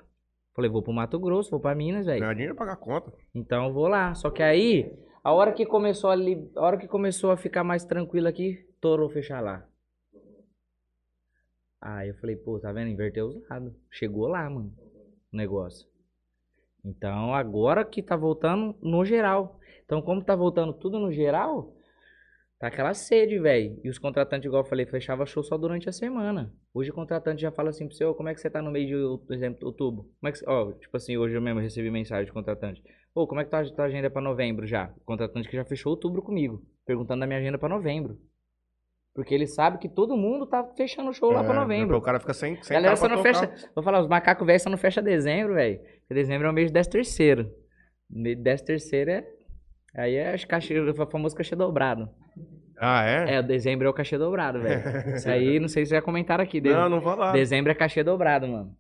Falei, vou pro Mato Grosso, vou pra Minas, velho. Ganhar dinheiro pra pagar a conta. Então eu vou lá. Só que aí, a hora que começou ali, a hora que começou a ficar mais tranquilo aqui, torou fechar lá. Aí eu falei, pô, tá vendo? Inverteu os lados. Chegou lá, mano, o negócio. Então agora que tá voltando no geral. Então, como tá voltando tudo no geral, tá aquela sede, velho. E os contratantes, igual eu falei, fechava show só durante a semana. Hoje o contratante já fala assim pro seu, como é que você tá no mês de, por exemplo, outubro? Como é que, ó, tipo assim, hoje eu mesmo recebi mensagem de contratante. Pô, como é que tá a tua agenda pra novembro já? O contratante que já fechou outubro comigo, perguntando da minha agenda pra novembro. Porque ele sabe que todo mundo tá fechando show lá pra É, novembro. O cara fica sem, sem Galera só não tocar. fecha. Vou falar, os macacos velhos só não fecha dezembro, velho. Porque dezembro é o mês de 10 terceiro. Mês de 10 terceiro é. Aí é os cachê, o famoso cachê dobrado. Ah, é? É, o dezembro é o cachê dobrado, velho. *laughs* Isso aí, não sei se já comentaram aqui. de- Não, não vai lá. Dezembro é cachê dobrado, mano.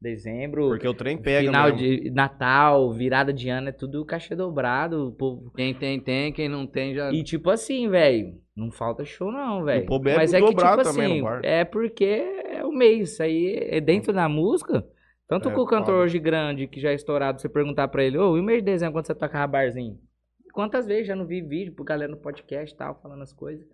Dezembro, Porque o trem pega final mesmo. de Natal, virada de ano, é tudo cachê dobrado. o povo- Quem tem, tem. Quem não tem, já... E tipo assim, velho, não falta show não, velho. bebe Mas é que tipo assim, é porque é o mês, isso aí é dentro da música. Tanto É, que o cantor foda. hoje grande, que já é estourado, você perguntar pra ele, ô, e o mês de dezembro quando você tocava barzinho? Quantas vezes já não vi vídeo pro galera no podcast e tal, falando as coisas.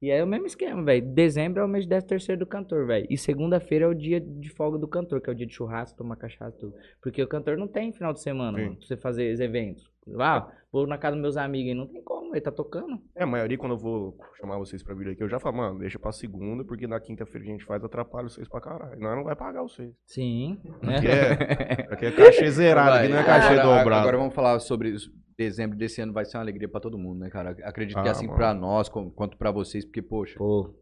E aí é o mesmo esquema, velho. Dezembro é o mês de 10 terceiro do cantor, velho. E segunda-feira é o dia de folga do cantor, que é o dia de churrasco, tomar cachaça, tudo. Porque o cantor não tem final de semana, Sim. mano, pra você fazer os eventos. Ah, vou na casa dos meus amigos e não tem como, ele tá tocando. É, a maioria, quando eu vou chamar vocês pra vir aqui, eu já falo, mano, deixa pra segunda, porque na quinta-feira a gente faz, atrapalha vocês pra caralho. Nós não vai pagar vocês. Sim. Aqui é, *laughs* aqui é cachê zerado, aqui não é cachê agora, dobrado. Agora vamos falar sobre isso. dezembro desse ano vai ser uma alegria pra todo mundo, né, cara? Acredito que Ah, assim mano. pra nós quanto pra vocês, porque poxa, Pô,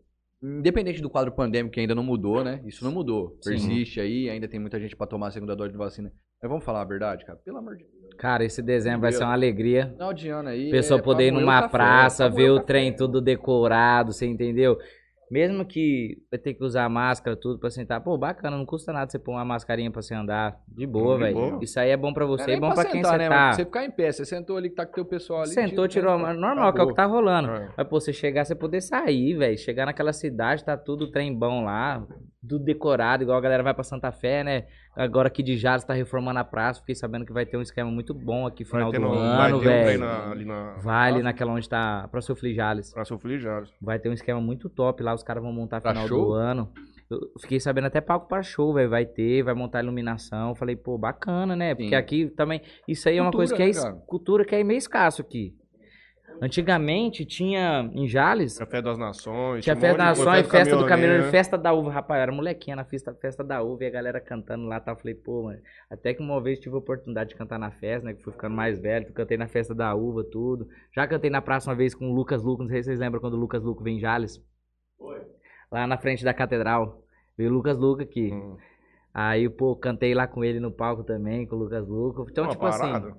independente do quadro pandêmico que ainda não mudou, né? Isso não mudou. Sim. Persiste aí, ainda tem muita gente pra tomar a segunda dose de vacina. Mas vamos falar a verdade, cara. Pelo amor de Deus. Cara, esse dezembro vai ser uma alegria. Final de ano aí. Pessoa é poder ir pra numa café, praça, pra ver o café. trem tudo decorado, você entendeu? Mesmo que vai ter que usar máscara, tudo pra sentar. Pô, bacana, não custa nada você pôr uma mascarinha pra você andar. De boa, velho. Isso aí é bom pra é você nem e bom pra quem sentar, você né, tá. mano? Você ficar em pé, você sentou ali que tá com o teu pessoal ali. Sentou, tira, tirou. né? Normal, que é o que tá rolando. É. Mas, pô, você chegar, você poder sair, velho. Chegar naquela cidade, tá tudo trem bom lá. Tudo decorado, igual a galera vai pra Santa Fé, né? Agora aqui de Jales tá reformando a praça. Fiquei sabendo que vai ter um esquema muito bom aqui Vai final ter do no- vai ano, ter um velho. na- ali na. Vai ali na. naquela onde tá. Pra seu Jales. Pra seu Filijares. Vai ter um esquema muito top lá, os caras vão montar Pra final show? do ano. Eu fiquei sabendo até palco pra show, velho. Vai ter, vai montar iluminação. Falei, pô, bacana, né? Porque Sim. aqui também. Isso aí é uma Cultura, coisa que é né, cara? cultura que é meio escasso aqui. Antigamente tinha em Jales. Café das Nações. Tinha festa monte da de Nações, coisa, festa do caminhoneiro. caminhoneiro, festa da uva, rapaz. Eu era molequinha na festa, festa da uva e a galera cantando lá. Tá? Eu falei, pô, mano. Até que uma vez tive a oportunidade de cantar na festa, né? Que fui ficando mais velho. Cantei na festa da uva, tudo. Já cantei na praça uma vez com o Lucas Luco. Não sei se vocês lembram quando o Lucas Luco vem em Jales. Lá na frente da catedral. Veio o Lucas Luco aqui. Hum. Aí, pô, cantei lá com ele no palco também, com o Lucas Luco. Então, Uma tipo assim.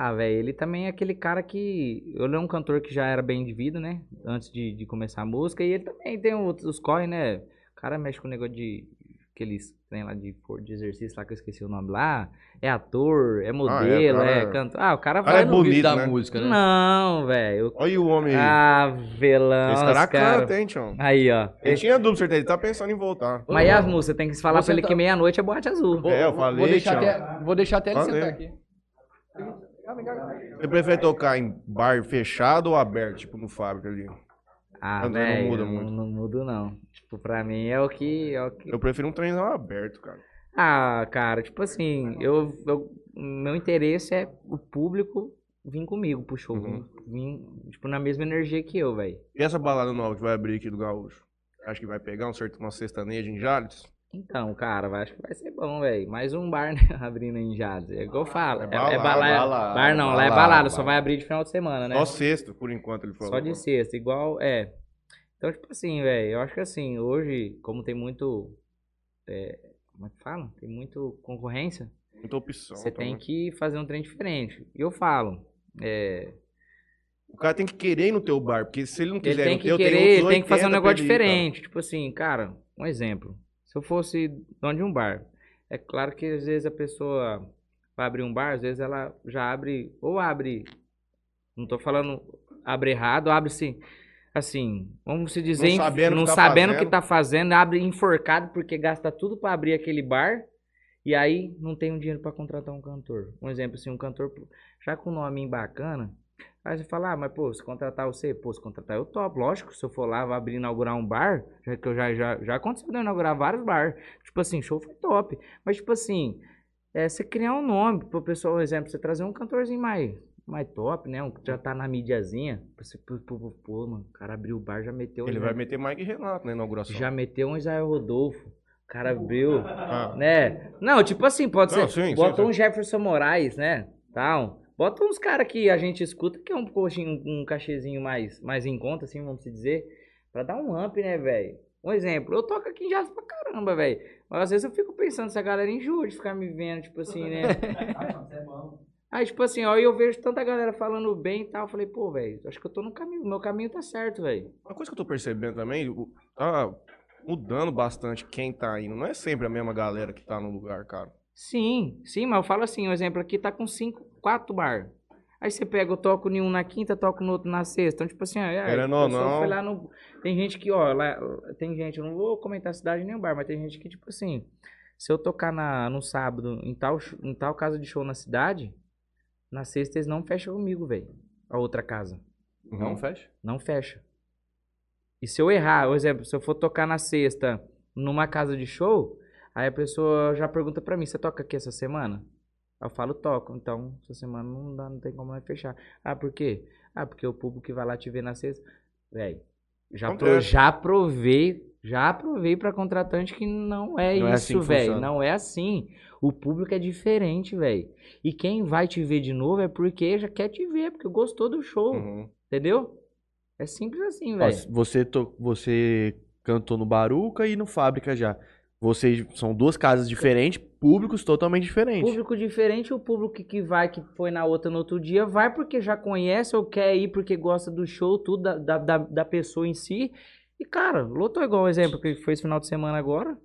Ah, velho, ele também é aquele cara que. Ele é um cantor que já era bem de vida, né? Antes de, de começar a música. E ele também tem os, os corre, né? O cara mexe com o negócio de. Aqueles trem lá de, for- de exercício lá que eu esqueci o nome lá. É ator, é modelo, cara é, é- cantor. Ah, o cara cara vai é no bonito, vídeo da né? música, né? Não, velho. Olha o homem aí. Ah, velão. Esse cara os cara. canta, hein, tchau. Aí, ó. Ele tinha dúvida, certeza. Ele tá pensando em voltar. Mas e as músicas? Tem que falar Você pra ele tá- que meia-noite é boate azul. É, eu falei, Vou deixar, tchau. até, vou deixar até ele Falei. sentar aqui. Você prefere tocar em bar fechado ou aberto, tipo no fábrica ali? Ah, Não velho. muda Não, muito. não mudo, não. Tipo, pra mim é o que. É o que... Eu prefiro um trenzão aberto, cara. Ah, cara, tipo assim, eu, eu- meu interesse é o público vir comigo pro show. Uhum. Vir, tipo, na mesma energia que eu, velho. E essa balada nova que vai abrir aqui do Gaúcho? Acho que vai pegar um certo, uma sextaneja em Jales? Então, cara, acho que vai ser bom, velho. Mais um bar, né, *laughs* abrindo em Jales. É igual eu falo. É É, balada, é balada. balada, bar não, lá é balada, só vai abrir de final de semana, né? Só sexta, por enquanto, ele falou. Só de sexta, igual, é. Então, tipo assim, velho, eu acho que assim, hoje, como tem muito. é, como é que fala? Tem muito concorrência. Muita opção. Você tem também. que fazer um trem diferente. E eu falo, é, O cara tem que querer ir no teu bar, porque se ele não ele quiser ir tem no que teu, querer, tem outros ele tem que fazer um 80 pra negócio ele cara. diferente. Tipo assim, cara, um exemplo. Se eu fosse dono de um bar, é claro que às vezes a pessoa vai abrir um bar, às vezes ela já abre, ou abre, não tô falando abre errado, abre assim, assim, vamos se dizer, Não sabendo o que não tá sabendo o que fazendo. tá fazendo, abre enforcado porque gasta tudo pra abrir aquele bar. E aí não tem um dinheiro pra contratar um cantor. Um exemplo assim, um cantor já com um nome bacana, Aí você fala, ah, mas pô, se contratar você, pô, se contratar eu topo. Lógico, se eu for lá, vou abrir inaugurar um bar, já que eu já, já, já aconteceu de eu inaugurar vários bar. Tipo assim, show foi top. Mas, tipo assim, é, você criar um nome pro pessoal, por exemplo, você trazer um cantorzinho mais, mais top, né? Um que já tá na mídiazinha. Você, pô, pô, pô, mano, o cara abriu o bar, já meteu. Ele vai meter Mike Renato na inauguração. já meteu um Israel Rodolfo. O cara abriu. Ah, Né? Não, tipo assim, pode Não, ser. sim, bota sim, um Jefferson Moraes, né? Tal. Bota uns caras que a gente escuta, que é um, coxinho, um cachezinho mais, mais em conta, assim, vamos se dizer. Pra dar um amp, né, velho? Um exemplo, eu toco aqui em jazz pra caramba, velho. Mas às vezes eu fico pensando se a galera enjoa de ficar me vendo, tipo assim, né? *laughs* Aí, tipo assim, ó, eu vejo tanta galera falando bem e tal. Eu falei, pô, velho, acho que eu tô no caminho. Meu caminho tá certo, velho. Uma coisa que eu tô percebendo também, tá mudando bastante quem tá indo. Não é sempre a mesma galera que tá no lugar, cara. Sim, sim, mas eu falo assim, um exemplo aqui tá com cinco, quatro bar. Aí você pega, eu toco em um na quinta, toco no outro na sexta. Então, tipo assim, é, Querendo a ou pessoa não. foi lá no... Tem gente que, ó, lá, tem gente, eu não vou comentar a cidade nem o bar, mas tem gente que, tipo assim, se eu tocar na, no sábado em tal, em tal casa de show na cidade, na sexta eles não fecham comigo, velho. A outra casa. Não fecha? Não fecha. E se eu errar, por exemplo, se eu for tocar na sexta numa casa de show, aí a pessoa já pergunta pra mim, você toca aqui essa semana? Eu falo, toco. Então, essa semana não dá, não tem como nós fechar. Ah, por quê? Ah, porque o público que vai lá te ver na sexta. Véi, já, pro, já provei, já provei pra contratante que não é Não é assim isso, que velho. funciona. Não é assim. O público é diferente, velho. E quem vai te ver de novo é porque já quer te ver, porque gostou do show. Uhum. Entendeu? É simples assim, velho. você, to- você cantou no Baruca e no Fábrica já. Vocês são duas casas diferentes, públicos totalmente diferentes. Público diferente, o público que vai, que foi na outra no outro dia, vai porque já conhece ou quer ir porque gosta do show, tudo da, da, da, da pessoa em si. E, cara, lotou igual um exemplo que foi esse final de semana agora.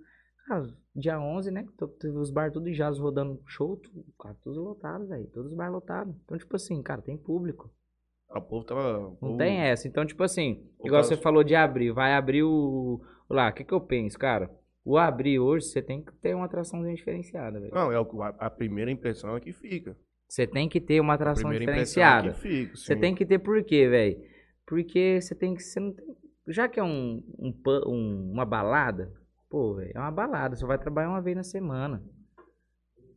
Cara, dia 11, né? Teve os bar tudo jazz rodando show, tudo, cara, todos lotados, velho. Todos os bar lotados. Então, tipo assim, cara, tem público. O povo tava. Não o- tem essa. Então, tipo assim, o igual você falou de abrir, vai abrir o. Lá, o que, que eu penso, cara? O abrir hoje, você tem que ter uma atraçãozinha diferenciada, velho. Não, é o, a, a primeira impressão é que fica. Você tem que ter uma A atração primeira impressão é diferenciada. que fica. Você tem que ter por quê, velho? Porque você tem que. Você não tem- já que é um, um, um- uma balada, pô, velho, é uma balada. Você vai trabalhar uma vez na semana.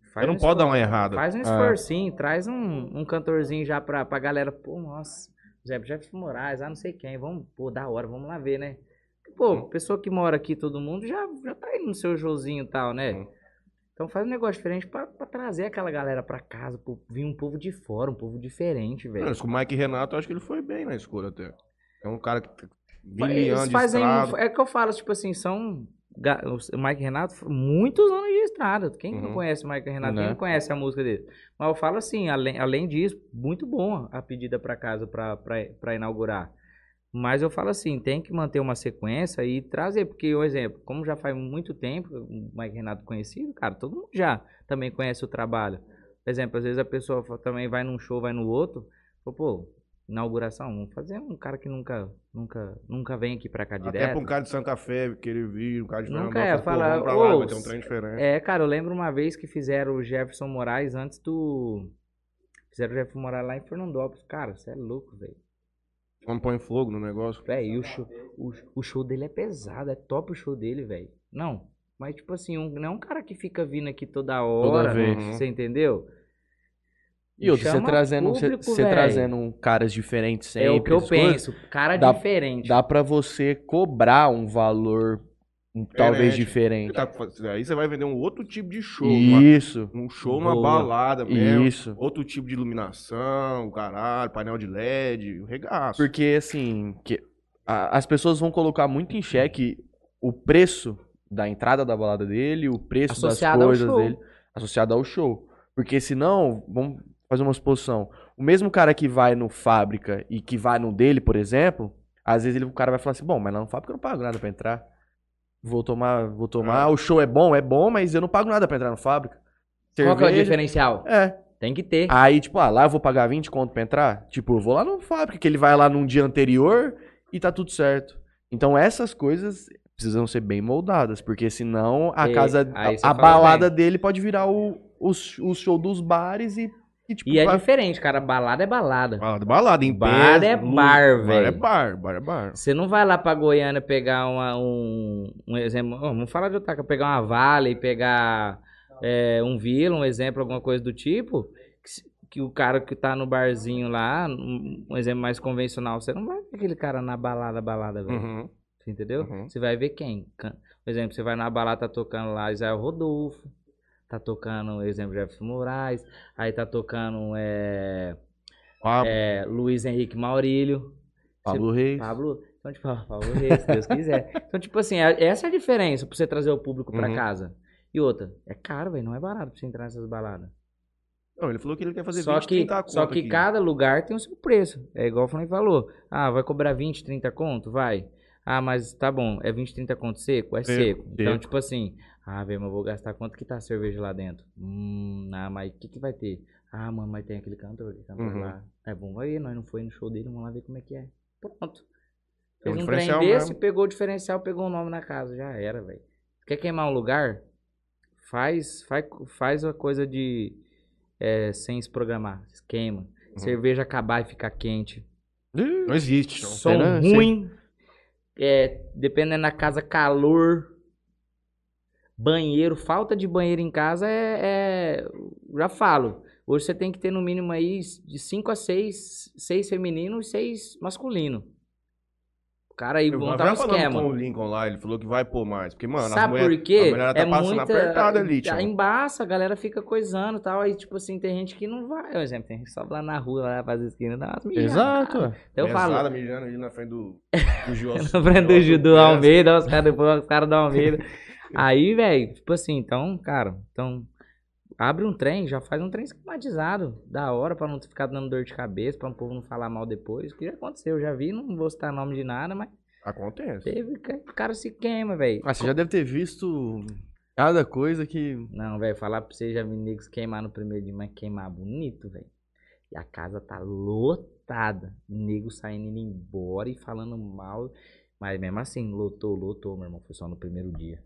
Você não um pode dar uma errada. Faz um É. esforcinho, traz um, um cantorzinho já pra, pra galera. Pô, nossa, exemplo, Jefferson Moraes, ah, não sei quem. Vamos, pô, da hora, vamos lá ver, né? Pô, pessoa que mora aqui, todo mundo, já, já tá indo no seu showzinho e tal, né? Uhum. Então faz um negócio diferente pra, pra trazer aquela galera pra casa, pô, vir um povo de fora, um povo diferente, velho. Não, com o Mike Renato, eu acho que ele foi bem na escolha até. É um cara que tem 20 Eles fazem. estrada. É que eu falo, tipo assim, são. O Mike Renato, muitos anos de estrada. Quem não Uhum. conhece o Mike Renato? Quem Né? não conhece a música dele? Mas eu falo assim, além, além disso, muito bom a pedida pra casa pra inaugurar. Mas eu falo assim, tem que manter uma sequência e trazer, porque, um exemplo, como já faz muito tempo, o Mike Renato conhecido, cara, todo mundo já também conhece o trabalho. Por exemplo, às vezes a pessoa também vai num show, vai no outro, pô, inauguração, vamos fazer um cara que nunca, nunca, nunca vem aqui pra cá Até direto. pra um cara de Santa Fé querer vir, um cara de Nunca é, pô, fala, vamos pra lá, vai ter um trem diferente. É, cara, eu lembro uma vez que fizeram o Jefferson Moraes antes do. Fizeram o Jefferson Moraes lá em Fernandópolis. Cara, você é louco, velho. Vamos pôr fogo no negócio. Velho, e o show, o, o show dele é pesado, é top o show dele, velho. Não, mas tipo assim, um, não é um cara que fica vindo aqui toda hora. vez. Você entendeu? E outro, você trazendo, você, público, você véi. trazendo caras diferentes sempre. é o que eu penso. Cara Dá- diferente. Dá pra você cobrar um valor talvez diferente. Tá, aí você vai vender um outro tipo de show. uma- Isso, um show numa Boa. balada mesmo. isso. Outro tipo de iluminação, caralho, painel de LED, o regaço. Porque assim, que a- as pessoas vão colocar muito em xeque o preço da entrada da balada dele, o preço Associado das coisas dele, associado ao show. Porque senão, vamos fazer uma suposição. O mesmo cara que vai no fábrica e que vai no dele, por exemplo, às vezes ele, o cara vai falar assim, bom, mas lá no fábrica eu não pago nada pra entrar. Vou tomar, vou tomar, o show é bom, é bom, mas eu não pago nada pra entrar no fábrica. Qual que é o Cerveja- diferencial? É. Tem que ter. Aí, tipo, ah, lá eu vou pagar 20 conto pra entrar? Tipo, eu vou lá no fábrica, que ele vai lá num dia anterior e tá tudo certo. Então essas coisas precisam ser bem moldadas, porque senão a E- casa, a, a balada bem. dele pode virar o, o, o show dos bares e, e, tipo, E é vai- diferente, cara. Balada é balada. Balada, balada, em Bar pé, é bar, Bar é velho. bar, bar é bar. Você não vai lá pra Goiânia pegar uma- um, um exemplo. vamos falar de Otaka, pegar uma Vale, pegar é, um Vila, um exemplo, alguma coisa do tipo. Que, que o cara que tá no barzinho lá, um, exemplo mais convencional, você não vai ver aquele cara na balada, balada, velho. Uhum. Entendeu? Uhum. Você vai ver quem? Por exemplo, você vai na balada, tá tocando lá Israel Rodolfo, tá tocando, exemplo, Jefferson Moraes, aí tá tocando é, é, Luiz Henrique Maurílio. Pablo Reis. Pablo, então, tipo, *laughs* Pablo Reis, se Deus quiser. Então, tipo assim, é- essa é a diferença pra você trazer o público pra Uhum. casa. E outra, é caro, velho, não é barato pra você entrar nessas baladas. Não, ele falou que ele quer fazer Só 20, que, 30 só conto que aqui. cada lugar tem o seu preço. É igual o Flamengo falou. Ah, vai cobrar 20, 30 conto? Vai. Ah, mas tá bom, é 20, 30 conto seco? É Seco, seco. Então, seco. tipo assim, ah, velho, mas eu vou gastar quanto que tá a cerveja lá dentro? Hum, ah, mas o que que vai ter? Ah, mano, mas tem aquele cantor, aquele cantor Uhum. lá. É, vamos aí, nós não foi no show dele, vamos lá ver como é que é. Pronto. É um Fez um trem diferencial desse, mesmo. pegou o diferencial, pegou o nome na casa, já era, velho. Quer queimar um lugar? Faz, faz, faz a coisa de é, sem se programar, queima. Uhum. Cerveja acabar e ficar quente. Não existe. não. Som Será? ruim. É, dependendo da casa, calor. Banheiro, falta de banheiro em casa é, é- Já falo. Hoje você tem que ter no mínimo aí de 5 a 6, 6 feminino e 6 masculino. O cara aí montar um falando esquema. com o Lincoln lá, ele falou que vai pôr mais. Porque, mano, Sabe mulher, por quê? a mulher tá é passando muita... apertada ali, tio. Aí embaça, a galera fica coisando e tal. Aí, tipo assim, tem gente que não vai. Por exemplo, tem gente que sobe lá na rua, lá faz esquina, dá umas mijadas. Exato. ué. Então eu falo, Pesada, mijando ali na frente do, do Gil *laughs* na frente do Judô Almeida, os caras depois os caras do Almeida. *laughs* Aí, velho, tipo assim, então, cara, então abre um trem, já faz um trem esquematizado, da hora pra não ficar dando dor de cabeça, pra o povo não falar mal depois. O que já aconteceu, eu já vi, não vou citar nome de nada, mas Acontece. teve, que o cara se queima, velho. Ah, você já deve ter visto cada coisa que. Não, velho, falar pra você, já vi negros queimar no primeiro dia, mas queimar bonito, velho. E a casa tá lotada. Nego saindo indo embora e falando mal. Mas mesmo assim, lotou, lotou, meu irmão. Foi só no primeiro dia.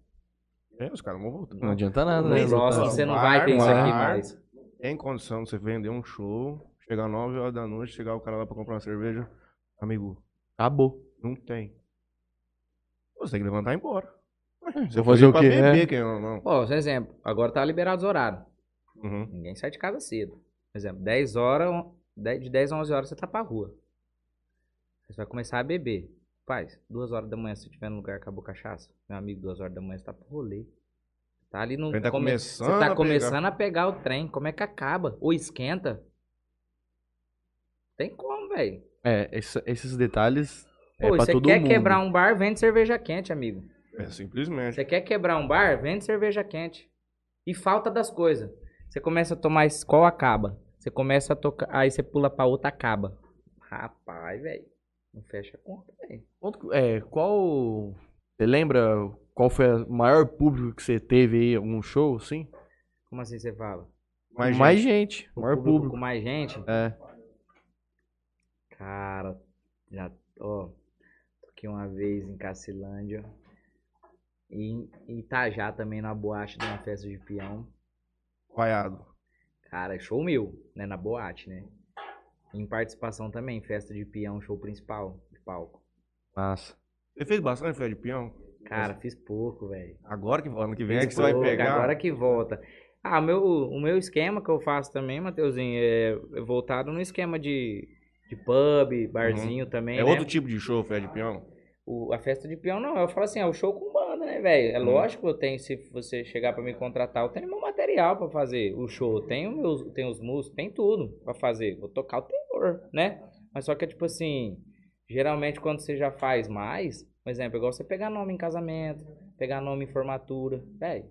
É, os caras vão voltar. Não adianta nada, No né? Bar, você não vai ter isso aqui mais. Tem condição de você vender um show, chegar 9 horas da noite, chegar o cara lá pra comprar uma cerveja. Amigo, Acabou. não tem. Você tem que levantar e ir embora. Você Vou fazer o quê, beber, né? quem não, não. Ó, por exemplo, agora tá liberado os horários. Uhum. Ninguém sai de casa cedo. Por exemplo, 10 horas, on- 10 de 10 a 11 horas você tá pra rua. Você vai começar a beber. Paz, 2 horas da manhã, se tiver no lugar acabou cachaça. Meu amigo, 2 horas da manhã você tá pro rolê. Tá ali no. Ele tá come- começando Você a tá pegar. começando a pegar o trem. Como é que acaba? Ou esquenta? Tem como, velho. É, esse- esses detalhes é Pô, você quer mundo. quebrar um bar, vende cerveja quente, amigo. É simplesmente. Você quer quebrar um bar, vende cerveja quente. E falta das coisas. Você começa a tomar qual acaba. Você começa a tocar, aí você pula pra outra acaba. Rapaz, velho. Não fecha a conta, velho. Quanto- É, qual. Você lembra qual foi o maior público que você teve aí, algum show, assim? Como assim você fala? Mas, mais gente, gente, O maior público público. com mais gente? É. Cara, já, ó. Toquei uma vez em Cacilândia. E em em Itajá também, na boate de uma festa de peão. vaiado. Cara, show mil, né? Na boate, né? Em participação também, festa de peão, show principal de palco. Massa. Você fez bastante fé de peão? Cara, fiz pouco, velho. Agora que ano que vem é Fiz que você vai pouco, pegar. Agora que volta. Ah, o meu, o meu esquema que eu faço também, Mateuzinho, é voltado no esquema de, de pub, barzinho também, É né? outro tipo de show, fé de peão? O- a festa de peão não, eu falo assim, é o show com banda, né, velho? É Uhum. lógico, eu tenho, se você chegar pra me contratar, eu tenho meu material pra fazer o show, eu tenho meus, tenho os músicos, tem tudo pra fazer. Vou tocar o tenor, né? Mas só que é tipo assim, geralmente quando você já faz mais, por exemplo, igual você pegar nome em casamento, pegar nome em formatura, velho,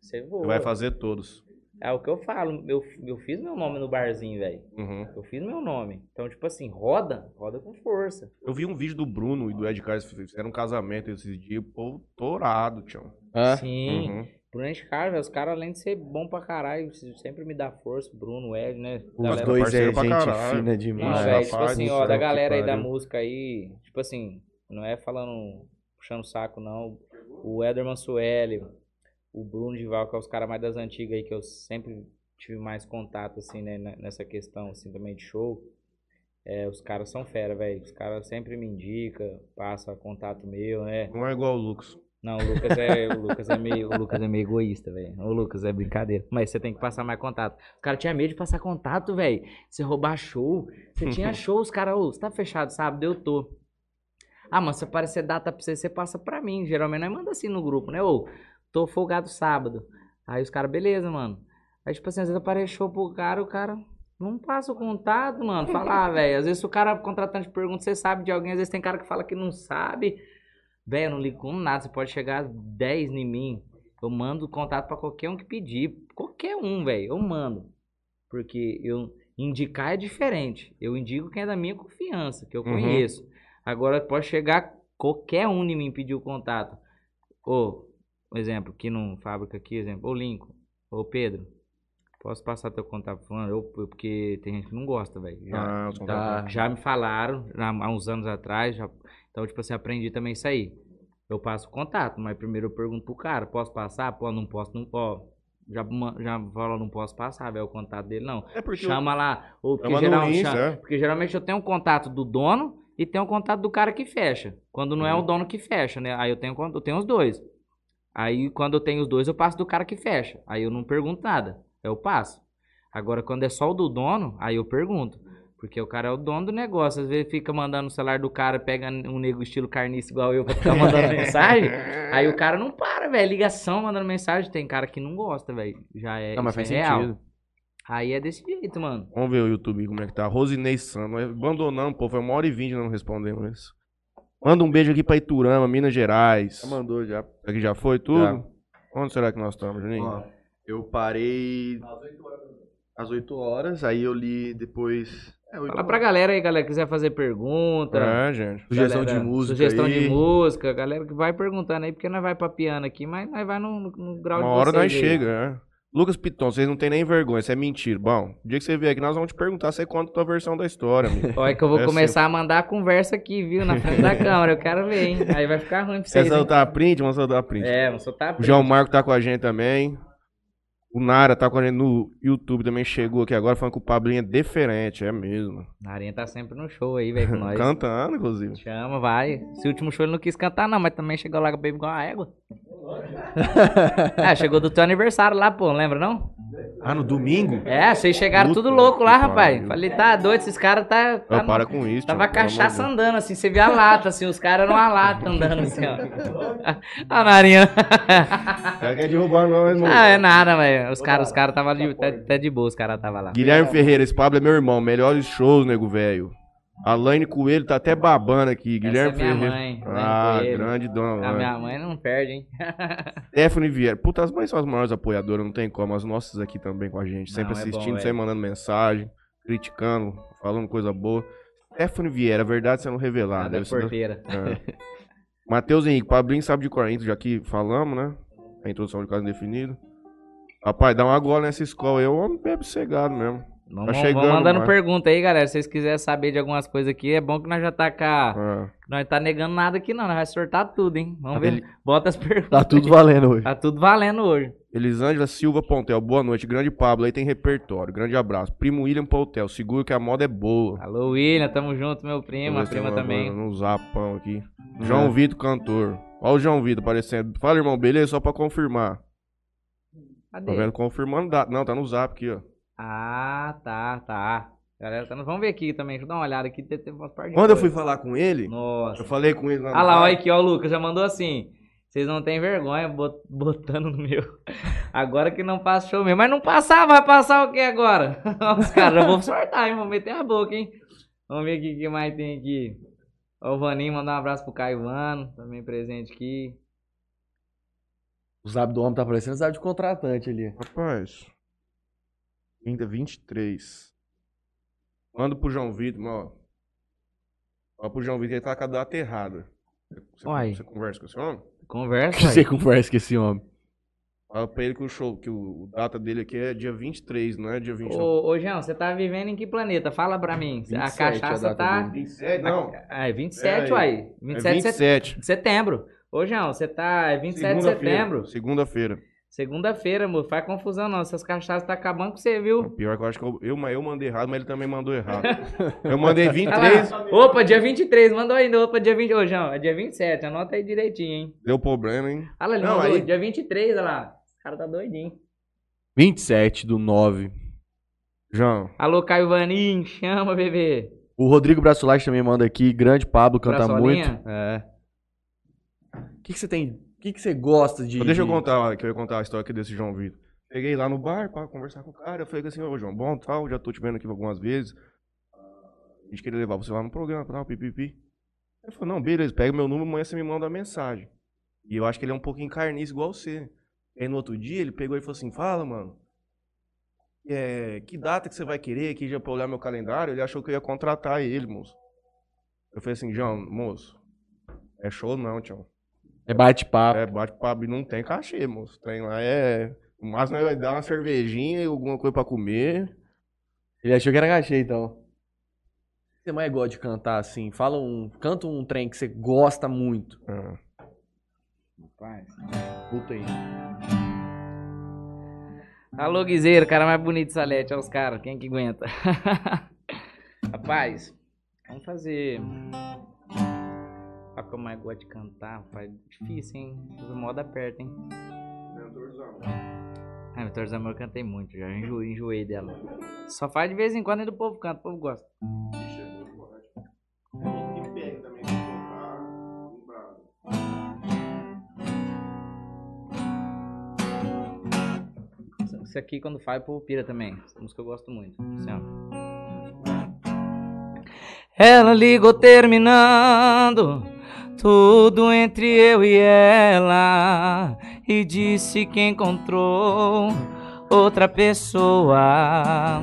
você voa. Você vai fazer todos. É o que eu falo. Eu, eu fiz meu nome no barzinho, velho. Uhum. Eu fiz meu nome. Então, tipo assim, roda, roda com força. Eu vi um vídeo do Bruno e do Ed Carlos, fizeram um casamento esses dias, pô, torado, tchau. É? Sim. Uhum. Bruno Carlos, os caras, além de ser bom pra caralho, sempre me dá força. Bruno, Ed, né? Os Galera- dois é gente caralho. fina demais. velho, tipo assim, ó, da galera aí da música aí, tipo assim, não é falando, puxando o saco, não. O Éder Mansueli, o Bruno Dival, que é os caras mais das antigas aí, que eu sempre tive mais contato, assim, né, ne- nessa questão, assim, também de show. É, os caras são fera, velho. Os caras sempre me indicam, passa contato meu, né? Não é igual o Lucas. Não, o Lucas é, o Lucas é meio, o Lucas é meio egoísta, velho. O Lucas é brincadeira. Mas você tem que passar mais contato. Os caras tinham medo de passar contato, velho. Você roubar show. Você tinha *laughs* show, os caras, ô, você tá fechado sábado? Eu tô. Ah, mas se aparecer data pra você, você passa pra mim. Geralmente nós manda assim no grupo, né? Ô, tô folgado sábado. Aí os caras, beleza, mano. Aí, tipo assim, às vezes aparece show pro cara, o cara não passa o contato, mano. Fala, ah, velho. Às vezes o cara contratante pergunta, você sabe de alguém. Às vezes tem cara que fala que não sabe. Velho, eu não ligo com nada. Você pode chegar 10 em mim. Eu mando contato pra qualquer um que pedir. Qualquer um, velho. Eu mando. Porque eu indicar é diferente. Eu indico quem é da minha confiança, que eu Uhum. conheço. Agora pode chegar qualquer um em mim pedir o contato. Ô, um exemplo, aqui no fábrica aqui, exemplo, ô Lincoln, ô Pedro, posso passar teu contato fulano? Eu- eu- porque tem gente que não gosta, velho. Já, Ah, Tá. já me falaram há uns anos atrás, já, então, tipo assim, aprendi também isso aí. Eu passo o contato, mas primeiro eu pergunto pro cara, posso passar? Pô, não posso, não posso. Já, já fala, não posso passar, velho, o contato dele, não. É porque Chama lá, ou porque, Chama no geral- Insta, chama- é. porque geralmente eu tenho um contato do dono e tenho um contato do cara que fecha. Quando não é o Uhum. dono que fecha, né? Aí eu tenho, eu tenho os dois. Aí quando eu tenho os dois, eu passo do cara que fecha. Aí eu não pergunto nada, eu passo. Agora quando é só o do dono, aí eu pergunto. Porque o cara é o dono do negócio. Às vezes fica mandando o celular do cara, pega um nego estilo carniça igual eu pra ficar mandando *laughs* mensagem. Aí o cara não para, velho. Ligação mandando mensagem. Tem cara que não gosta, velho. Já é, Não, mas isso faz é real. sentido. Aí é desse jeito, mano. Vamos ver o YouTube como é que tá. Rosinei Sano. Abandonando, pô. Foi uma hora e vinte não respondemos isso. Manda um beijo aqui pra Iturama, Minas Gerais. Já mandou já. Aqui já foi tudo? Onde será que nós estamos, Juninho? Ó, eu parei às 8 horas, aí eu li depois. É, 8 Fala pra galera aí, galera, que quiser fazer pergunta. É, gente. Sugestão galera, de música. Sugestão aí. de música, galera que vai perguntando aí, porque nós vai pra piano aqui, mas nós vai no, no- no grau Uma de hora nós aí. chega, é. Lucas Piton, vocês não tem nem vergonha, isso é mentira. Bom, o dia que você vier aqui, nós vamos te perguntar se você conta a tua versão da história, amigo. Olha que eu vou É começar a mandar a conversa aqui, viu? Na frente da câmera. Eu quero ver, hein? Aí vai ficar ruim pra Quer vocês. hein? soltar a print? Vamos soltar a print. É, vamos soltar a O João Marco tá com a gente também. O Nara tá com a gente no YouTube também, chegou aqui agora falando que o Pablinho é diferente, é mesmo. Narinha tá sempre no show aí, velho, com *laughs* nós. Cantando, inclusive. Chama, vai. Esse último show ele não quis cantar, não, mas também chegou lá com o Baby igual a égua. É, *laughs* chegou do teu aniversário lá, pô, lembra não? Ah, no domingo? É, vocês chegaram Puta tudo louco lá, rapaz. pariu. Falei, tá doido, esses caras tá. tá Ah, no- para com isso. Tava cachaça andando, assim, você via a lata, assim, os caras eram uma lata andando, assim, ó. *laughs* A narinha. *laughs* Cara, quer derrubar nós, mano. Ah, é nada, velho. Os caras os cara tava de, até, até de boa, os caras tava lá. Guilherme Ferreira, esse Pablo é meu irmão. Melhores shows, nego velho. Alaine Coelho tá até babando aqui. Guilherme Essa é minha Ferreira. mãe, ah, Coelho. grande dona. A mãe. minha mãe não perde, hein? *laughs* Stephanie Vieira. Puta, as mães são as maiores apoiadoras, não tem como. As nossas aqui também com a gente. Sempre Não, é bom, assistindo, velho. sempre mandando mensagem, criticando, falando coisa boa. Stephanie Vieira, a verdade sendo revelada. Nada é Deve ser- porteira. É. *laughs* Matheus Henrique, Pablinho sabe de cor, já que falamos, né? A introdução de caso indefinido. Rapaz, dá uma gola nessa escola aí, o homem bebe cegado mesmo. Vamos, Tá vamos chegando, mandando mas- pergunta aí, galera. Se vocês quiserem saber de algumas coisas aqui, é bom que nós já tá a... É. Nós tá negando nada aqui, não. Nós vai sortar tudo, hein? Vamos Tá ver. Bota as *laughs* perguntas. Tá tudo valendo hoje. Tá tudo valendo hoje. Elisângela Silva Pontel, boa noite. Grande Pablo, aí tem repertório. Grande abraço. Primo William Pontel, seguro que a moda é boa. Alô, William. Tamo junto, meu primo. A Vamos prima também. No zapão aqui. João Vitor, cantor. Olha o João Vitor aparecendo. Fala, irmão, beleza? Só pra confirmar. Tá Cadê? vendo? Confirmando data. Não, tá no zap aqui, ó. Ah, tá, tá. Galera, tá... vamos ver aqui também. Deixa eu dar uma olhada aqui. Tem, tem umas Quando eu coisa. fui falar com ele, Nossa. eu falei com ele lá Ah lá, zap. olha aqui, ó, o Lucas já mandou assim. Vocês não têm vergonha bot- *laughs* botando no meu. Agora que não passa show mesmo. Mas não passar, vai passar o que agora? Ó, *laughs* Os caras, eu vou sortar, hein? Vou meter a boca, hein? Vamos ver aqui o que mais tem aqui. Ó, o Vaninho, mandar um abraço pro Caio Vano, também presente aqui. O zap do homem tá parecendo zap de contratante ali. Rapaz, Quinta, 23. Manda pro João Vitor, ó. Ó pro João Vitor, ele tá com a data errada. Você, Uai. você conversa com esse homem? Conversa. Você aí. conversa com esse homem. Fala pra ele que o show, que o, o data dele aqui é dia 23, não é dia 29. Ô, ô, João, você tá vivendo em que planeta? Fala pra mim. 27 a a cachaça data tá. dele. 27, não. Ah, é 27, É, uai. É 27 de set- 27. de setembro. Ô, João, você tá. É 27 de setembro. Segunda-feira. Segunda-feira, amor. Faz confusão não. Essas cachaças tá acabando com você, O viu? pior que eu acho que eu, eu, eu mandei errado, mas ele também mandou errado. *laughs* eu mandei Olha 23, lá. Opa, dia 23. Mandou ainda. Opa, dia 20. Ô, João, é dia 27. Anota aí direitinho, hein? deu problema, hein? Olha lá, ele Não, mandou aí- dia 23, olha lá. Esse cara tá doidinho. 27 do 9. João, Alô, Caio Vanim, chama, bebê. O Rodrigo Braçolage também manda aqui. Grande Pablo, canta Braçolinha? muito. É. O que, que você tem. O que, que você gosta de. deixa eu contar, que eu ia contar a história aqui desse João Vitor. Cheguei lá no bar pra conversar com o cara, eu falei assim, ô João, bom, tal, já tô te vendo aqui algumas vezes. A gente queria levar você lá no programa, tal, pipipi. Ele falou, não, beleza, pega meu número, amanhã você me manda uma mensagem. E eu acho que ele é um pouquinho carniço igual você. Aí no outro dia ele pegou e falou assim, fala, mano. é, que data que você vai querer aqui já pra olhar meu calendário? Ele achou que eu ia contratar ele, moço. Eu falei assim, João, moço, é show não, tchau. É bate-papo. É, bate papo e não tem cachê, moço. Tem lá, é. O máximo vai dar uma cervejinha e alguma coisa pra comer. Ele achou que era cachê, então. O que você mais gosta de cantar assim? Fala um. Canta um trem que você gosta muito. Ah, Puta aí. Alô, Guizeiro, cara mais bonito de Salete. Olha os caras, quem que aguenta? *laughs* Rapaz, vamos fazer. Olha que eu mais gosto de cantar, rapaz. Difícil, hein? O moda aperta, hein? Ah, Vitor Zamor eu cantei muito já. Enjoei, enjoei dela. Só faz de vez em quando e do povo canta, o povo gosta. Isso aqui quando faz, o povo pira também. Essa música eu gosto muito. Assim, ó. Ela ligou terminando tudo entre eu e ela e disse que encontrou outra pessoa.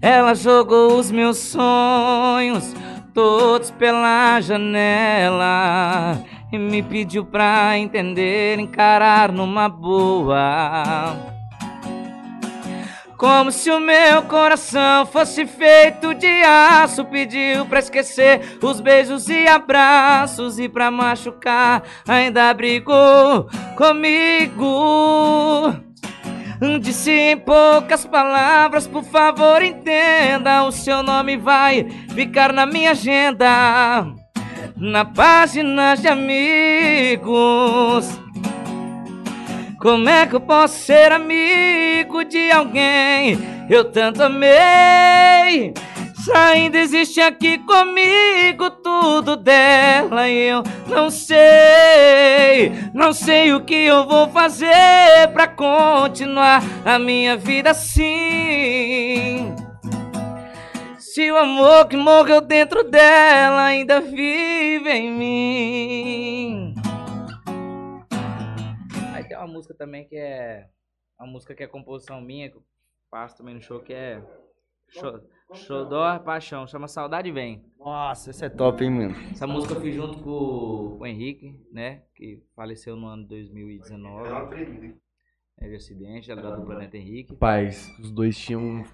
Ela jogou os meus sonhos todos pela janela e me pediu pra entender, encarar numa boa. Como se o meu coração fosse feito de aço, pediu pra esquecer os beijos e abraços e pra machucar ainda brigou comigo. Disse em poucas palavras, por favor entenda, o seu nome vai ficar na minha agenda, na página de amigos. Como é que eu posso ser amigo de alguém eu tanto amei? Se ainda existe aqui comigo tudo dela e eu não sei, não sei o que eu vou fazer pra continuar a minha vida assim. Se o amor que morreu dentro dela ainda vive em mim. Música também que é. Uma música que é composição minha, que eu faço também no show, que é. Show, Xodó Paixão, chama Saudade Vem. Nossa, esse é top, hein, mano? Essa música eu fiz junto com o, com o Henrique, né? Que faleceu no ano de 2019. É de acidente, da do Planeta Henrique. Rapaz, os dois tinham um,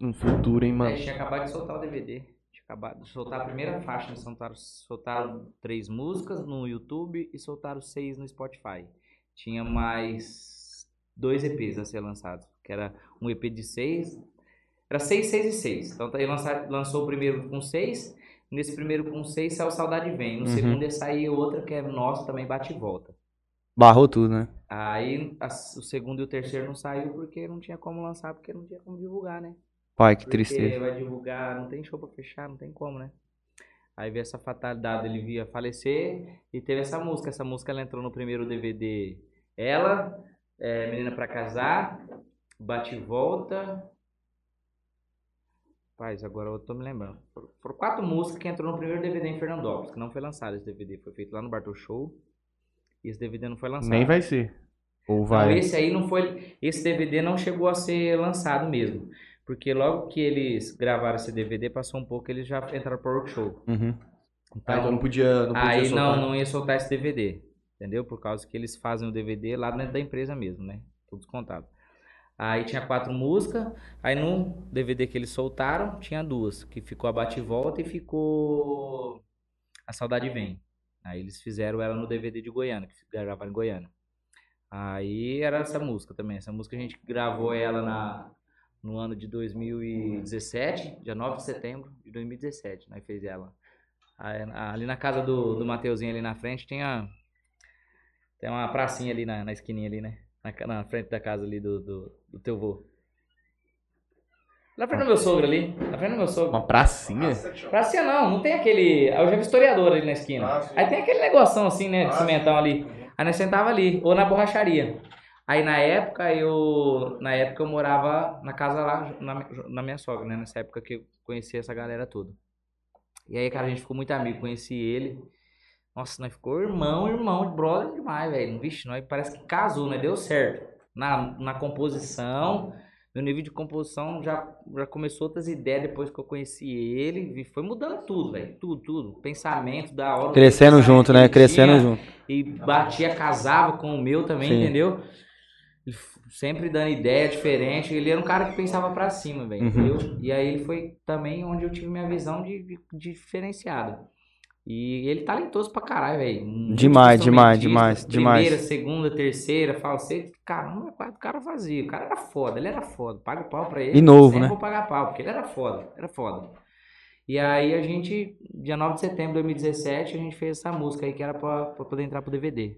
um futuro, hein, É, mano? tinha acabado de soltar o DVD. Tinha acabado de soltar a primeira faixa. Eles soltaram, soltaram três músicas no YouTube e soltaram seis no Spotify. Tinha mais dois EPs a ser lançados. Que era um EP de seis. Era seis, seis e seis. Então ele lança- lançou o primeiro com seis. Nesse primeiro com seis saiu Saudade Vem. No Uhum. segundo ia sair outra que é nossa também, Bate e Volta. Barrou tudo, né? Aí a- o segundo e o terceiro não saiu porque não tinha como lançar, porque não tinha como divulgar, né? Pai, que Porque tristeza. vai divulgar, não tem show pra fechar, não tem como, né? Aí veio essa fatalidade, ele via falecer e teve essa música. Essa música ela entrou no primeiro DVD. Ela, é, Menina pra Casar, Bate e Volta. Paz, agora eu tô me lembrando. Foram- quatro músicas que entrou no primeiro DVD em Fernandópolis, que não foi lançado esse DVD. Foi feito lá no Bartol Show. E esse DVD não foi lançado. Nem vai ser. Ou Não, vai? esse aí não foi. Esse DVD não chegou a ser lançado mesmo. Porque logo que eles gravaram esse DVD, passou um pouco, eles já entraram pro workshop. Uhum. Então, Ah, então não podia, não podia aí soltar. não, não ia soltar esse DVD. Entendeu? Por causa que eles fazem o DVD lá dentro da empresa mesmo, né? Tudo descontado. Aí tinha quatro músicas. Aí no DVD que eles soltaram, tinha duas. Que ficou a Bate e Volta e ficou A Saudade Vem. Aí eles fizeram ela no DVD de Goiânia, que gravaram em Goiânia. Aí era essa música também. Essa música a gente gravou ela na, no ano de 2017, dia 9 de setembro de 2017, nós fez ela. Ali na casa do, do Mateuzinho ali na frente tem a tem uma pracinha ali na, na esquininha ali, né? Na, na frente da casa ali do, do, do teu vô. Na frente do meu sogro ali. Na frente do meu sogro. Uma pracinha? Pracinha não, não tem aquele. Eu já vi historiador ali na esquina. Aí tem aquele negoção assim, né? De cimentão ali. Aí nós sentava ali, ou na borracharia. Aí na época eu. Na época eu morava na casa lá, na, na minha sogra, né? Nessa época que eu conheci essa galera toda. E aí, cara, a gente ficou muito amigo, conheci ele. Nossa, nós ficou irmão, irmão, brother demais, velho. Vixe, nós parece que casou, né? Deu certo. Na, na composição, meu nível de composição já, já começou outras ideias depois que eu conheci ele. E foi mudando tudo, velho. Tudo, tudo. Pensamento da hora. Crescendo junto, né? Crescendo tinha, junto. E batia, casava com o meu também, Sim. entendeu? Sempre dando ideia diferente. Ele era um cara que pensava pra cima, velho. Uhum. E aí ele foi também onde eu tive minha visão de, de- de diferenciada. E ele talentoso pra caralho, velho. Muito Demais, demais, instrumentista. demais, demais. Primeira, segunda, terceira, falsete. Caramba, quase o cara fazia. O cara era foda, ele era foda. Paga pau pra ele. E novo, né? vou pagar pau, porque ele era foda, era foda. E aí a gente, dia 9 de setembro de 2017, a gente fez essa música aí que era pra, pra poder entrar pro DVD.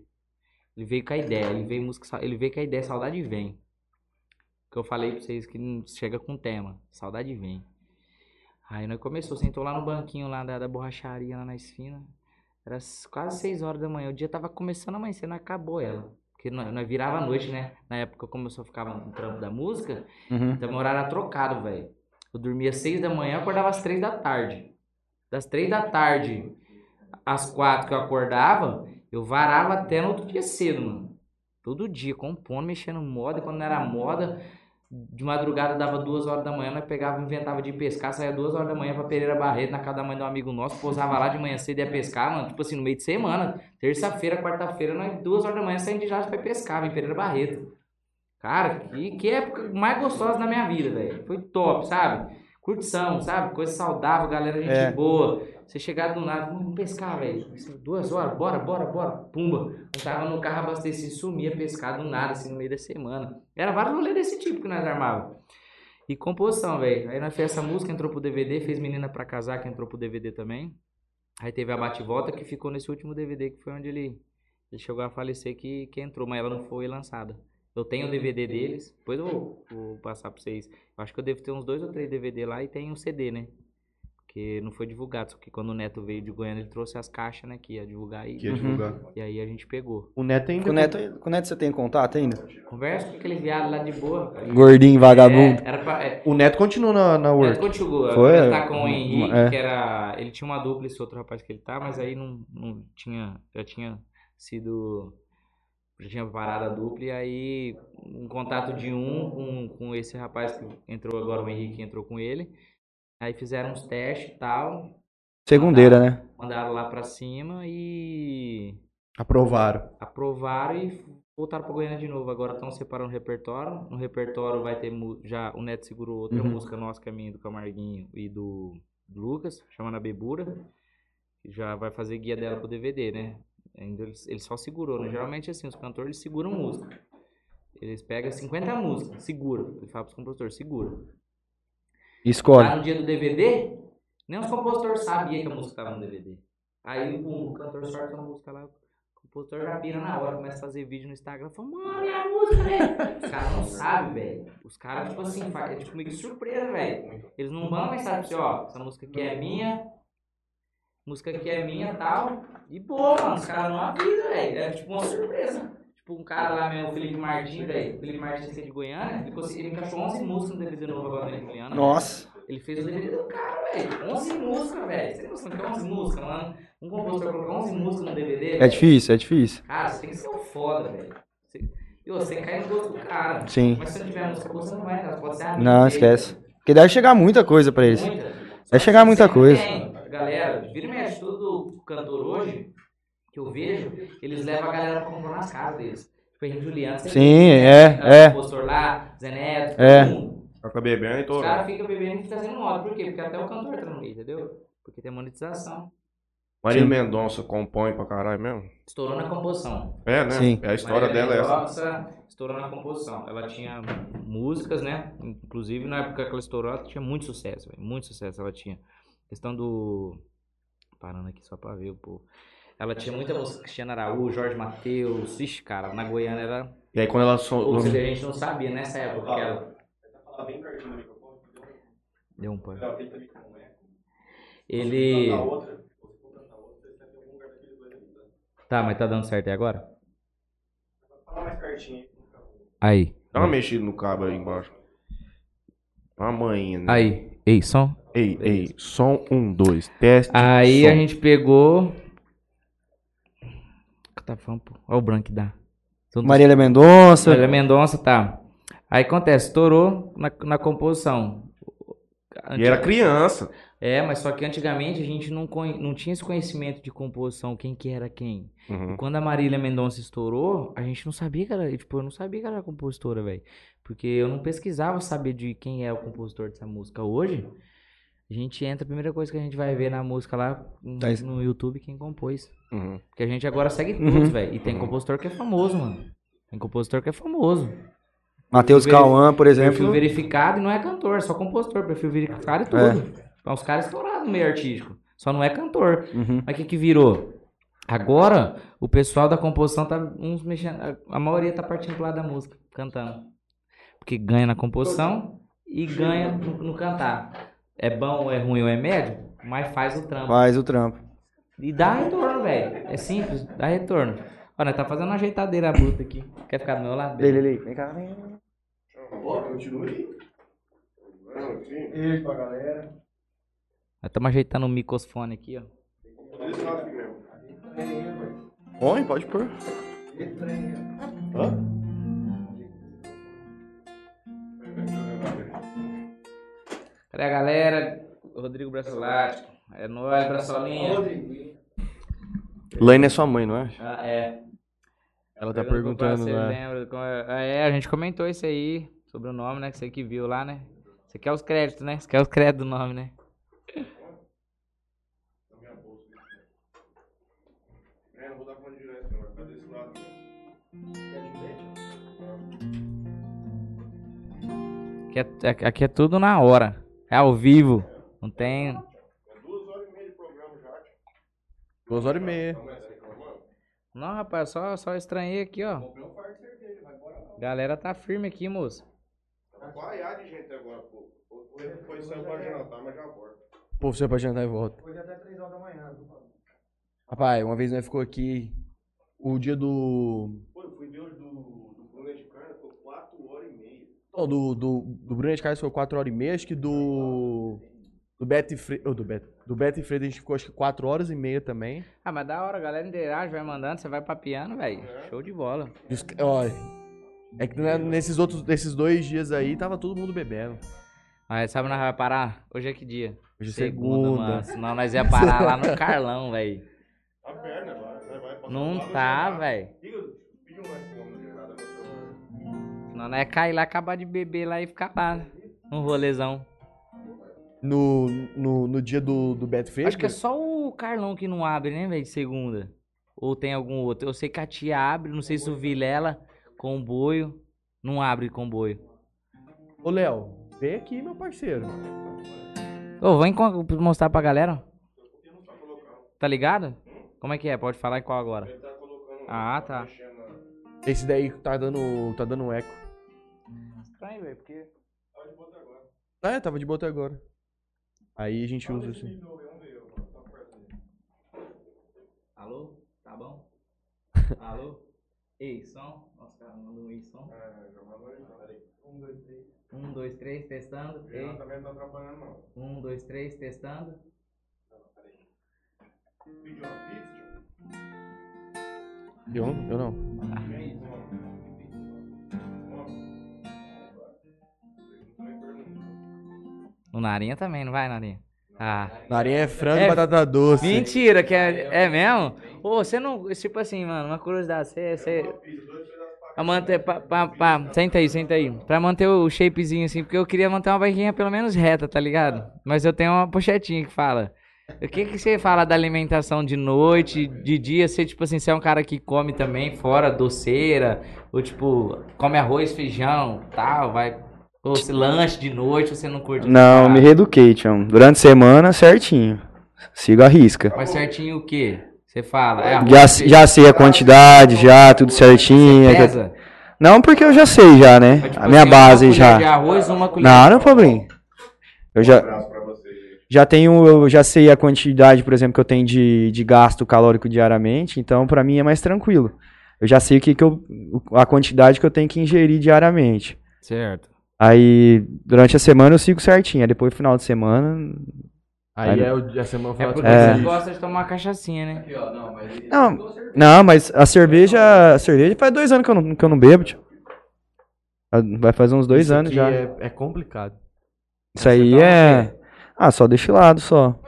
Ele veio com a ideia, ele veio, música, ele veio com a ideia Saudade Vem. Que eu falei pra vocês que chega com tema. Saudade Vem. Aí nós começou, sentou lá no banquinho lá da, da borracharia, lá na esquina. Era quase 6 horas da manhã. O dia tava começando a amanhecer, não acabou ela. Porque nós, nós virava a noite, né? Na época, como eu só ficava no trampo da música, Uhum. então meu horário era trocado, velho. Eu dormia às 6 da manhã, acordava às 3 da tarde. Das 3 da tarde às 4 que eu acordava, eu varava até no outro dia cedo, mano. Todo dia, compondo, mexendo moda. Quando não era moda, de madrugada dava 2 horas da manhã, nós pegava, inventava de pescar, saía 2 horas da manhã pra Pereira Barreto, na casa da mãe de um amigo nosso, pousava lá de manhã cedo e ia pescar, mano. Tipo assim, no meio de semana, terça-feira, quarta-feira, nós 2 horas da manhã saímos de Jales pra pescar, em Pereira Barreto. Cara, que, que época mais gostosa da minha vida, velho. Foi top, sabe? Curtição, sabe? Coisa saudável, galera, gente É. boa. Você chegar do nada, vamos pescar, velho. Duas horas, bora, bora, bora. Pumba. Eu tava no carro abastecido, sumia pescar do nada, assim, no meio da semana. Era vários rolês desse tipo que nós armava. E composição, velho. Aí nós fez essa música, entrou pro DVD, fez Menina Pra Casar, que entrou pro DVD também. Aí teve a Bate e Volta, que ficou nesse último DVD, que foi onde ele, ele chegou a falecer, que, que entrou, mas ela não foi lançada. Eu tenho o DVD deles, depois eu vou, vou passar pra vocês. Eu acho que eu devo ter uns dois ou três DVD lá e tem um CD, né? Porque não foi divulgado, só que quando o Neto veio de Goiânia, ele trouxe as caixas, né, que ia divulgar Que e, ia divulgar. e aí a gente pegou. O Neto ainda. Com o Neto, com o Neto você tem contato ainda? Conversa com aquele viado lá de boa. cara. Gordinho, vagabundo. É, era pra, é, O Neto continua na, na o Work. Neto continuou. Foi? Ele tá com o Henrique, É. que era. Ele tinha uma dupla, esse outro rapaz que ele tá, mas aí não, não tinha. Já tinha sido. Já tinha parado a dupla, e aí um contato de um com, com esse rapaz que entrou agora, o Henrique entrou com ele. Aí fizeram uns testes e tal, Segundeira, né? mandaram lá pra cima e Aprovaram. aprovaram e voltaram pra Goiânia de novo. Agora estão separando o repertório. No repertório vai ter já o Neto segurou outra Uhum. música nossa, que é do Camarguinho e do Lucas, chama Na Bebura. Já vai fazer guia dela pro DVD, né? Ainda ele, ele só segurou, né? Geralmente assim, os cantores eles seguram música. Eles pegam 50 músicas, segura. Ele fala pros compositores, segura. Escolhe. Lá no dia do DVD, nem os compositores sabiam que a música estava no DVD. Aí pum, o cantor sorte uma música lá, o compositor já pira na hora, começa a fazer vídeo no Instagram, fala, mano, é a música, velho. Os caras não sabem, velho. Os caras, tipo assim, faz, é tipo meio que surpresa, velho. Eles não mandam mensagem pra você, ó, essa música aqui é minha, música aqui é minha e tal. E boa, mano, os caras não avisam, velho. É tipo uma surpresa. Tipo, um cara lá mesmo, o Felipe Martins, velho. O Felipe Martins é de Goiânia, ele, consegui- ele encaixou 11 músicas no DVD novo agora em Goiânia. Nossa. Ele fez o DVD do cara, velho. 11 músicas, velho. Você tem noção que é 11 músicas, mano? Um compositor colocar 11 músicas no DVD. É difícil, é difícil. Cara, você tem que ser um foda, velho. Você- E você cai no gosto do cara. Sim. Mas se não tiver música boa, você não vai, ela pode ser amigo Não, dele. esquece. Porque deve chegar muita coisa pra eles. Muita. Vai chegar muita coisa. tem. Galera, vira e mexe, todo cantor hoje eu vejo, eles levam a galera pra comprar nas casas deles. Tipo, Henrique Juliano. você Sim, é, né? é. O compositor lá, Zé Neto, É. todo. Fica bebendo e Os tô. caras ficam bebendo e fazendo moda. Por quê? Porque até o cantor tá no meio, entendeu? Porque tem monetização. Marília Mendonça compõe pra caralho mesmo. Estourou na composição. É, né? Sim. É a história Marília dela é essa. Estourou na composição. Ela tinha músicas, né? Inclusive, na época que ela estourou, ela tinha muito sucesso, velho. Muito sucesso ela tinha. Questão do... Parando aqui só pra ver o povo. Ela tinha muita música. Cristiano Araújo, Jorge Matheus. Ixi, cara, na Goiânia era... E aí quando ela Ou soltou. seja, a gente não sabia nessa época que ela... Deu um pano. Ele... Tá, mas tá dando certo aí agora? Aí. Dá uma mexida no cabo aí embaixo. Uma manhinha, né? Aí. Ei, som. Ei, ei, som um, dois, teste. Aí som. a gente pegou. Tá falando, pô? Olha o branco que dá. Marília Mendonça. Marília Mendonça, tá. Aí acontece, estourou na, na composição. E era criança. É, mas só que antigamente a gente não, conhe- não tinha esse conhecimento de composição, quem que era quem. Uhum. Quando a Marília Mendonça estourou, a gente não sabia que era, tipo, eu não sabia que ela era compositora, velho. Porque eu não pesquisava saber de quem é o compositor dessa música. Hoje, a gente entra, a primeira coisa que a gente vai ver na música lá no, Tá no YouTube, quem compôs. Uhum. Porque a gente agora segue Uhum. todos, velho. E tem compositor que é famoso, mano. Tem compositor que é famoso. Matheus Perfil Cauã, por Perfil exemplo. verificado e não é cantor, é só compositor. Perfil verificado e tudo. É uns caras estourados no meio artístico. Só não é cantor. Uhum. Mas o que que virou? Agora, o pessoal da composição tá uns mexendo. a- maioria tá partindo pro lado da música, cantando. Porque ganha na composição e ganha no, no cantar. É bom, é ruim ou é médio, mas faz o trampo. Faz o trampo. E dá retorno, velho. É simples, dá retorno. Olha, tá fazendo uma ajeitadeira bruta aqui. Quer ficar do meu lado? Dele ali. Vem cá, vem. Ó, continue. Beijo pra galera. Nós estamos ajeitando o microfone aqui, ó. Põe, pode pôr. Cadê a galera? Rodrigo Braçolati. É nóis, Braçolinha. Laine é sua mãe, não é? Ah, é. Ela tá perguntando, né? lembra é. É, a gente comentou isso aí, sobre o nome, né? Que você que viu lá, né? Você quer os créditos, né? Você quer os créditos do nome, né? É, não não. Lado. Aqui é, aqui é tudo na hora. É ao vivo. Não tem. Duas horas e meia de programa já. Duas horas e meia. Não, rapaz, só, só estranhei aqui, ó. Galera tá firme aqui, moço. Vaiar de gente agora, pô. Foi, foi saiu pra jantar, mas já volta. Pô, você é pra jantar e volta. Hoje até 3 horas da manhã. Rapaz, uma vez nós ficou aqui o dia do. Pô, eu fui ver hoje do, do Bruno de Carne, ficou 4 horas e meia. Não, do, do, do Bruno de Carlos foi 4 horas e meia, acho que do. Do Beto e Fre... oh, do Beto. Do Beto e Freire a gente ficou acho que 4 horas e meia também. Ah, mas da hora, a galera interage, vai mandando, você vai papiando, velho. Show de bola. Os Olha. É que né, nesses outros, nesses dois dias aí, tava todo mundo bebendo. Mas sabe, nós vai parar? Hoje é que dia? Hoje é segunda. mano. Senão nós ia parar lá no *laughs* Carlão, velho. A perna, vai, vai, Não tá, velho. Celular. Senão nós ia cair lá, acabar de beber lá e ficar lá. Um rolezão. No, no, no dia do, do Beto Freire. Acho que é só o Carlão que não abre, né, velho? Segunda. Ou tem algum outro. Eu sei que a tia abre, não sei se o Vilela, comboio, não abre comboio. Ô, Léo, vem aqui, meu parceiro. Ô, vem mostrar pra galera. Tá ligado? Como é que é? Pode falar em qual agora? Ah, tá. Esse daí tá dando, tá dando um eco. Estranho, velho, porque... É, tava de boa até agora. Aí a gente usa assim. Alô? Tá bom? *laughs* Alô? Ei, som? Nossa, cara, mandou um ei, som. Um, dois, três, testando. Ei. Também não tá atrapalhando, não. Um, dois, três, testando. Pediu uma pizza? Eu, eu não. O Narinha também, não vai, Narinha? Ah. Narinha é frango É, e batata doce. Mentira, que é, é mesmo? Ô, você não. Tipo assim, mano, uma curiosidade, você. você pra manter. Pra, pra, pra- senta aí, senta aí. Pra manter o shapezinho assim, porque eu queria manter uma barriguinha pelo menos reta, tá ligado? Mas eu tenho uma pochetinha que fala. O que que você fala da alimentação de noite, de dia? Você, tipo assim, você é um cara que come também fora doceira? Ou, tipo, come arroz, feijão, tal, vai... Ou se lanche de noite, você não curte? Não, me reeduquei, Tião. Durante a semana, certinho. Sigo a risca. Mas certinho o quê? Você fala? É Já, já sei a quantidade, já, tudo certinho. Você pesa? Não, porque eu já sei já, né? Mas, tipo A minha assim, base uma colher de já. arroz, uma colher Não, não, Fabrinho. Eu já, já tenho, eu já sei a quantidade, por exemplo, que eu tenho de, de gasto calórico diariamente, então pra mim é mais tranquilo. Eu já sei o que, que eu, a quantidade que eu tenho que ingerir diariamente. Certo. Aí, durante a semana eu sigo certinho, aí depois, final de semana, Aí é o a semana É porque É. você gosta de tomar uma cachaçinha, né? Aqui, ó, não, mas... Não, não, mas a cerveja, a cerveja faz dois anos que eu não, que eu não bebo, tio. Vai fazer uns dois Isso anos aqui já. É, é complicado. Isso aí é. Ah, só desse lado só.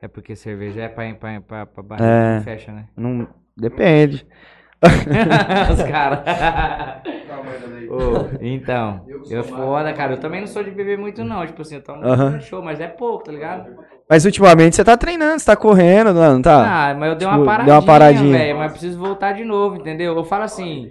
É porque cerveja é pra, pra, pra, pra barriga É. fecha, né? Não. Depende. Os caras. Ô, então, eu foda, cara. Eu também não sou de beber muito, não. Tipo assim, eu tomo Aham. um show, mas é pouco, tá ligado? Mas ultimamente você tá treinando, você tá correndo, não, tá? Ah, mas eu dei Tipo, uma deu paradinha, uma paradinha. velho. Mas preciso voltar de novo, entendeu? Eu falo assim.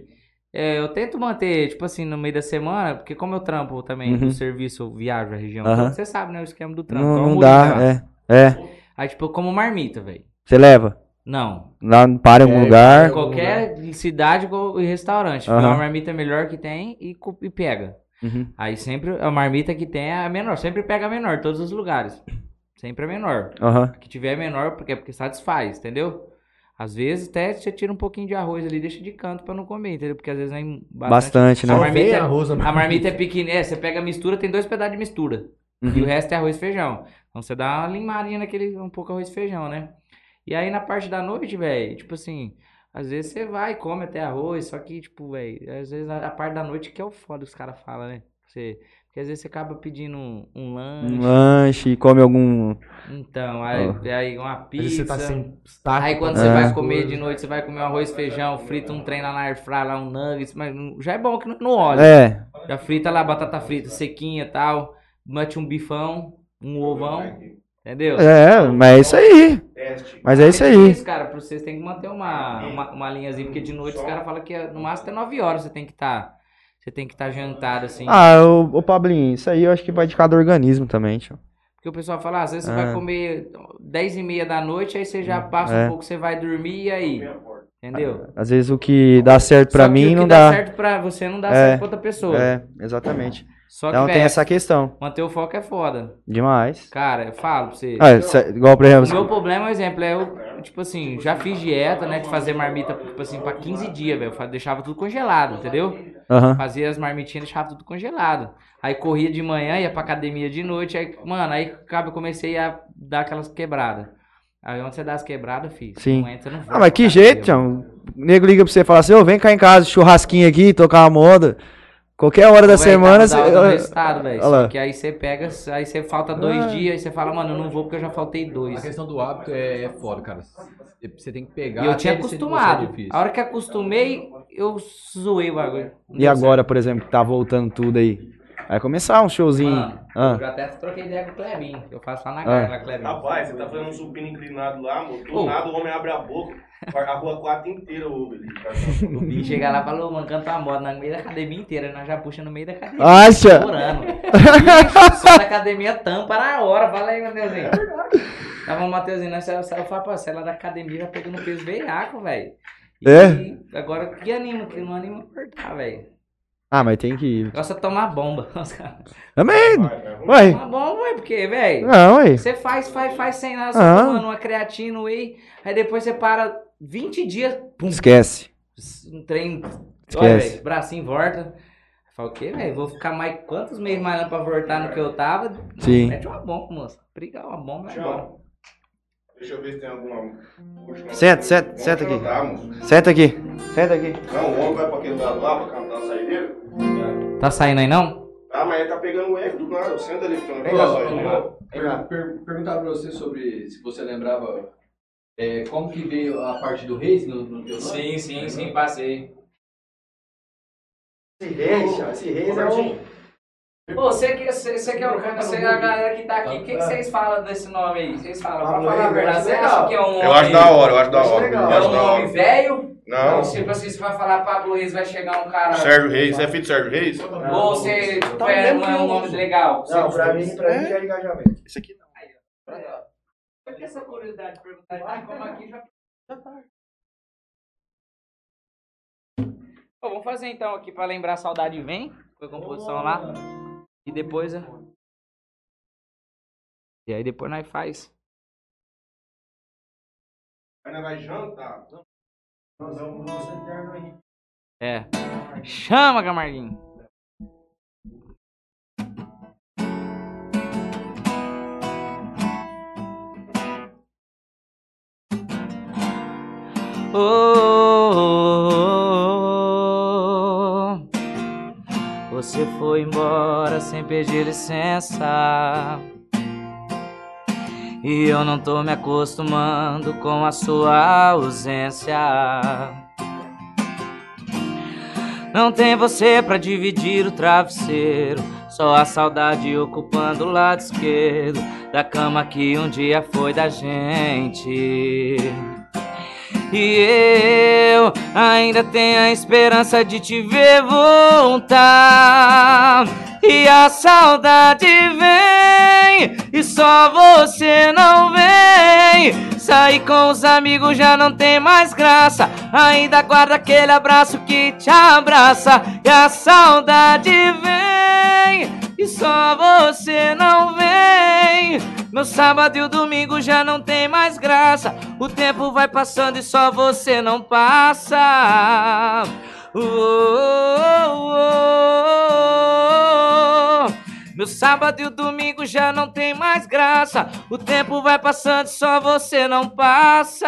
é, eu tento manter, tipo assim, no meio da semana, porque como eu trampo também Uhum. no serviço, eu viajo a região, toda, você sabe, né, o esquema do trampo. não não dá, é. É. Aí, tipo, eu como marmita, velho. Você leva. Não. Lá para em algum É, lugar. Qualquer cidade ou restaurante. Aham. A marmita melhor que tem e, e pega. Uhum. Aí sempre a marmita que tem é a menor. Sempre pega a menor, todos os lugares. Sempre a menor. A que tiver menor, porque é porque satisfaz, entendeu? Às vezes até você tira um pouquinho de arroz ali, deixa de canto pra não comer, entendeu? Porque às vezes vem bastante. Bastante, A né? Só marmita, é- arroz na a marmita é pequenininha. É, você pega a mistura, tem dois pedaços de mistura. E o Uhum. resto é arroz e feijão. Então você dá uma limadinha naquele um pouco arroz e feijão, né? E aí na parte da noite, velho, tipo assim, às vezes você vai e come até arroz, só que, tipo, velho, às vezes a, a parte da noite que é o foda, os caras falam, né? Você, porque às vezes você acaba pedindo um, um lanche. Um lanche, come algum. Então, aí, aí uma Às vezes pizza. você tá sem destaque. Aí quando você É. vai comer de noite, você vai comer um arroz, feijão, frita um trem lá na air fry, lá um nuggets, mas já é bom que não, não olha. É. Já frita lá batata frita sequinha e tal, mete um bifão, um ovão, entendeu? É, mas é isso aí. Teste. Mas é isso aí. difícil, cara, pra vocês tem que manter uma, uma, uma linhazinha, porque de noite os caras falam que é, no máximo até 9 horas você tem que estar. você tem que estar jantado assim. Ah, ô, ô Pablinho, isso aí eu acho que vai de cada organismo também, tio. Porque o pessoal fala, ah, às vezes você Ah. vai comer 10 e meia da noite, aí você já passa É. um pouco, você vai dormir e aí? Entendeu? Às vezes o que dá certo pra Só que mim o que não dá dá. certo pra você não dá É. certo pra outra pessoa. É, exatamente. Só que, Então tem velho, essa questão. manter o foco é foda. Demais. Cara, eu falo pra você. Ah, cê- igual, por O exemplo, meu problema, exemplo, é eu, tipo assim, já fiz dieta, né, de fazer marmita, tipo assim, pra 15 dias, velho. Eu deixava tudo congelado, entendeu? aham. Fazia as marmitinhas, deixava tudo congelado. Aí corria de manhã, ia pra academia de noite, aí, mano, aí acaba, eu comecei a dar aquelas quebradas. Aí onde você dá as quebradas, filho, Sim. não entra, não Ah, mas que jeito, tio. O nego liga pra você e fala assim, ô, vem cá em casa, churrasquinho aqui, tocar uma moda. Qualquer hora da Véi, semana. tava cê- dando ah, resultado, velho. Só que aí você pega, aí você falta dois Ah. dias, aí você fala, mano, eu não vou porque eu já faltei A dois. questão do hábito é, é foda, cara. Você tem que pegar. E eu tinha você é acostumado. A hora que acostumei, eu zoei o bagulho. E agora, por exemplo, que tá voltando tudo aí? Vai começar um showzinho. Mano, Ah. eu já até troquei ideia com o Clebinho. que Eu faço lá na Ah. garra, Clebinho. Rapaz, você tá fazendo um supino inclinado lá, amor. Do Ô. nada o homem abre a boca. A rua 4 inteira ouve ali. O Binho chega lá e falou, mano, canta uma moda no meio da academia inteira. Nós já puxa no meio da academia. Acha? Chorando. Ih, só da academia tampa na hora. Fala aí, Mateuzinho. Tava o Mateuzinho, nós saímos, eu falei, pô, você é lá da academia, já pegando peso veiaco, velho. E É? agora que anima, que não anima a cortar, velho. Ah, mas tem que ir. Gosta de tomar bomba. *laughs* Os caras. Também. Ué. Tomar bomba, ué, porque, velho. Não, ué. Você faz, faz, faz sem nada, só Ah. tomando uma creatina, whey, aí depois você para 20 dias, pum, Esquece. um trem, olha, Esquece. velho, bracinho volta. Fala o quê, velho? Vou ficar mais quantos meses mais não pra voltar no que eu tava? Sim. Mete uma bomba, moça. Brigar uma bomba é bom. Deixa eu ver se tem alguma. última Senta, coisa. senta, Vamos senta aqui. Senta aqui. Senta aqui. Não, o homem vai pra aquele lado lá pra cantar a saideira. Tá saindo aí não? Tá, mas ele tá pegando o eco do nada. Senta ali, fica no Legal, negócio. legal. Per, per, perguntaram pra você sobre se você lembrava é, como que veio a parte do Reis no, no teu nome? Sim, sim, sim, passei. Esse reis, esse reis é um... Pô, você que, você, você que é o cara, você é a galera que tá aqui, o que, que vocês falam desse nome aí? Vocês falam, pra falar a verdade, você acha que é um nome... Eu acho da hora, eu acho da hora. Eu É um nome velho? Não, Tipo assim, você vai falar Pablo Reis, vai chegar um cara... Sérgio Reis. Você é filho do Sérgio Reis? Ou você, tipo, Tá é, não é um nome uso. legal? Não, pra mim, pra mim já é engajamento. Esse aqui não. Por que essa curiosidade de perguntar? Ah, como aqui já... Pô, vamos fazer então aqui pra lembrar Saudade Vem. Foi a composição lá. E depois... é- E aí depois nós faz. Ainda vai jantar. Nós vamos nosso eterno aí. É. Chama, Camarguinho. Oh, foi embora sem pedir licença. E eu não tô me acostumando com a sua ausência. Não tem você pra dividir o travesseiro. Só a saudade ocupando o lado esquerdo da cama que um dia foi da gente. E eu ainda tenho a esperança de te ver voltar. E a saudade vem, e só você não vem. Sair com os amigos já não tem mais graça. Ainda guarda aquele abraço que te abraça. E a saudade vem, e só você não vem. Meu sábado e o domingo já não tem mais graça. O tempo vai passando e só você não passa. Oh, oh, oh. Meu sábado e o domingo já não tem mais graça. O tempo vai passando e só você não passa.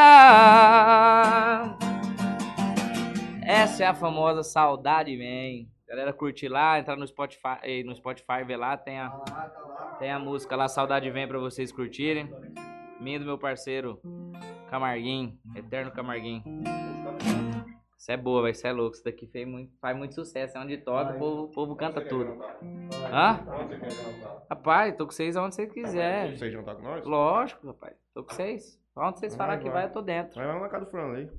Essa é a famosa Saudade Vem. Galera, curte lá, entrar no Spotify, no Spotify, ver lá, tem a, tem a música lá, Saudade Vem pra vocês curtirem. Minha do meu parceiro Camarguinho, Eterno Camarguinho. Isso é boa, vai ser é louco. Isso daqui fez muito, faz muito sucesso. É onde toca, o povo, o povo canta tudo. Hã? Rapaz, tô com vocês aonde você quiser. Você jantar com nós? Lógico, rapaz. Tô com vocês. Onde vocês Vai, falar que vai. vai, eu tô dentro. Vai lá na casa do Franley.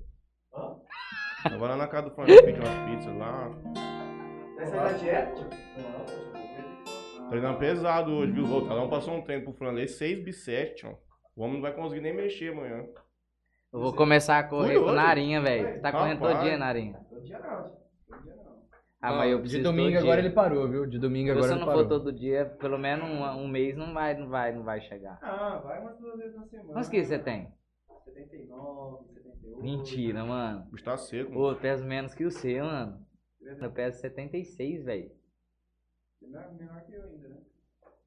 Eu vou lá na casa do Franley pedir umas pizzas lá. Essa é da dieta? Treinando pesado hoje, viu? Ô, Cada um passou um tempo pro Franley, 6 bisete, ó. O homem não vai conseguir nem mexer amanhã. Eu vou começar a correr Foi com hoje? Narinha, velho. Você tá correndo todo Rapaz. dia, Narinha? Todo dia não. Ah, Não, mas eu de preciso domingo todo agora dia. ele parou, viu? De domingo Se agora você ele não parou. for todo dia, pelo menos um, um mês não vai, não vai, não vai chegar. Ah, vai umas duas vezes na semana. Quantos quilos você tem? 79, 78. Mentira, mano. O bicho tá seco. Eu peso menos que o seu, mano. Eu peso 76, velho. Menor, menor que eu ainda, né?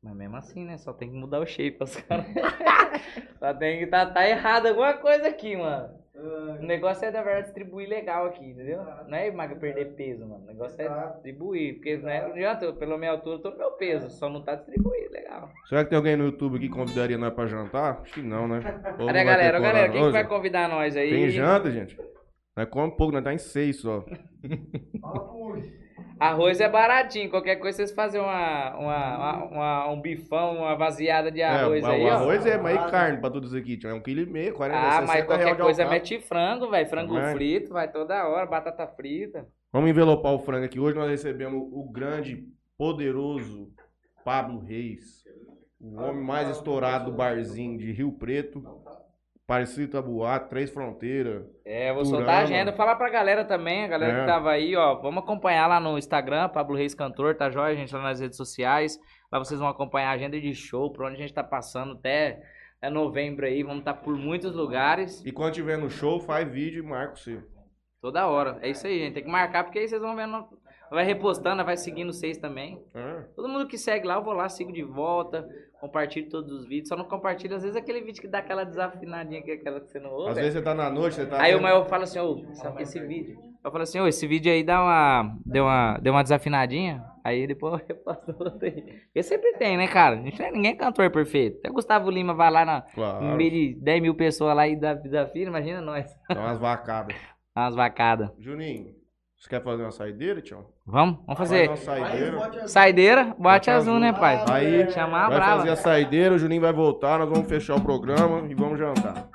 Mas mesmo assim, né? Só tem que mudar o shape os caras. *laughs* Só tem que tá, tá errado alguma coisa aqui, mano. O negócio é, na verdade, distribuir legal aqui, entendeu? Não é maga perder peso, mano. O negócio é distribuir. Porque não, é, não adianta, eu, pela minha altura, eu tô no meu peso. Só não tá distribuído, legal. Será que tem alguém no YouTube que convidaria nós pra jantar? Acho que não, né? *laughs* Ou não Cadê a vai ter galera? Galera, quem que vai convidar nós aí? Tem janta, gente? Nós come pouco, nós tá em seis só. *laughs* Arroz é baratinho. Qualquer coisa vocês fazem uma, uma, uma- uma- um bifão, uma vaziada de arroz é, aí, o ó. arroz é meio carne pra todos aqui, tio. É um quilo e meio, 40, Ah, 60 mas real qualquer de coisa alcatra. mete frango, velho. Frango Vai. frito, vai toda hora. Batata frita. Vamos envelopar o frango aqui. Hoje nós recebemos o grande, poderoso Pablo Reis. O homem mais estourado do barzinho de Rio Preto. Parecido Tabuá, Três Fronteiras. É, vou soltar a agenda. Falar pra galera também, a galera É. que tava aí, ó. Vamos acompanhar lá no Instagram, Pablo Reis Cantor, tá jóia? A gente lá nas redes sociais. Lá vocês vão acompanhar a agenda de show, por onde a gente tá passando até, até novembro aí. Vamos estar por muitos lugares. E quando tiver no show, faz vídeo e marca você. Toda hora. É isso aí, gente. Tem que marcar, porque aí vocês vão vendo Vai repostando, vai seguindo vocês também. É. Todo mundo que segue lá, eu vou lá, sigo de volta, compartilho todos os vídeos. Só não compartilho, às vezes, aquele vídeo que dá aquela desafinadinha, que é aquela que você não ouve. Às vezes você tá na noite, você tá. Aí o vendo- Mael fala assim, ô, sabe esse vídeo? Eu falo assim, ô, esse vídeo aí dá uma, deu uma, deu uma desafinadinha. Aí depois *laughs* eu reposto outro aí. Porque sempre tem, né, cara? A gente não é- Ninguém é cantor perfeito. Até Gustavo Lima vai lá na, Claro. no meio de 10 mil pessoas lá e dá desafio, imagina nós. Dá umas vacadas. *laughs* Dá umas vacadas. Juninho, você quer fazer uma saideira, tio? Vamos? Vamos fazer. Faz uma saideira. Saideira, bote Bote azul, azul. né, pai? Aí, Chamar a vai brava. fazer a saideira, o Juninho vai voltar, nós vamos fechar o programa e vamos jantar.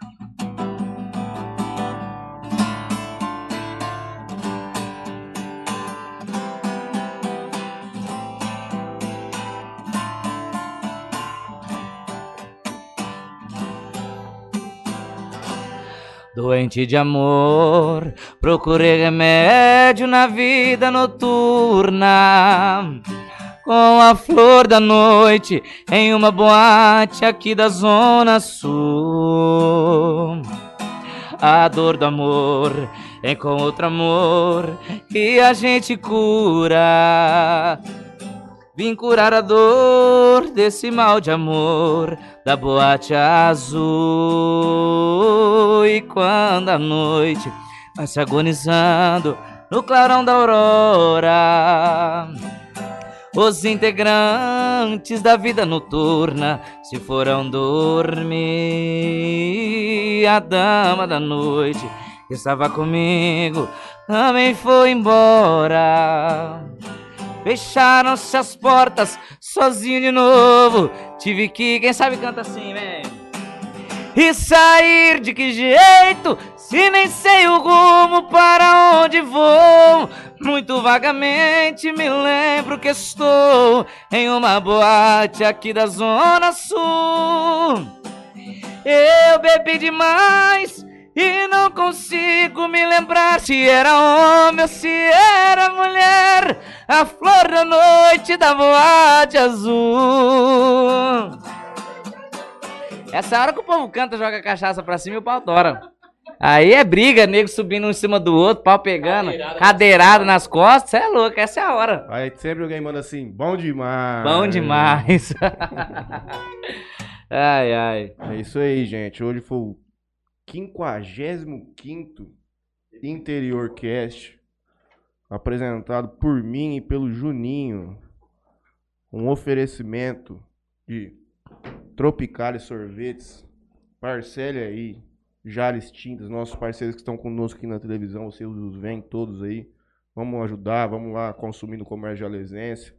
Doente de amor, procurei remédio na vida noturna. Com a flor da noite em uma boate aqui da Zona Sul. A dor do amor é com outro amor que a gente cura. Vim curar a dor desse mal de amor da boate azul. E quando a noite vai se agonizando no clarão da aurora, os integrantes da vida noturna se foram dormir. A dama da noite que estava comigo também foi embora. Fecharam-se as portas, sozinho de novo. Tive que, quem sabe canta assim, velho. E sair de que jeito? Se nem sei o rumo para onde vou. Muito vagamente me lembro que estou em uma boate aqui da Zona Sul. Eu bebi demais e não consigo me lembrar se era homem ou se era mulher. A flor da noite da boate azul. Essa hora que o povo canta, joga cachaça pra cima e o pau tora. Aí é briga, nego subindo um em cima do outro, pau pegando, cadeirado nas costas. É louco, essa é a hora. Aí sempre alguém manda assim, bom demais. Bom demais. *laughs* ai, ai. É isso aí, gente. Hoje foi o 55 Interior Cast, apresentado por mim e pelo Juninho. Um oferecimento de Tropicale Sorvetes. Parcele aí, Jales Tintas, nossos parceiros que estão conosco aqui na televisão, vocês os veem todos aí. Vamos ajudar, vamos lá consumir no comércio jalesense.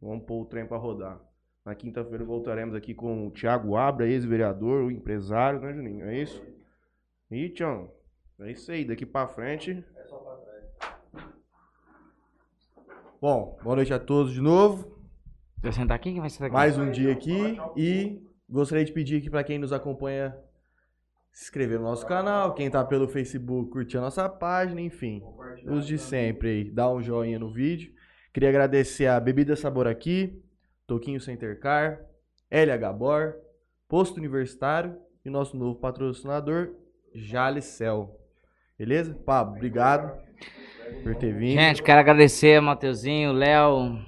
Vamos pôr o trem para rodar. Na quinta-feira voltaremos aqui com o Thiago Abra, ex-vereador, o empresário, né, Juninho? É isso? E, Tião, é isso aí. Daqui pra frente. Bom, boa noite a todos de novo. Deixa eu sentar aqui? Quem vai sentar aqui? Mais um dia aqui e gostaria de pedir aqui para quem nos acompanha se inscrever no nosso canal, quem tá pelo Facebook curtir a nossa página, enfim, os de sempre aí, dá um joinha no vídeo. Queria agradecer a Bebida Sabor aqui, Toquinho Center Car, LH Bor, Posto Universitário e nosso novo patrocinador, Jalecel. Beleza? Pablo, obrigado por ter vindo. Gente, quero agradecer a Mateuzinho, Léo,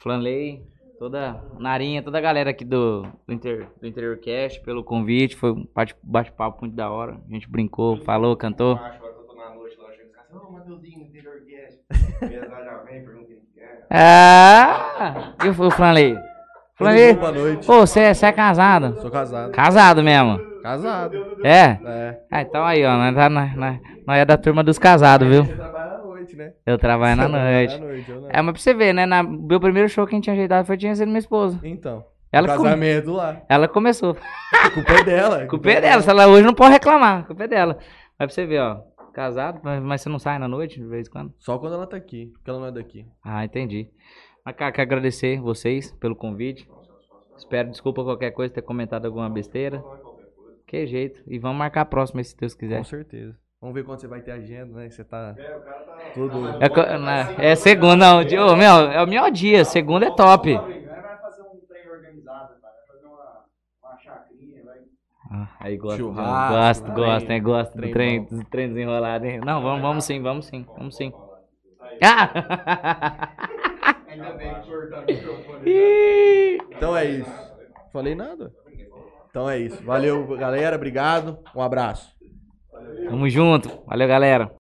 Flanley, toda a Narinha, toda a galera aqui do, do, Inter, do Interior Cast pelo convite. Foi um bate- bate-papo muito da hora. A gente brincou, falou, cantou. Ah! *laughs* E o Flanley? Flanley? boa noite. Ô, você é casado? Sou casado. Casado mesmo? Casado. É? É. Ah, então aí, ó. Nós, tá na- na- nós é da turma dos casados, viu? Você trabalha à noite, né? Eu trabalho na noite. noite. É, mas pra você ver, né? Na, meu primeiro show que a gente tinha ajeitado foi tinha sido minha esposa. Então. Ela, que come- casamento lá. ela começou. A culpa é dela. A *laughs* culpa é dela. Se ela hoje não pode reclamar. A culpa é dela. Mas pra você ver, ó. Casado, mas, mas você não sai na noite de vez em quando? Só quando ela tá aqui, porque ela não é daqui. Ah, entendi. Mas, cara, quero agradecer vocês pelo convite. Espero, desculpa qualquer coisa, ter comentado alguma besteira. Que jeito. E vamos marcar a próxima, se Deus quiser. Com certeza. Vamos ver quando você vai ter agenda, né? Você tá tudo... É, co- na- é segunda, não. de- ô, meu, é o melhor dia. Segunda é top. Vai fazer um trem organizado, cara. Vai fazer uma, uma chacrinha, vai. Ah, aí gosta, Churrasco, gosta, trem, gosta, hein? Gosta do trem do trem desenrolado, hein? Não, vamos, vamos sim, vamos sim, vamos sim. Ah! *laughs* Ainda bem que cortaram o microfone. Então é isso. Falei nada? Então é isso. Valeu, galera. Obrigado. Um abraço. Tamo junto. Valeu, galera.